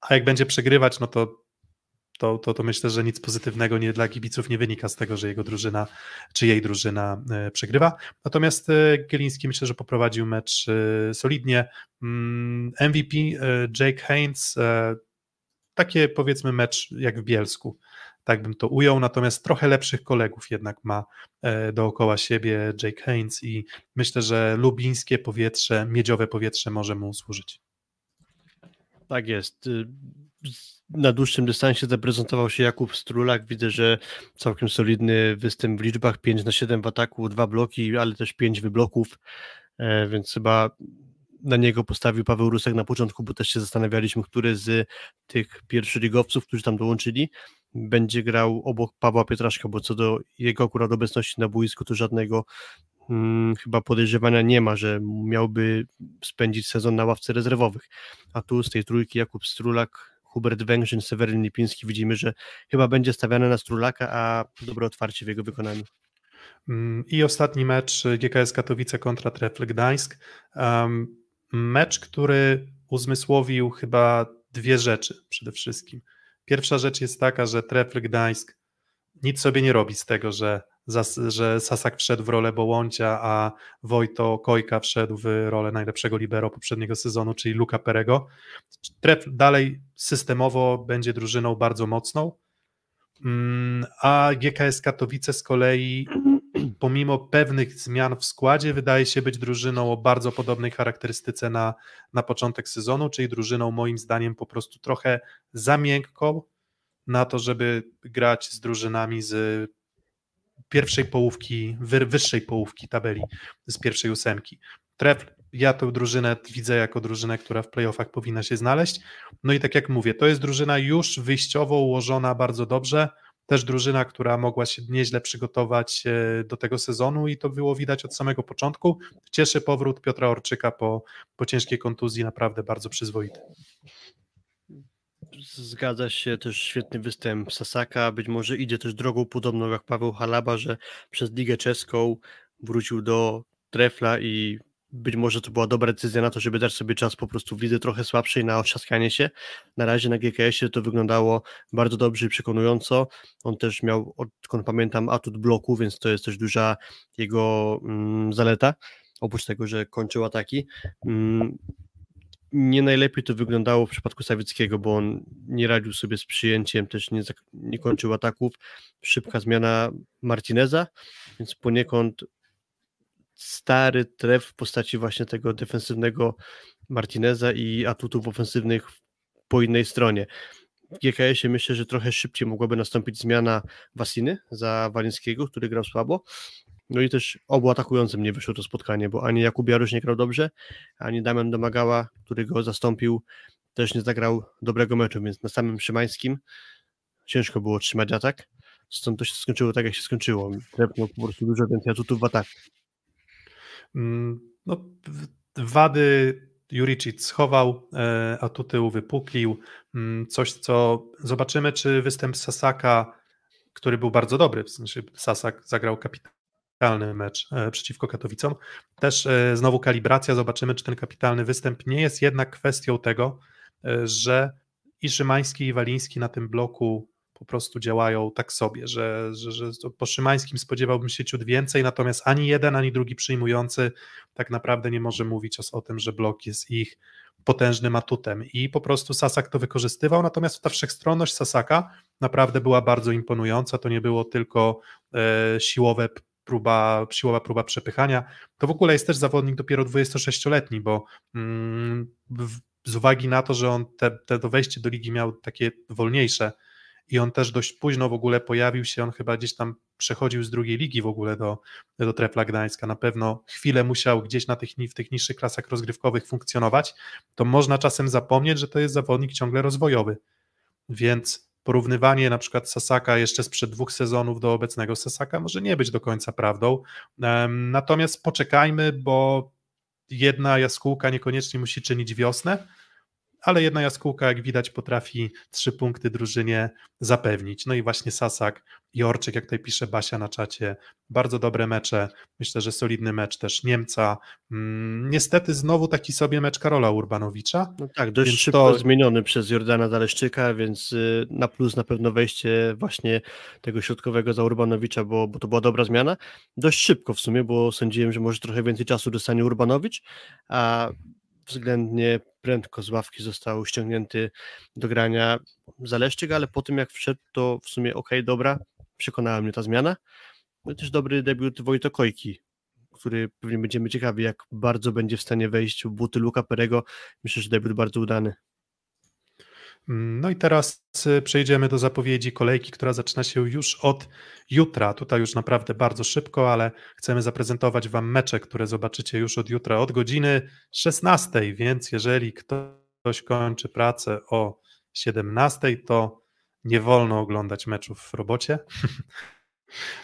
a jak będzie przegrywać, no to to, to, to myślę, że nic pozytywnego nie, dla kibiców nie wynika z tego, że jego drużyna, czy jej drużyna e, przegrywa. Natomiast e, Gieliński myślę, że poprowadził mecz solidnie. MVP mm, Jake Haynes, takie powiedzmy mecz jak w Bielsku tak bym to ujął, natomiast trochę lepszych kolegów jednak ma e, dookoła siebie Jake Haynes i myślę, że lubińskie powietrze, miedziowe powietrze może mu służyć. Tak jest. Y, na dłuższym dystansie zaprezentował się Jakub Strulak. Widzę, że całkiem solidny występ w liczbach 5 na 7 w ataku, dwa bloki, ale też 5 wybloków, e, więc chyba na niego postawił Paweł Rusek na początku, bo też się zastanawialiśmy, który z tych pierwszoligowców, którzy tam dołączyli, będzie grał obok Pawła Pietraszka, bo co do jego akurat obecności na boisku, to żadnego hmm, chyba podejrzewania nie ma, że miałby spędzić sezon na ławce rezerwowych. A tu z tej trójki Jakub Strulak, Hubert Węgrzyn, Seweryn Lipiński widzimy, że chyba będzie stawiane na Strulaka, a dobre otwarcie w jego wykonaniu. Mm, I ostatni mecz GKS Katowice kontra Trefl Gdańsk. Um, mecz, który uzmysłowił chyba dwie rzeczy przede wszystkim. Pierwsza rzecz jest taka, że Trefl Gdańsk nic sobie nie robi z tego, że, że Sasak wszedł w rolę Bołącia, a Wojto Kojka wszedł w rolę najlepszego libero poprzedniego sezonu, czyli Luka Perego. Trefl dalej systemowo będzie drużyną bardzo mocną, mm, a GKS Katowice z kolei (clears throat) pomimo pewnych zmian w składzie, wydaje się być drużyną o bardzo podobnej charakterystyce na, na początek sezonu, czyli drużyną moim zdaniem po prostu trochę za miękką na to, żeby grać z drużynami z pierwszej połówki, wyższej połówki tabeli, z pierwszej ósemki. Tref, ja tę drużynę widzę jako drużynę, która w playoffach powinna się znaleźć. No i tak jak mówię, to jest drużyna już wyjściowo ułożona bardzo dobrze, też drużyna, która mogła się nieźle przygotować e, do tego sezonu i to było widać od samego początku. Cieszy powrót Piotra Orczyka po, po ciężkiej kontuzji, naprawdę bardzo przyzwoity. Zgadza się, też świetny występ Sasaka, być może idzie też drogą podobną jak Paweł Halaba, że przez Ligę Czeską wrócił do Trefla i być może to była dobra decyzja na to, żeby dać sobie czas po prostu w lidze trochę słabszej na otrzaskanie się. Na razie na GKS-ie to wyglądało bardzo dobrze i przekonująco. On też miał, odkąd pamiętam, atut bloku, więc to jest też duża jego mm, zaleta. Oprócz tego, że kończył ataki. Mm, nie najlepiej to wyglądało w przypadku Sawickiego, bo on nie radził sobie z przyjęciem, też nie, nie kończył ataków. Szybka zmiana Martineza, więc poniekąd stary tref w postaci właśnie tego defensywnego Martineza i atutów ofensywnych po innej stronie. W GKS-ie myślę, że trochę szybciej mogłaby nastąpić zmiana Wasiny za Walińskiego, który grał słabo. No i też obu atakującym nie wyszło to spotkanie, bo ani Jakub Jarusz nie grał dobrze, ani Damian Domagała, który go zastąpił, też nie zagrał dobrego meczu, więc na samym Szymańskim ciężko było trzymać atak. Stąd to się skończyło tak, jak się skończyło. Trepnął po prostu dużo więcej atutów w ataku. Mm, no, wady Juricic schował, atuty uwypuklił, mm, coś co zobaczymy, czy występ Sasaka, który był bardzo dobry, w sensie Sasak zagrał kapitalny mecz przeciwko Katowicom, też znowu kalibracja, zobaczymy, czy ten kapitalny występ nie jest jednak kwestią tego, że i Szymański i Waliński na tym bloku po prostu działają tak sobie, że, że, że po Szymańskim spodziewałbym się ciut więcej, natomiast ani jeden, ani drugi przyjmujący tak naprawdę nie może mówić o, o tym, że blok jest ich potężnym atutem. I po prostu Sasak to wykorzystywał, natomiast ta wszechstronność Sasaka naprawdę była bardzo imponująca, to nie było tylko e, siłowe próba, siłowa próba przepychania, to w ogóle jest też zawodnik dopiero 26-letni, bo mm, w, z uwagi na to, że on te, te to wejście do ligi miał takie wolniejsze, i on też dość późno w ogóle pojawił się, on chyba gdzieś tam przechodził z drugiej ligi w ogóle do, do Trefla Gdańska, na pewno chwilę musiał gdzieś na tych, w tych niższych klasach rozgrywkowych funkcjonować, to można czasem zapomnieć, że to jest zawodnik ciągle rozwojowy, więc porównywanie na przykład Sasaka jeszcze sprzed dwóch sezonów do obecnego Sasaka może nie być do końca prawdą, natomiast poczekajmy, bo jedna jaskółka niekoniecznie musi czynić wiosnę, ale jedna jaskółka, jak widać, potrafi trzy punkty drużynie zapewnić. No i właśnie Sasak i Orczyk, jak tutaj pisze Basia na czacie, bardzo dobre mecze. Myślę, że solidny mecz też Niemca. Mm, niestety znowu taki sobie mecz Karola Urbanowicza. No tak, dość szybko to... zmieniony przez Jordana Zaleszczyka, więc y, na plus na pewno wejście właśnie tego środkowego za Urbanowicza, bo, bo to była dobra zmiana. Dość szybko w sumie, bo sądziłem, że może trochę więcej czasu dostanie Urbanowicz, a względnie prędko z ławki został ściągnięty do grania Zaleszczyk, ale po tym jak wszedł, to w sumie ok, dobra, przekonała mnie ta zmiana. No też dobry debiut Wojto Kojki, który pewnie będziemy ciekawi, jak bardzo będzie w stanie wejść w buty Luka Perego. Myślę, że debiut bardzo udany. No i teraz y, przejdziemy do zapowiedzi kolejki, która zaczyna się już od jutra. Tutaj już naprawdę bardzo szybko, ale chcemy zaprezentować Wam mecze, które zobaczycie już od jutra, od godziny 16, więc jeżeli ktoś kończy pracę o 17, to nie wolno oglądać meczów w robocie. (laughs)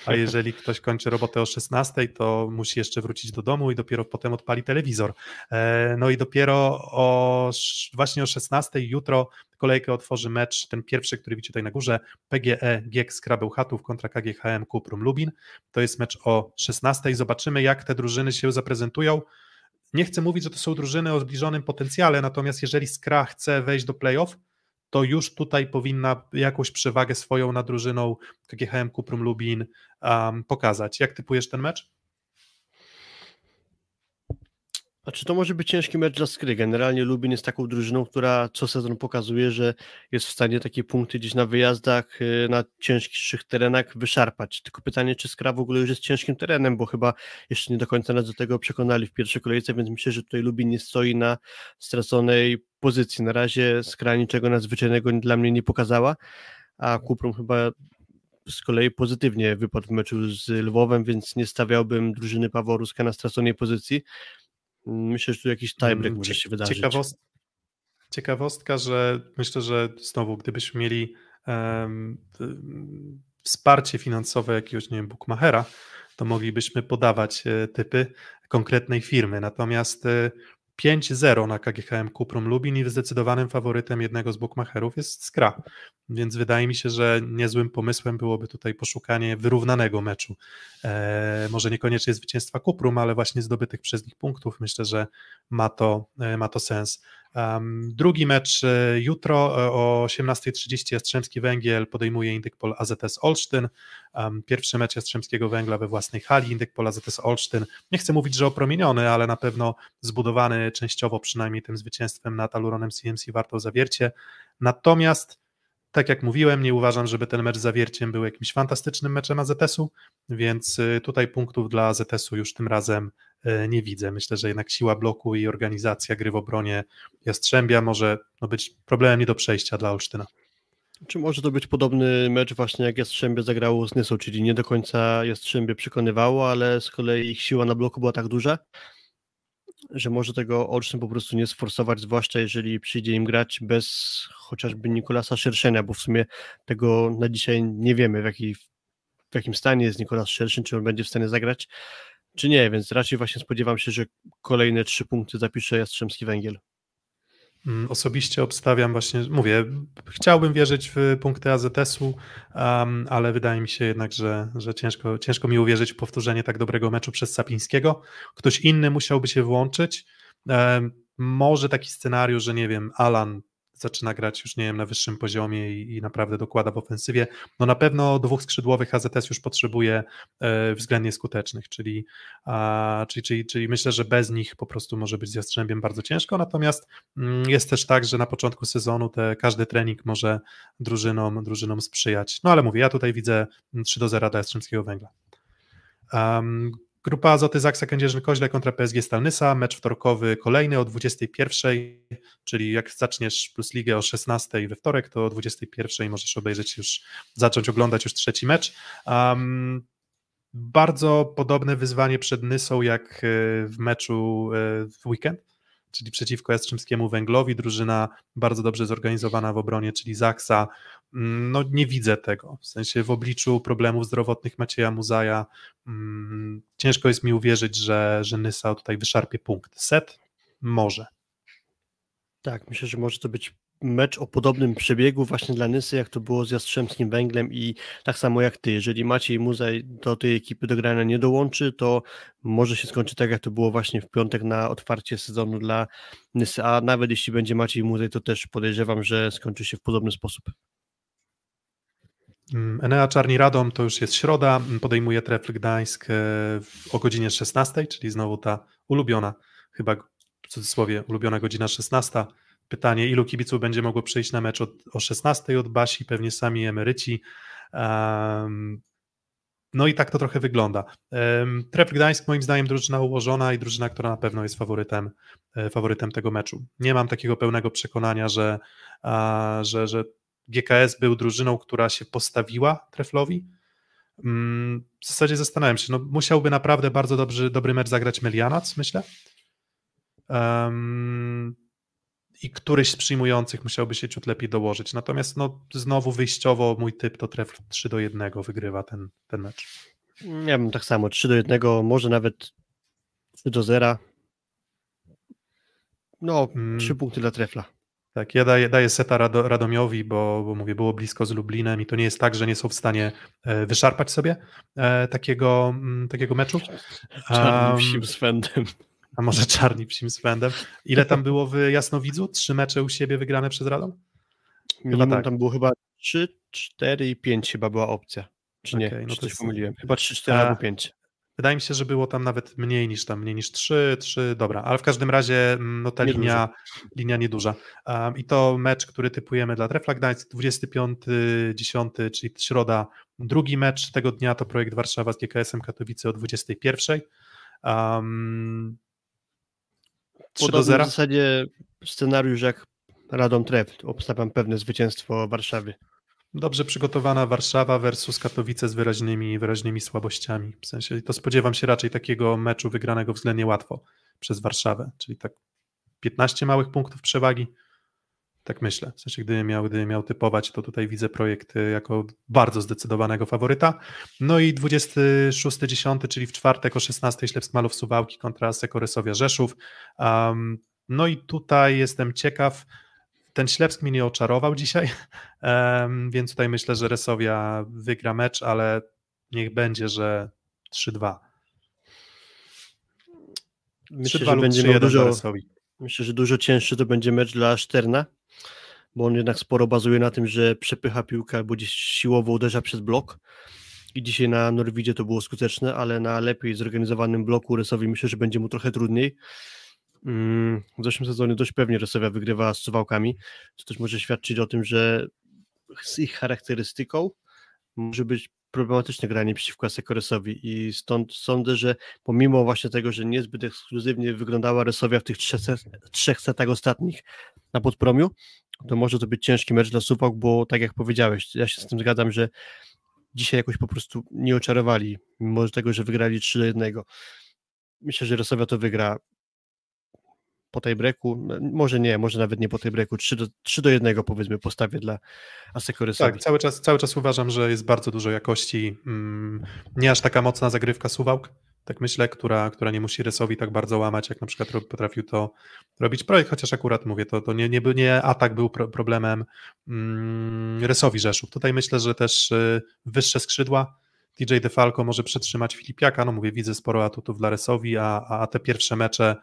A jeżeli ktoś kończy robotę o 16, to musi jeszcze wrócić do domu i dopiero potem odpali telewizor. E, no i dopiero o, właśnie o 16 jutro kolejkę otworzy mecz, ten pierwszy, który widzicie tutaj na górze, PGE GiEK Skrabeł Chatów kontra KGHM Kuprum Lubin. To jest mecz o 16. Zobaczymy, jak te drużyny się zaprezentują. Nie chcę mówić, że to są drużyny o zbliżonym potencjale, natomiast jeżeli Skra chce wejść do playoff, to już tutaj powinna jakąś przewagę swoją nad drużyną KGHM Kuprum Lubin um, pokazać. Jak typujesz ten mecz? A czy to może być ciężki mecz dla Skry? Generalnie Lubin jest taką drużyną, która co sezon pokazuje, że jest w stanie takie punkty gdzieś na wyjazdach, y, na cięższych terenach wyszarpać. Tylko pytanie, czy Skra w ogóle już jest ciężkim terenem, bo chyba jeszcze nie do końca nas do tego przekonali w pierwszej kolejce, więc myślę, że tutaj Lubin nie stoi na straconej pozycji. Na razie Skra niczego nadzwyczajnego dla mnie nie pokazała, a Kuprum chyba z kolei pozytywnie wypadł w meczu z Lwowem, więc nie stawiałbym drużyny Paworuska na straconej pozycji. Myślę, że tu jakiś tiebreak mm, może się wydarzyć. Ciekawost, ciekawostka, że myślę, że znowu, gdybyśmy mieli um, wsparcie finansowe jakiegoś, nie wiem, bookmachera, to moglibyśmy podawać e, typy konkretnej firmy. Natomiast e, 5-0 na KGHM Kuprum Lubin i zdecydowanym faworytem jednego z bookmacherów jest Skra, więc wydaje mi się, że niezłym pomysłem byłoby tutaj poszukanie wyrównanego meczu. E, może niekoniecznie zwycięstwa Kuprum, ale właśnie zdobytych przez nich punktów. Myślę, że ma to, e, ma to sens. Drugi mecz e, jutro e, o 18.30 Jastrzębski Węgiel podejmuje Indykpol AZS Olsztyn. Pierwszy mecz Jastrzębskiego Węgla we własnej hali, Indykpol AZS Olsztyn. Nie chcę mówić, że opromieniony, ale na pewno zbudowany częściowo przynajmniej tym zwycięstwem nad Aluronem CMC warto zawiercie. Natomiast tak jak mówiłem, nie uważam, żeby ten mecz Zawierciem był jakimś fantastycznym meczem AZS-u, więc y, tutaj punktów dla AZS-u już tym razem nie widzę. Myślę, że jednak siła bloku i organizacja gry w obronie Jastrzębia może no, być problemem nie do przejścia dla Olsztyna. Czy może to być podobny mecz właśnie jak Jastrzębie zagrało z Nysą, czyli nie do końca Jastrzębie przekonywało, ale z kolei ich siła na bloku była tak duża, że może tego Olsztyn po prostu nie sforsować, zwłaszcza jeżeli przyjdzie im grać bez chociażby Nikolasa Szerszenia, bo w sumie tego na dzisiaj nie wiemy, w, jaki, w jakim stanie jest Nikolas Szerszyn, czy on będzie w stanie zagrać czy nie, więc raczej właśnie spodziewam się, że kolejne trzy punkty zapisze Jastrzębski Węgiel. Mm, osobiście obstawiam właśnie, mówię, chciałbym wierzyć w punkty AZS-u, um, ale wydaje mi się jednak, że, że ciężko, ciężko mi uwierzyć w powtórzenie tak dobrego meczu przez Sapińskiego. Ktoś inny musiałby się włączyć. Um, może taki scenariusz, że nie wiem, Alan zaczyna grać już, nie wiem, na wyższym poziomie i, i, naprawdę dokłada w ofensywie. No na pewno dwóch skrzydłowych AZS już potrzebuje e, względnie skutecznych, czyli, a, czyli, czyli, czyli myślę, że bez nich po prostu może być z Jastrzębiem bardzo ciężko, natomiast mm, jest też tak, że na początku sezonu te, każdy trening może drużynom, drużynom sprzyjać. No ale mówię, ja tutaj widzę 3 do 0 dla Jastrzębskiego Węgla. Um, Grupa Azoty Zaksa Kędzierzyn-Koźle kontra PSG Stalnysa, mecz wtorkowy kolejny o 21, czyli jak zaczniesz Plus Ligę o 16 we wtorek, to o 21 możesz obejrzeć już, zacząć oglądać już trzeci mecz. Um, bardzo podobne wyzwanie przed Nysą jak e, w meczu e, w weekend, czyli przeciwko Jastrzębskiemu Węglowi, drużyna bardzo dobrze zorganizowana w obronie, czyli Zaksa, mm, no nie widzę tego, w sensie w obliczu problemów zdrowotnych Macieja Muzaja mm, ciężko jest mi uwierzyć, że, że Nysa tutaj wyszarpie punkt. Set? Może. Tak, myślę, że może to być mecz o podobnym przebiegu właśnie dla Nysy, jak to było z Jastrzębskim Węglem i tak samo jak ty, jeżeli Maciej Muzaj do tej ekipy do grania nie dołączy, to może się skończyć tak, jak to było właśnie w piątek na otwarcie sezonu dla Nysy, a nawet jeśli będzie Maciej Muzaj, to też podejrzewam, że skończy się w podobny sposób. Enea Czarni Radom to już jest środa, podejmuje Trefl Gdańsk e, o godzinie 16, czyli znowu ta ulubiona, chyba w cudzysłowie ulubiona godzina 16, Pytanie, ilu kibiców będzie mogło przyjść na mecz od, o 16 od Basi, pewnie sami emeryci. Um, no i tak to trochę wygląda. Um, Tref Gdańsk moim zdaniem drużyna ułożona i drużyna, która na pewno jest faworytem, e, faworytem tego meczu. Nie mam takiego pełnego przekonania, że, a, że, że GKS był drużyną, która się postawiła Treflowi. Um, w zasadzie zastanawiam się, no musiałby naprawdę bardzo dobry, dobry mecz zagrać Melianac, myślę. Um, i któryś z przyjmujących musiałby się ciut lepiej dołożyć. Natomiast no, znowu wyjściowo mój typ to tref 3 do 1 wygrywa ten, ten mecz. Ja bym tak samo, 3 do 1, może nawet 3 do 0. No, 3 mm. punkty dla trefla. Tak, ja daję, daję seta Rado, Radomiowi, bo, bo mówię, było blisko z Lublinem i to nie jest tak, że nie są w stanie e, wyszarpać sobie e, takiego, m, takiego meczu. Czarnym um, z Fendem a może Czarni psim swędem. Ile tam było w Jasnowidzu? Trzy mecze u siebie wygrane przez Radom? Minimum tak. tam było chyba 3, 4 i 5 chyba była opcja. Czy okay, nie? No to coś pomyliłem. Chyba 3, 4 a... albo 5. Wydaje mi się, że było tam nawet mniej niż tam, mniej niż 3, 3, dobra, ale w każdym razie mm, no ta linia, linia nieduża. Um, I to mecz, który typujemy dla Trefla Gdańsk, 25-10, czyli środa. Drugi mecz tego dnia to projekt Warszawa z GKS-em Katowice o 21. Um, 3 do 0. w zasadzie scenariusz jak Radom Tref. Obstawiam pewne zwycięstwo Warszawy. Dobrze przygotowana Warszawa versus Katowice z wyraźnymi, wyraźnymi słabościami. W sensie to spodziewam się raczej takiego meczu wygranego względnie łatwo przez Warszawę, czyli tak 15 małych punktów przewagi tak myślę. W sensie, gdybym miał, gdybym miał typować, to tutaj widzę projekt y, jako bardzo zdecydowanego faworyta. No i 26.10, czyli w czwartek o 16 Ślepsk Malów Suwałki kontra Sekorysowia Rzeszów. Um, no i tutaj jestem ciekaw, ten Ślepsk mnie nie oczarował dzisiaj, (laughs) um, więc tutaj myślę, że Resowia wygra mecz, ale niech będzie, że 3-2. Myślę, że będzie dużo, myślę, że dużo cięższy to będzie mecz dla Szterna, bo on jednak sporo bazuje na tym, że przepycha piłkę albo gdzieś siłowo uderza przez blok. I dzisiaj na Norwidzie to było skuteczne, ale na lepiej zorganizowanym bloku Resowi myślę, że będzie mu trochę trudniej. Mm, w zeszłym sezonie dość pewnie Resowia wygrywa z Suwałkami, co też może świadczyć o tym, że z ich charakterystyką może być problematyczne granie przeciwko Sekoresowi i stąd sądzę, że pomimo właśnie tego, że niezbyt ekskluzywnie wyglądała Resowia w tych trzech setach ostatnich na podpromiu, to może to być ciężki mecz dla Suwałk, bo tak jak powiedziałeś, ja się z tym zgadzam, że dzisiaj jakoś po prostu nie oczarowali, mimo tego, że wygrali 3 do 1. Myślę, że Resowia to wygra po tej breku, może nie, może nawet nie po tej breku, 3 do, 3 do 1 powiedzmy postawię dla Asekorysowi. Tak, cały czas, cały czas uważam, że jest bardzo dużo jakości, mm, nie aż taka mocna zagrywka Suwałk, tak myślę, która, która nie musi rysowi tak bardzo łamać, jak na przykład potrafił to robić projekt, chociaż akurat mówię, to, to nie, nie, nie atak był pro, problemem mm, rysowi Rzeszów. Tutaj myślę, że też y, wyższe skrzydła, DJ DeFalco może przetrzymać Filipiaka, no mówię, widzę sporo atutów dla rysowi, a, a te pierwsze mecze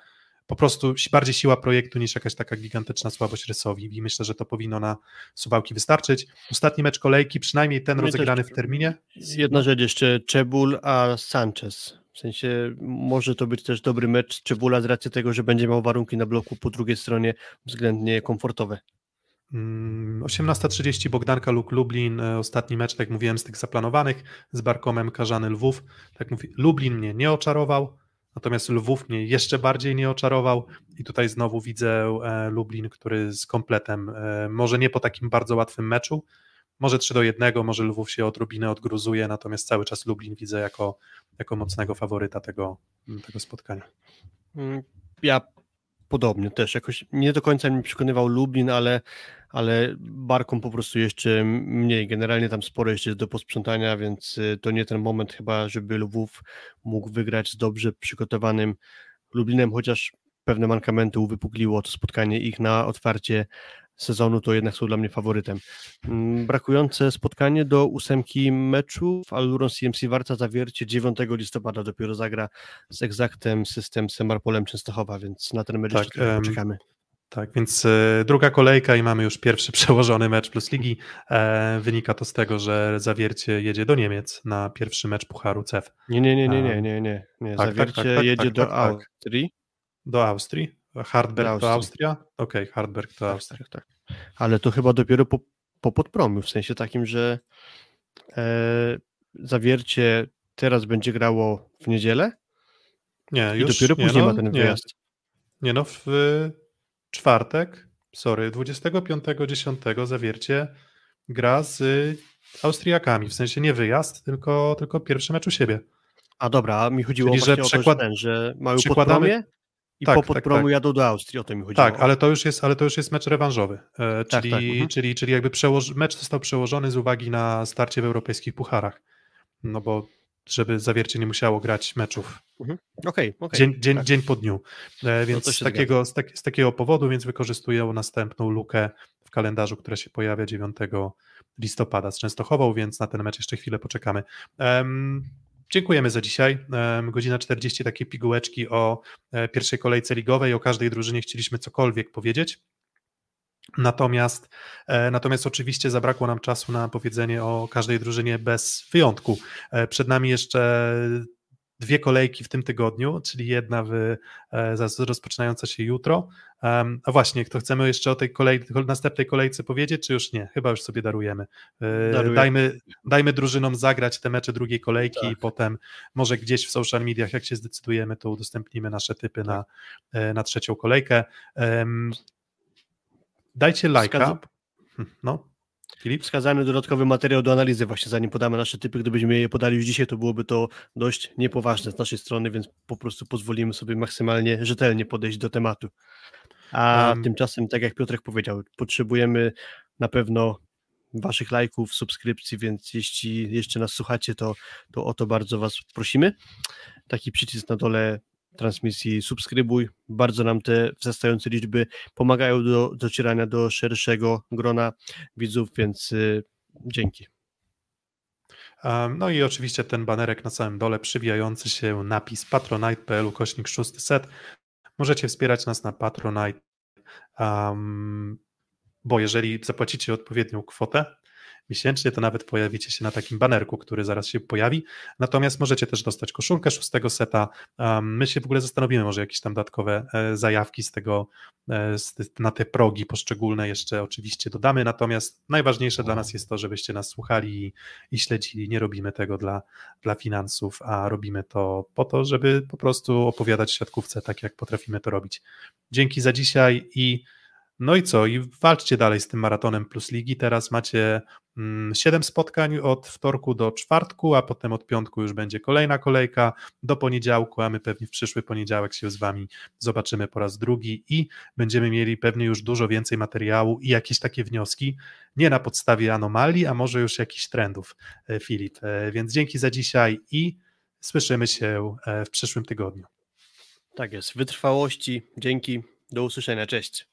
po prostu bardziej siła projektu niż jakaś taka gigantyczna słabość rysowi i myślę, że to powinno na Suwałki wystarczyć. Ostatni mecz kolejki, przynajmniej ten rozegrany w terminie. Jedna rzecz jeszcze, Czebul a Sanchez. W sensie może to być też dobry mecz Czebula z racji tego, że będzie miał warunki na bloku po drugiej stronie względnie komfortowe. 18.30 mm, Bogdanka Luk Lublin, e, ostatni mecz, tak jak mówiłem, z tych zaplanowanych, z Barkomem Karzany Lwów. Tak mówi, Lublin mnie nie oczarował, natomiast Lwów mnie jeszcze bardziej nie oczarował i tutaj znowu widzę e, Lublin, który z kompletem, e, może nie po takim bardzo łatwym meczu, może 3 do 1, może Lwów się odrobinę odgruzuje, natomiast cały czas Lublin widzę jako, jako mocnego faworyta tego, tego spotkania. Mm, ja podobnie też, jakoś nie do końca mi przekonywał Lublin, ale, ale Barką po prostu jeszcze mniej. Generalnie tam sporo jeszcze jest do posprzątania, więc y, to nie ten moment chyba, żeby Lwów mógł wygrać z dobrze przygotowanym Lublinem, chociaż pewne mankamenty uwypukliło to spotkanie ich na otwarcie sezonu, to jednak są dla mnie faworytem. Mm, brakujące spotkanie do ósemki meczów, Aluron CMC Warta zawiercie 9 listopada dopiero zagra z Exactem System Semarpolem Częstochowa, więc na ten mecz tak, um, poczekamy. Tak, więc e, druga kolejka i mamy już pierwszy (laughs) przełożony mecz plus ligi. E, wynika to z tego, że Zawiercie jedzie do Niemiec na pierwszy mecz Pucharu CEF. Nie, nie, nie, nie, nie, nie, nie. nie. Tak, Zawiercie tak, tak, tak jedzie tak, do tak, Austrii. Do Austrii? Hardberg to Austria? Okej, okay, Hardberg to tak, Austria. Tak, tak. Ale to chyba dopiero po, po podpromiu, w sensie takim, że e, zawiercie teraz będzie grało w niedzielę? Nie, już. I dopiero nie, później no, ma ten wyjazd. Nie, nie no, w czwartek, sorry, 25.10 zawiercie gra z Austriakami, w sensie nie wyjazd, tylko, tylko pierwszy mecz u siebie. A dobra, mi chodziło Czyli, że, o to, że, ten, że mają podpromie i tak, po tak, podpromu tak, jadą do Austrii, o to mi chodziło. Tak, ale to już jest, ale to już jest mecz rewanżowy, e, tak, czyli, tak, mhm. czyli, czyli jakby przełoż... mecz został przełożony z uwagi na starcie w europejskich pucharach, no bo żeby Zawiercie nie musiało grać meczów mhm. okay, okay, dzień, dzień, tak. dzień po dniu, e, więc no z, takiego, z, tak, z, takiego powodu więc wykorzystują następną lukę w kalendarzu, która się pojawia 9 listopada z Częstochową, więc na ten mecz jeszcze chwilę poczekamy. Um, Dziękujemy za dzisiaj. Godzina 40, takie pigułeczki o e, pierwszej kolejce ligowej. O każdej drużynie chcieliśmy cokolwiek powiedzieć. Natomiast, e, natomiast oczywiście zabrakło nam czasu na powiedzenie o każdej drużynie bez wyjątku. E, przed nami jeszcze dwie kolejki w tym tygodniu, czyli jedna w, e, rozpoczynająca się jutro. A właśnie, kto chcemy jeszcze o tej kolej, następnej kolejce powiedzieć, czy już nie? Chyba już sobie darujemy. E, dajmy, dajmy drużynom zagrać te mecze drugiej kolejki tak. i potem może gdzieś w social mediach, jak się zdecydujemy, to udostępnimy nasze typy tak. na, e, na trzecią kolejkę. Dajcie lajka. Like hm, no. Filip? Wskazany dodatkowy materiał do analizy właśnie zanim podamy nasze typy, gdybyśmy je podali już dzisiaj, to byłoby to dość niepoważne z naszej strony, więc po prostu pozwolimy sobie maksymalnie rzetelnie podejść do tematu. A um. tymczasem, tak jak Piotrek powiedział, potrzebujemy na pewno waszych lajków, subskrypcji, więc jeśli jeszcze nas słuchacie, to, to o to bardzo was prosimy. Taki przycisk na dole transmisji subskrybuj. Bardzo nam te wzrastające liczby pomagają do docierania do szerszego grona widzów, więc y, dzięki. No i oczywiście ten banerek na samym dole przywijający się napis patronite.pl ukośnik 600. Możecie wspierać nas na Patronite, um, bo jeżeli zapłacicie odpowiednią kwotę, miesięcznie, to nawet pojawicie się na takim banerku, który zaraz się pojawi. Natomiast możecie też dostać koszulkę szóstego seta. My się w ogóle zastanowimy, może jakieś tam dodatkowe e, zajawki z tego, e, na te progi poszczególne jeszcze oczywiście dodamy. Natomiast najważniejsze dla nas jest to, żebyście nas słuchali i, śledzili. Nie robimy tego dla, dla finansów, a robimy to po to, żeby po prostu opowiadać siatkówce tak, jak potrafimy to robić. Dzięki za dzisiaj i no i co? I walczcie dalej z tym maratonem plus ligi. Teraz macie 7 mm, spotkań od wtorku do czwartku, a potem od piątku już będzie kolejna kolejka do poniedziałku, a my pewnie w przyszły poniedziałek się z Wami zobaczymy po raz drugi i będziemy mieli pewnie już dużo więcej materiału i jakieś takie wnioski, nie na podstawie anomalii, a może już jakichś trendów, e, Filip. E, więc dzięki za dzisiaj i Słyszymy się e, w przyszłym tygodniu. Tak jest. Wytrwałości. Dzięki. Do usłyszenia. Cześć.